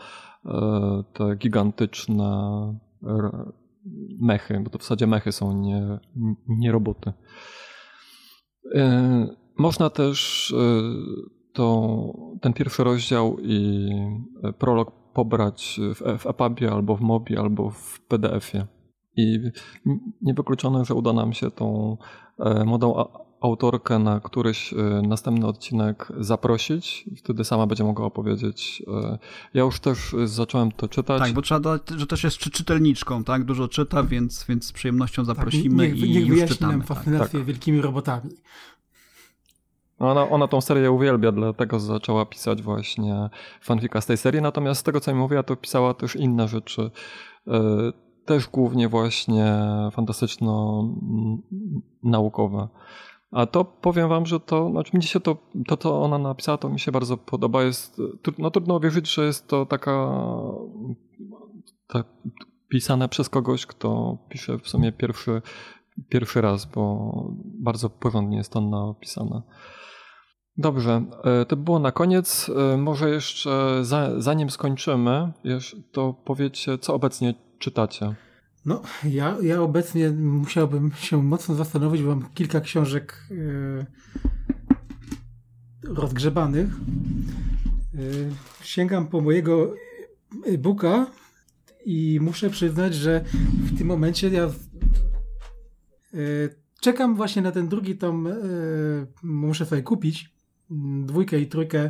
e, te gigantyczne mechy, bo to w zasadzie mechy są, nie, nie roboty. E, można też e, to, ten pierwszy rozdział i prolog pobrać w, w EPUBie albo w MOBie albo w PDF-ie. I niewykluczone, że uda nam się tą młodą autorkę na któryś e, następny odcinek zaprosić. Wtedy sama będzie mogła opowiedzieć. E, ja już też zacząłem to czytać. Tak, bo trzeba dodać, że też jest czytelniczką, tak? Dużo czyta, więc, więc z przyjemnością tak, zaprosimy tak, niech, i niech już czytamy. nam fascynację tak. wielkimi robotami. Ona, ona tą serię uwielbia, dlatego zaczęła pisać właśnie fanfika z tej serii. Natomiast z tego, co mi mówiła, to pisała też inne rzeczy. E, też głównie właśnie fantastyczno-naukowe. A to powiem wam, że to, znaczy mi się to, to, co ona napisała, to mi się bardzo podoba. Jest, no trudno uwierzyć, że jest to taka tak, pisane przez kogoś, kto pisze w sumie pierwszy, pierwszy raz, bo bardzo porządnie jest to napisane. Dobrze, e, to było na koniec. E, może jeszcze zanim skończymy, to powiedzcie, co obecnie czytacie. No, ja, ja obecnie musiałbym się mocno zastanowić, bo mam kilka książek yy, rozgrzebanych. Sięgam po mojego e-booka i muszę przyznać, że w tym momencie ja czekam właśnie na ten drugi tom. muszę sobie kupić dwójkę i trójkę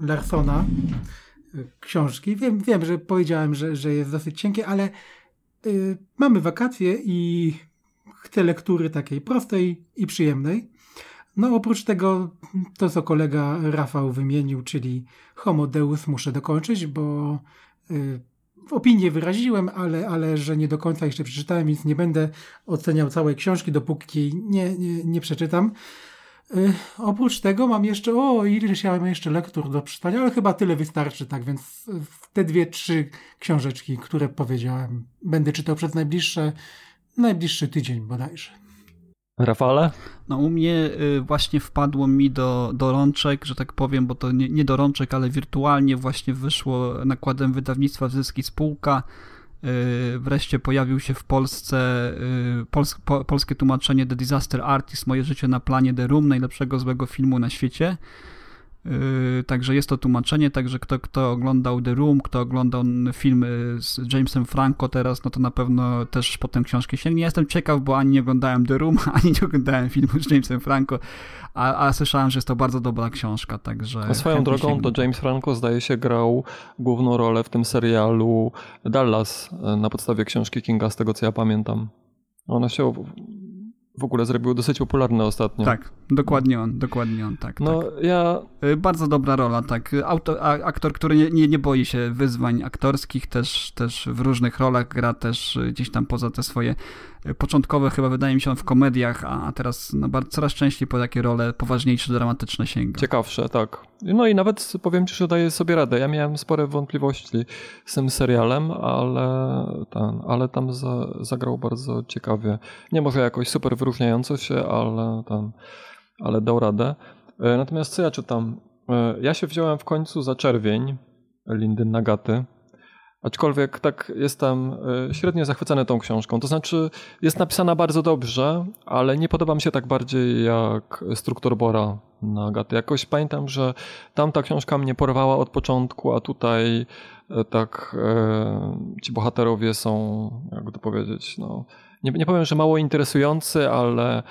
Larsona książki. Wiem, wiem że powiedziałem, że, że jest dosyć cienkie, ale Y, mamy wakacje i chcę lektury takiej prostej i przyjemnej. No oprócz tego, to co kolega Rafał wymienił, czyli Homo Deus muszę dokończyć, bo y, opinię wyraziłem, ale, ale że nie do końca jeszcze przeczytałem, więc nie będę oceniał całej książki, dopóki nie, nie, nie przeczytam. Y, oprócz tego mam jeszcze, o, ileś ja mam jeszcze lektur do przeczytania, ale chyba tyle wystarczy, tak więc te dwie, trzy książeczki, które powiedziałem, będę czytał przez najbliższe, najbliższy tydzień bodajże. Rafale? No u mnie y, właśnie wpadło mi do, do rączek, że tak powiem, bo to nie, nie do rączek, ale wirtualnie właśnie wyszło nakładem wydawnictwa Zyski Spółka wreszcie pojawił się w Polsce y, pols po, polskie tłumaczenie The Disaster Artist, Moje życie na planie The Room, najlepszego złego filmu na świecie. Y, także jest to tłumaczenie, także kto, kto oglądał The Room, kto oglądał film z Jamesem Franco teraz, no to na pewno też potem książkę sięgnie. Jestem ciekaw, bo ani nie oglądałem The Room, ani nie oglądałem filmu z Jamesem Franco, a, a słyszałem, że jest to bardzo dobra książka, także... A swoją drogą to James Franco zdaje się grał główną rolę w tym serialu Dallas e, na podstawie książki Kinga, z tego co ja pamiętam. Ona się w ogóle zrobił dosyć popularny ostatnio. Tak, dokładnie on, dokładnie on, tak. No tak. ja... Y, bardzo dobra rola, tak. Auto, aktor, który nie, nie, nie boi się wyzwań aktorskich, też, też w różnych rolach gra też gdzieś tam poza te swoje początkowe chyba wydaje mi się on w komediach, a teraz no, coraz częściej po takie role poważniejsze, dramatyczne sięga. Ciekawsze, tak. No i nawet powiem ci, że daje sobie radę. Ja miałem spore wątpliwości z tym serialem, ale, ten, ale tam za, zagrał bardzo ciekawie. Nie może jakoś super wyróżniająco się, ale, ten, ale dał radę. E, natomiast co ja czytam? E, ja się wziąłem w końcu za czerwień Lindy Nagaty. Aczkolwiek tak jestem e, średnio zachwycony tą książką. To znaczy, jest napisana bardzo dobrze, ale nie podoba mi się tak bardziej jak Struktur Bora na Agaty. Jakoś pamiętam, że tamta książka mnie porwała od początku, a tutaj e, tak e, ci bohaterowie są, jak to powiedzieć, no, nie, nie powiem, że mało interesujący, ale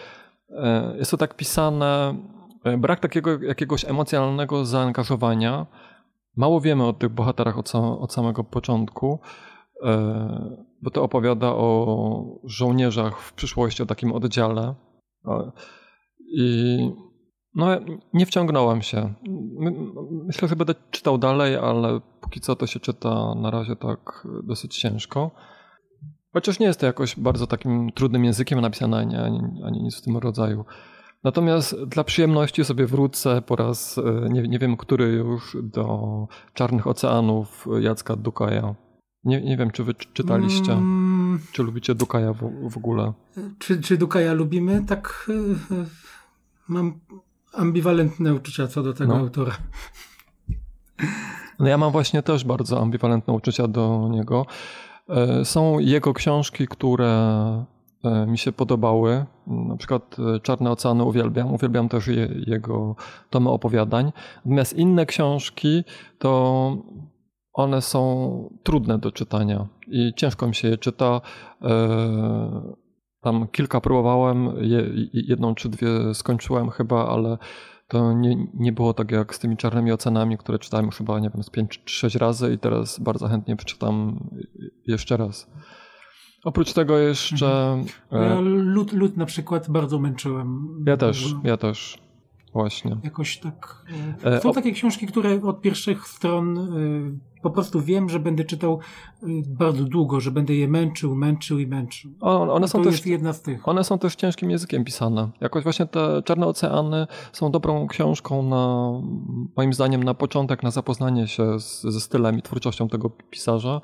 jest to tak pisane, brak takiego jakiegoś emocjonalnego zaangażowania Mało wiemy o tych bohaterach od, sam, od samego początku, e, bo to opowiada o żołnierzach w przyszłości, o takim oddziale. I No, nie wciągnąłem się. Myślę, że będę czytał dalej, ale póki co to się czyta na razie tak dosyć ciężko. Chociaż nie jest to jakoś bardzo takim trudnym językiem napisane, ani, ani, ani nic w tym rodzaju. Natomiast dla przyjemności sobie wrócę po raz, e, nie, nie wiem który już, do Czarnych Oceanów Jacka Dukaja. Nie, nie wiem, czy wy czytaliście, mm. czy lubicie Dukaja w, w ogóle. Czy, czy Dukaja lubimy? Tak e, mam ambiwalentne uczucia co do tego no. autora. No ja mam właśnie też bardzo ambiwalentne uczucia do niego. E, są jego książki, które e, mi się podobały. Na przykład e, Czarne Oceany uwielbiam. Uwielbiam też je, jego tomy opowiadań. Natomiast inne książki to one są trudne do czytania i ciężko mi się je czyta. Tam kilka próbowałem, jedną czy dwie skończyłem chyba, ale to nie, nie było tak jak z tymi czarnymi ocenami, które czytałem chyba, nie wiem, z 5 czy 6 razy i teraz bardzo chętnie przeczytam jeszcze raz. Oprócz tego jeszcze... Mhm. Ja lud, lud na przykład bardzo męczyłem. Ja też, ja też. Właśnie. Jakoś tak. E, są e, takie książki, które od pierwszych stron e, po prostu wiem, że będę czytał bardzo długo, że będę je męczył, męczył i męczył. one są to też, jest jedna z tych. One są też ciężkim językiem pisane. Jakoś właśnie te Czarne Oceany są dobrą książką na, moim zdaniem, na początek, na zapoznanie się z, ze stylem i twórczością tego pisarza,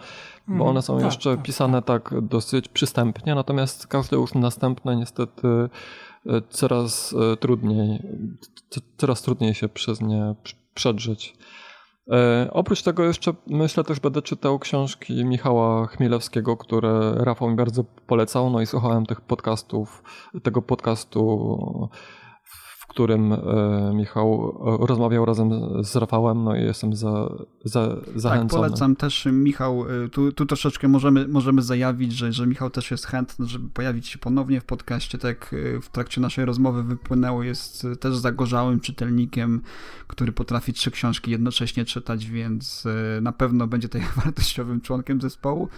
bo mhm. one są tak, jeszcze tak, pisane tak. tak dosyć przystępnie, natomiast każde już następne niestety coraz e, trudniej, coraz trudniej się przez nie przedrzeć. E, oprócz tego jeszcze myślę też będę czytał książki Michała Chmielewskiego, które Rafał mi bardzo polecał, no i słuchałem tych podcastów, tego podcastu którym e, Michał e, rozmawiał razem z Rafałem, no i jestem za, za, zachęcony. Tak, polecam też Michał, e, tu, tu troszeczkę możemy, możemy zajawić, że, że Michał też jest chętny, żeby pojawić się ponownie w podcaście, tak w trakcie naszej rozmowy wypłynęło, jest też zagorzałym czytelnikiem, który potrafi trzy książki jednocześnie czytać, więc na pewno będzie tutaj wartościowym członkiem zespołu.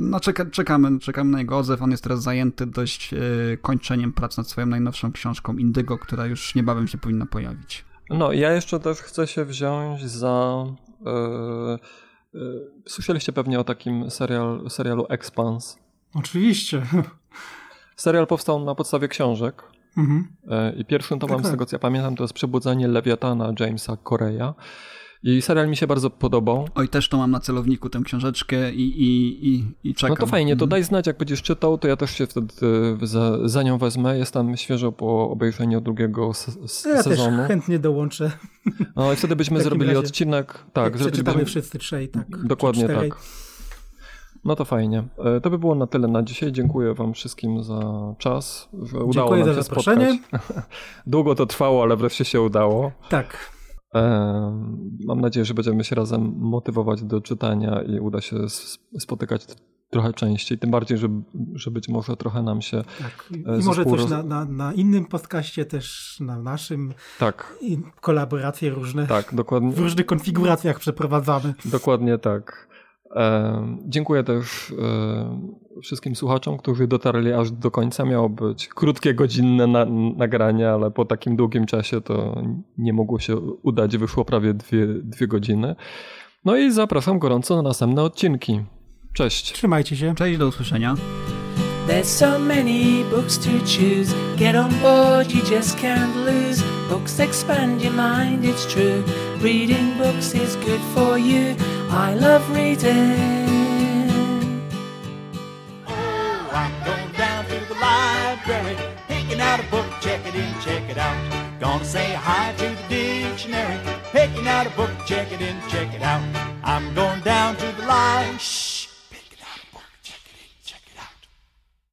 No czeka, czekamy, czekamy na jego odzew, on jest teraz zajęty dość kończeniem prac nad swoją najnowszą książką Indygo, która już już niebawem się powinna pojawić. No, ja jeszcze też chcę się wziąć za. Yy, yy, słyszeliście pewnie o takim serial, serialu Expans. Oczywiście. Serial powstał na podstawie książek. Mhm. Yy, I pierwszym tomem, tak, tak. z tego co ja pamiętam, to jest Przebudzenie Lewiatana Jamesa Koreya. I serial mi się bardzo podobał. Oj, też to mam na celowniku tę książeczkę i, i, i, i czekam. No to fajnie, to mhm. daj znać, jak będziesz czytał, to ja też się wtedy za, za nią wezmę. Jestem świeżo po obejrzeniu drugiego ja sezonu. Ja też chętnie dołączę. No i wtedy byśmy zrobili razie, odcinek. Tak, przeczytamy wszyscy trzej, tak. Dokładnie tak. No to fajnie. E, to by było na tyle na dzisiaj. Dziękuję wam wszystkim za czas, że udało Dziękuję nam się za zaproszenie. spotkać. Długo to trwało, ale wreszcie się udało. Tak. Mam nadzieję, że będziemy się razem motywować do czytania i uda się spotykać trochę częściej. Tym bardziej, że, że być może trochę nam się. Tak. I e, może też roz... na, na, na, innym podcaście, też na naszym. Tak. I kolaboracje różne. Tak, dokładnie. W różnych konfiguracjach przeprowadzamy. Dokładnie tak. Dziękuję też wszystkim słuchaczom, którzy dotarli aż do końca. Miało być krótkie, godzinne na, nagranie, ale po takim długim czasie to nie mogło się udać. Wyszło prawie dwie, dwie godziny. No i zapraszam gorąco na następne odcinki. Cześć. Trzymajcie się. Cześć, do usłyszenia. There's so many books to choose. Get on board, you just can't lose. Books expand your mind, it's true. Reading books is good for you. I love reading. I'm going down to the library, picking out a book, check it in, check it out. Gonna say hi to the dictionary, picking out a book, check it in, check it out. I'm going down to the library